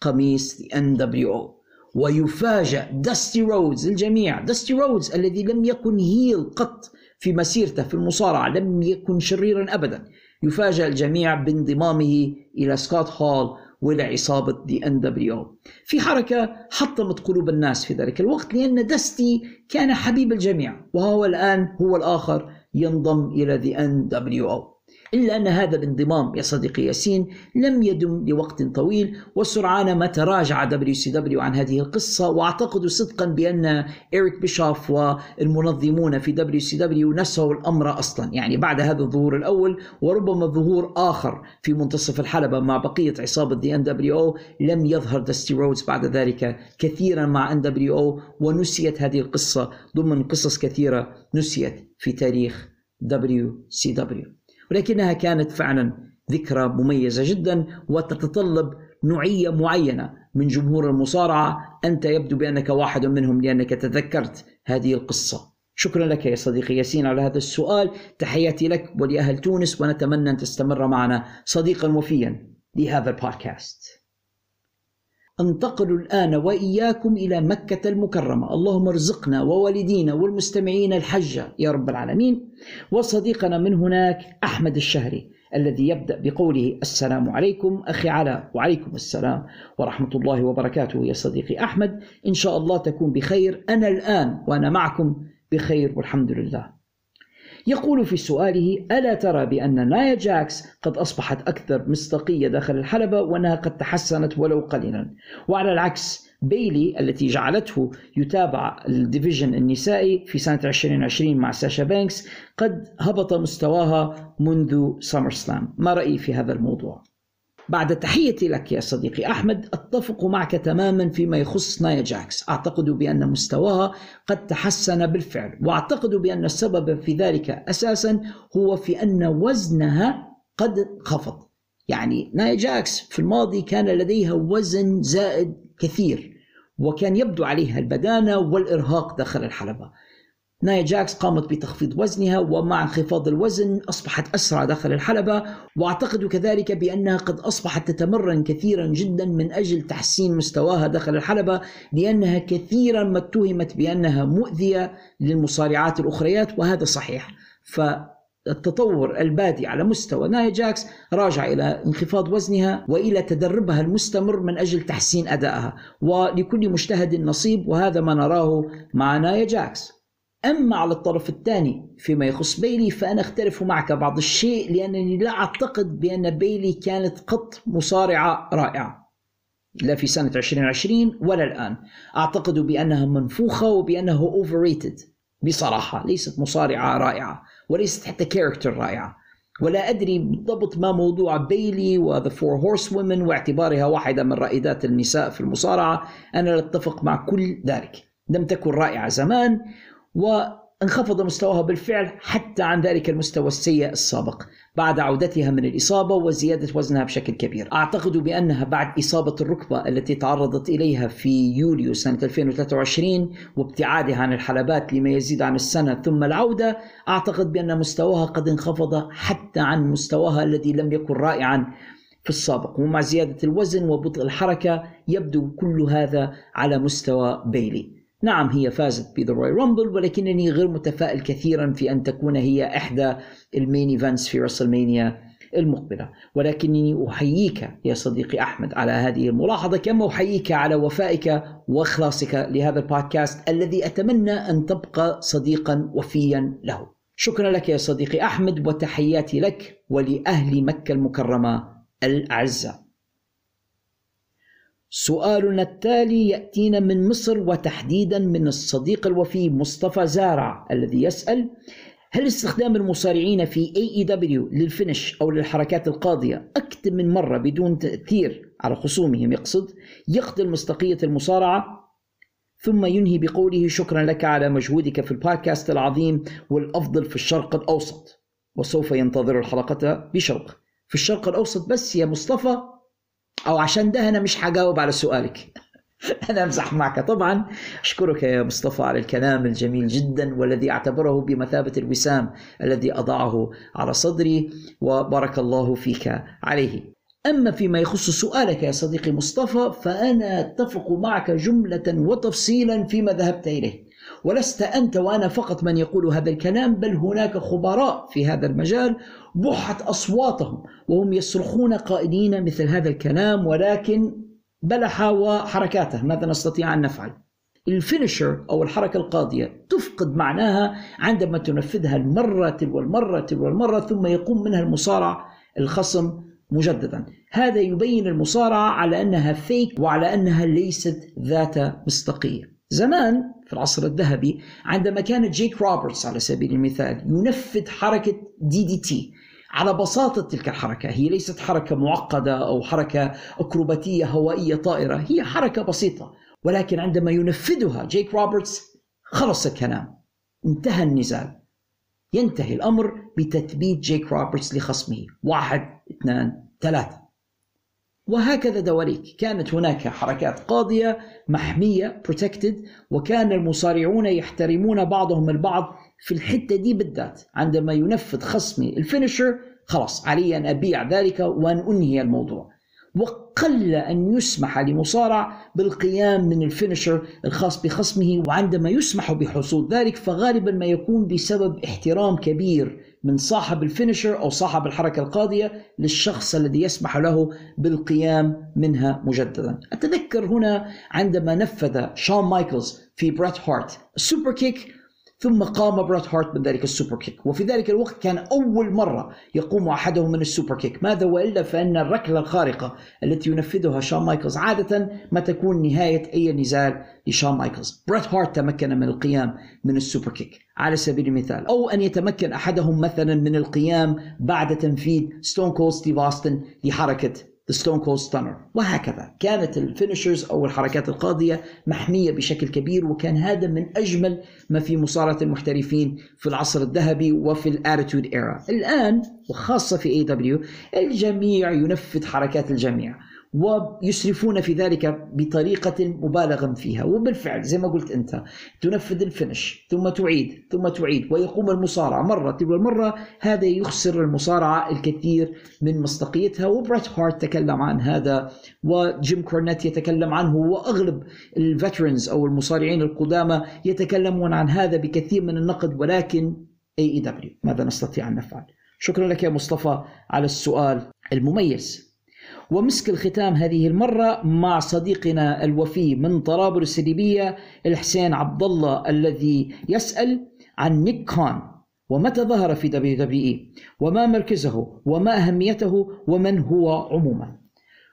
قميص NWO ويفاجئ داستي رودز الجميع داستي رودز الذي لم يكن heel قط في مسيرته في المصارعة لم يكن شريرا أبدا. يفاجأ الجميع بانضمامه إلى سكوت هول وإلى عصابة The NWO في حركة حطمت قلوب الناس في ذلك الوقت لأن داستي كان حبيب الجميع وهو الآن هو الآخر ينضم إلى The NWO إلا أن هذا الانضمام يا صديقي ياسين لم يدم لوقت طويل وسرعان ما تراجع WCW عن هذه القصة وأعتقد صدقا بأن إيريك بيشوف والمنظمون في WCW نسوا الأمر أصلا. يعني بعد هذا الظهور الأول وربما ظهور آخر في منتصف الحلبة مع بقية عصابة The nWo لم يظهر دستي رودز بعد ذلك كثيرا مع ان دبليو ونسيت هذه القصة ضمن قصص كثيرة نسيت في تاريخ WCW ولكنها كانت فعلا ذكرى مميزة جدا وتتطلب نوعية معينة من جمهور المصارعة. أنت يبدو بأنك واحد منهم لأنك تذكرت هذه القصة. شكرا لك يا صديقي ياسين على هذا السؤال. تحياتي لك ولأهل تونس ونتمنى أن تستمر معنا صديقا وفيا لهذا البودكاست. انتقل الآن وإياكم إلى مكة المكرمة. اللهم ارزقنا ووالدينا والمستمعين الحج يا رب العالمين. وصديقنا من هناك أحمد الشهري الذي يبدأ بقوله السلام عليكم أخي علاء وعليكم السلام ورحمة الله وبركاته يا صديقي أحمد. إن شاء الله تكون بخير. أنا الآن وأنا معكم بخير والحمد لله. يقول في سؤاله ألا ترى بأن نايا جاكس قد أصبحت أكثر مصداقية داخل الحلبة وأنها قد تحسنت ولو قليلا وعلى العكس بيلي التي جعلته يتابع ال division النسائي في سنة 2020 مع ساشا بانكس قد هبط مستواها منذ SummerSlam ما رأيي في هذا الموضوع؟ بعد تحيتي لك يا صديقي أحمد أتفق معك تماما فيما يخص نايا جاكس. أعتقد بأن مستواها قد تحسن بالفعل وأعتقد بأن السبب في ذلك أساسا هو في أن وزنها قد خفض. يعني نايا جاكس في الماضي كان لديها وزن زائد كثير وكان يبدو عليها البدانة والإرهاق داخل الحلبة. نايا جاكس قامت بتخفيض وزنها ومع انخفاض الوزن أصبحت أسرع داخل الحلبة وأعتقد كذلك بأنها قد أصبحت تتمرن كثيرا جدا من أجل تحسين مستواها داخل الحلبة لأنها كثيرا ما اتهمت بأنها مؤذية للمصارعات الأخريات وهذا صحيح. ف التطور البادي على مستوى نايا جاكس راجع إلى انخفاض وزنها وإلى تدربها المستمر من أجل تحسين أدائها ولكل مجتهد نصيب وهذا ما نراه مع نايا جاكس. أما على الطرف الثاني فيما يخص بيلي فأنا أختلف معك بعض الشيء لأنني لا أعتقد بأن بيلي كانت قط مصارعة رائعة. لا في سنة 2020 ولا الآن. أعتقد بأنها منفوخة وبأنها overrated بصراحة. ليست مصارعة رائعة وليست حتى character رائعة. ولا أدري بالضبط ما موضوع بيلي و The Four Horsewomen واعتبارها واحدة من رائدات النساء في المصارعة. أنا لا أتفق مع كل ذلك. لم تكن رائعة زمان وانخفض مستواها بالفعل حتى عن ذلك المستوى السيء السابق. بعد عودتها من الإصابة وزيادة وزنها بشكل كبير. أعتقد بأنها بعد إصابة الركبة التي تعرضت إليها في يوليو سنة 2023 وابتعادها عن الحلبات لما يزيد عن السنة ثم العودة أعتقد بأن مستواها قد انخفض حتى عن مستواها الذي لم يكن رائعا في السابق. ومع زيادة الوزن وبطء الحركة يبدو كل هذا على مستوى بيلي. نعم هي فازت ب The Royal Rumble ولكنني غير متفائل كثيرا في أن تكون هي إحدى ال main events في WrestleMania المقبلة. ولكنني أحييك يا صديقي أحمد على هذه الملاحظة كما أحييك على وفائك وإخلاصك لهذا البودكاست الذي أتمنى أن تبقى صديقا وفيا له. شكرا لك يا صديقي أحمد وتحياتي لك ولأهل مكة المكرمة الأعزاء. سؤالنا التالي يأتينا من مصر وتحديدا من الصديق الوفي مصطفى زارع الذي يسأل هل استخدام المصارعين في AEW للفينش أو للحركات القاضية أكثر من مرة بدون تأثير على خصومهم يقصد يقتل مصداقية المصارعة؟ ثم ينهي بقوله شكرا لك على مجهودك في البودكاست العظيم والأفضل في الشرق الأوسط وسوف ينتظر الحلقة بشوق في الشرق الأوسط بس يا مصطفى أو عشان ده أنا مش هجاوب على سؤالك. أنا أمزح معك. طبعا أشكرك يا مصطفى على الكلام الجميل جدا والذي أعتبره بمثابة الوسام الذي أضعه على صدري وبارك الله فيك عليه. أما فيما يخص سؤالك يا صديقي مصطفى فأنا أتفق معك جملة وتفصيلا فيما ذهبت إليه. ولست أنت وأنا فقط من يقول هذا الكلام بل هناك خبراء في هذا المجال بحت أصواتهم وهم يصرخون قائلين مثل هذا الكلام ولكن بلح وحركاته. ماذا نستطيع أن نفعل؟ الفينشر أو الحركة القاضية تفقد معناها عندما تنفذها المرة تلو المرة تلو المرة ثم يقوم منها المصارع الخصم مجددا. هذا يبين المصارعة على أنها fake وعلى أنها ليست ذات مصداقية. زمان في العصر الذهبي عندما كان جيك روبرتس على سبيل المثال ينفذ حركة DDT على بساطة تلك الحركة هي ليست حركة معقدة أو حركة أكروباتية هوائية طائرة هي حركة بسيطة ولكن عندما ينفذها جيك روبرتس خلص الكلام انتهى النزال. ينتهي الأمر بتثبيت جيك روبرتس لخصمه. واحد اثنان ثلاثة. وهكذا دواليك. كانت هناك حركات قاضية محمية protected وكان المصارعون يحترمون بعضهم البعض في الحتة دي بالذات. عندما ينفذ خصمي ال finisher خلاص علي أن أبيع ذلك وأن أنهي الموضوع. وقل أن يسمح لمصارع بالقيام من ال finisher الخاص بخصمه وعندما يسمح بحصول ذلك فغالبا ما يكون بسبب احترام كبير من صاحب ال finisher أو صاحب الحركة القاضية للشخص الذي يسمح له بالقيام منها مجددا. أتذكر هنا عندما نفذ شون مايكلز في بريت هارت. ال superkick ثم قام برات هارت من ذلك ال superkick. وفي ذلك الوقت كان أول مرة يقوم أحدهم من ال superkick. ماذا وإلا فإن الركلة الخارقة التي ينفذها شون مايكلز عادة ما تكون نهاية أي نزال لشون مايكلز. برات هارت تمكن من القيام من ال superkick. على سبيل المثال أو أن يتمكن أحدهم مثلا من القيام بعد تنفيذ Stone Cold Steve Austin لحركة Stone Cold Stunner. وهكذا. كانت ال finishers أو الحركات القاضية محمية بشكل كبير وكان هذا من أجمل ما في مصارعة المحترفين في العصر الذهبي وفي ال Attitude Era الآن وخاصة في AEW الجميع ينفذ حركات الجميع. ويسرفون في ذلك بطريقة مبالغا فيها. وبالفعل زي ما قلت أنت تنفذ ال finish ثم تعيد ثم تعيد ويقوم المصارع مرة تلو المرة هذا يخسر المصارعة الكثير من مصداقيتها. وبريت هارت تكلم عن هذا وجيم كورنيت يتكلم عنه وأغلب ال veterans أو المصارعين القدامى يتكلمون عن هذا بكثير من النقد ولكن AEW ماذا نستطيع أن نفعل؟ شكرا لك يا مصطفى على السؤال المميز. ومسك الختام هذه المرة مع صديقنا الوفي من طرابلس الليبية الحسين عبد الله الذي يسأل عن نيك خان ومتى ظهر في WWE وما مركزه وما أهميته ومن هو عموما.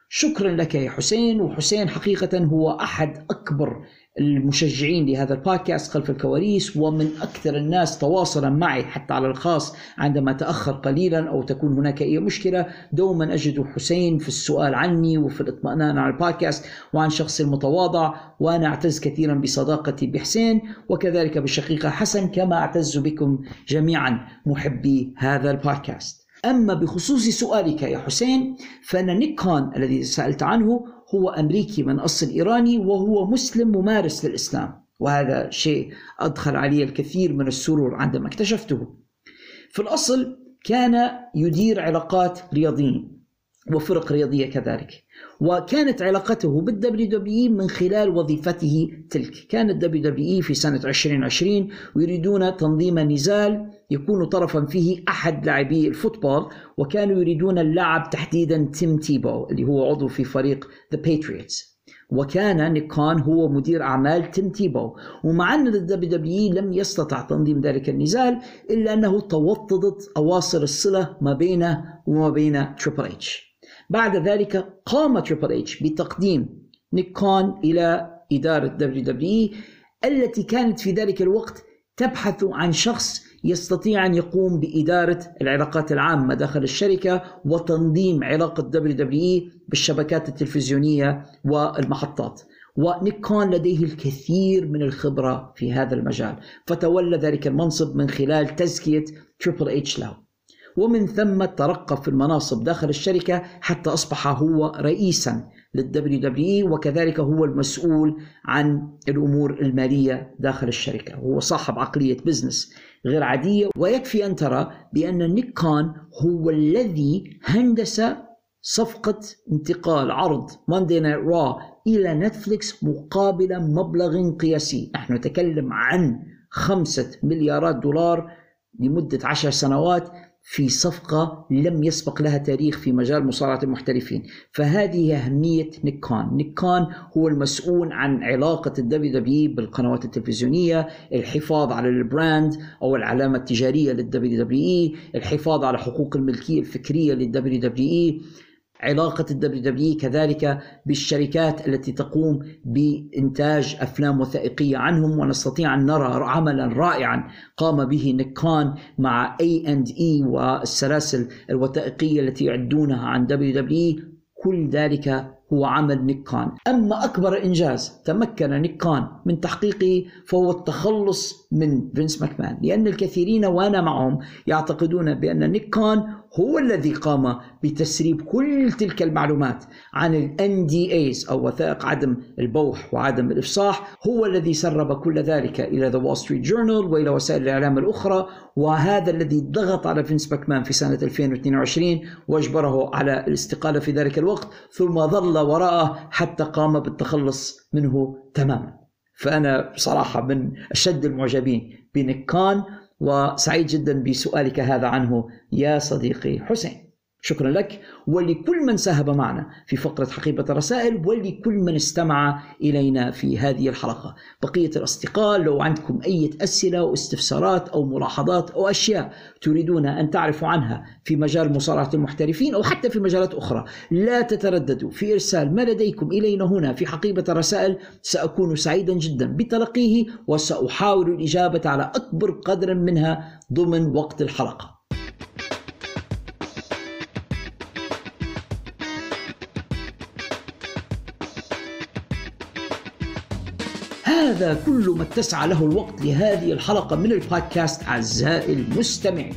شكرا لك يا حسين وحسين حقيقة هو أحد أكبر المشجعين لهذا البودكاست خلف الكواليس ومن أكثر الناس تواصلا معي حتى على الخاص عندما أتأخر قليلا أو تكون هناك أي مشكلة دوما أجد حسين في السؤال عني وفي الاطمئنان على البودكاست وعن شخصي المتواضع وأنا أعتز كثيرا بصداقتي بحسين وكذلك بالشقيقة حسن كما أعتز بكم جميعا محبي هذا البودكاست. أما بخصوص سؤالك يا حسين فأن نيكون الذي سألت عنه هو أمريكي من أصل إيراني وهو مسلم ممارس للإسلام وهذا شيء أدخل علي الكثير من السرور عندما اكتشفته. في الأصل كان يدير علاقات رياضيين وفرق رياضية كذلك. وكانت علاقته بال WWE من خلال وظيفته تلك. كان ال WWE في سنة 2020 ويريدون تنظيم نزال يكون طرفا فيه أحد لاعبي ال football وكانوا يريدون اللعب تحديدا تيم تيبو اللي هو عضو في فريق The Patriots وكان نيك خان هو مدير أعمال تيم تيبو. ومع أن ال WWE لم يستطع تنظيم ذلك النزال إلا أنه توطدت أواصر الصلة ما بينه وما بين Triple H بعد ذلك قام Triple H بتقديم نيك خان إلى إدارة WWE التي كانت في ذلك الوقت تبحث عن شخص يستطيع أن يقوم بإدارة العلاقات العامة داخل الشركة وتنظيم علاقة WWE بالشبكات التلفزيونية والمحطات. ونيك خان لديه الكثير من الخبرة في هذا المجال فتولى ذلك المنصب من خلال تزكية Triple H له. ومن ثم ترقى في المناصب داخل الشركة حتى أصبح هو رئيسا لل WWE وكذلك هو المسؤول عن الأمور المالية داخل الشركة. هو صاحب عقلية business غير عادية. ويكفي أن ترى بأن نيك خان هو الذي هندس صفقة انتقال عرض Monday Night Raw إلى نتفليكس مقابل مبلغ قياسي. نحن نتكلم عن خمسة مليارات دولار لمدة عشر سنوات. في صفقة لم يسبق لها تاريخ في مجال مصارعة المحترفين. فهذه أهمية نيك خان. نيك خان هو المسؤول عن علاقة ال WWE بالقنوات التلفزيونية الحفاظ على ال brand أو العلامة التجارية لل WWE الحفاظ على حقوق الملكية الفكرية لل WWE علاقة ال WWE كذلك بالشركات التي تقوم بإنتاج أفلام وثائقية عنهم ونستطيع أن نرى عملا رائعا قام به نيك خان مع اي اند اي والسلاسل الوثائقية التي يعدونها عن WWE كل ذلك هو عمل نيك خان. أما أكبر إنجاز تمكن نيك خان من تحقيقه فهو التخلص من فينس ماكمان لأن الكثيرين وأنا معهم يعتقدون بأن نيك خان هو الذي قام بتسريب كل تلك المعلومات عن ال NDAs أو وثائق عدم البوح وعدم الإفصاح هو الذي سرب كل ذلك إلى The Wall Street Journal وإلى وسائل الإعلام الأخرى وهذا الذي ضغط على فينس باكمان في سنة 2022 وأجبره على الاستقالة في ذلك الوقت ثم ظل وراءه حتى قام بالتخلص منه تماما. فأنا بصراحة من أشد المعجبين بنيكان وسعيد جدا بسؤالك هذا عنه يا صديقي حسين. شكرا لك. ولكل من ساهم معنا في فقرة حقيبة الرسائل ولكل من استمع إلينا في هذه الحلقة. بقية الأصدقاء لو عندكم أي أسئلة واستفسارات أو ملاحظات أو أشياء تريدون أن تعرفوا عنها في مجال مصارعة المحترفين أو حتى في مجالات أخرى لا تترددوا. في إرسال ما لديكم إلينا هنا في حقيبة الرسائل سأكون سعيدا جدا بتلقيه وسأحاول الإجابة على أكبر قدر منها ضمن وقت الحلقة. هذا كل ما اتسع له الوقت لهذه الحلقة من البودكاست أعزائي المستمعين.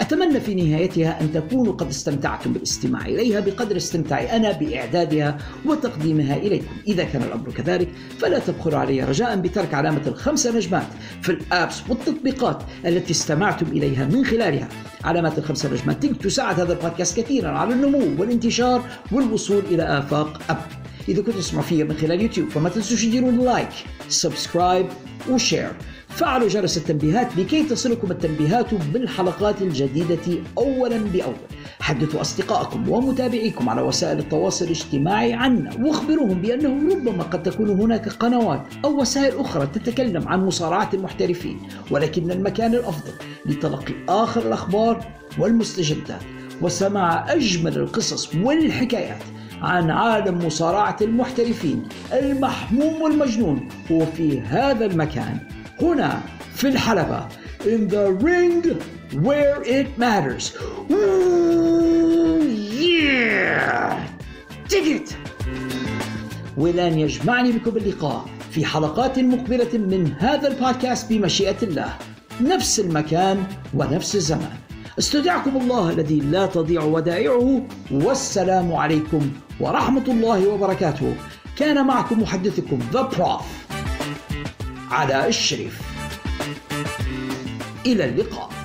أتمنى في نهايتها أن تكونوا قد استمتعتم بالاستماع إليها بقدر استمتاعي أنا بإعدادها وتقديمها إليكم. إذا كان الأمر كذلك فلا تبخلوا علي رجاء بترك علامة الخمسة نجمات في الآبس والتطبيقات التي استمعتم إليها من خلالها. علامات الخمسة نجمات تساعد هذا البودكاست كثيرا على النمو والانتشار والوصول إلى آفاق أبعد إذا كنتوا تسمعوا فيها من خلال يوتيوب فما تنسوش تديروا like subscribe و share فعلوا جرس التنبيهات لكي تصلكم التنبيهات بالحلقات الجديدة أولا بأول. حدثوا أصدقائكم ومتابعيكم على وسائل التواصل الاجتماعي عنا واخبروهم بأنه ربما قد تكون هناك قنوات أو وسائل أخرى تتكلم عن مصارعة المحترفين ولكن المكان الأفضل لتلقي آخر الأخبار والمستجدات. وسماع أجمل القصص والحكايات عن عالم مصارعة المحترفين المحموم والمجنون هو في هذا المكان. هنا في الحلبة in the ring where it matters. Ooh, yeah! It! ولن يجمعني بكم اللقاء في حلقات مقبلة من هذا البودكاست بمشيئة الله. نفس المكان ونفس الزمان. استودعكم الله الذي لا تضيع ودائعه والسلام عليكم ورحمة الله وبركاته. كان معكم محدثكم ذا بروف علاء الشريف. إلى اللقاء.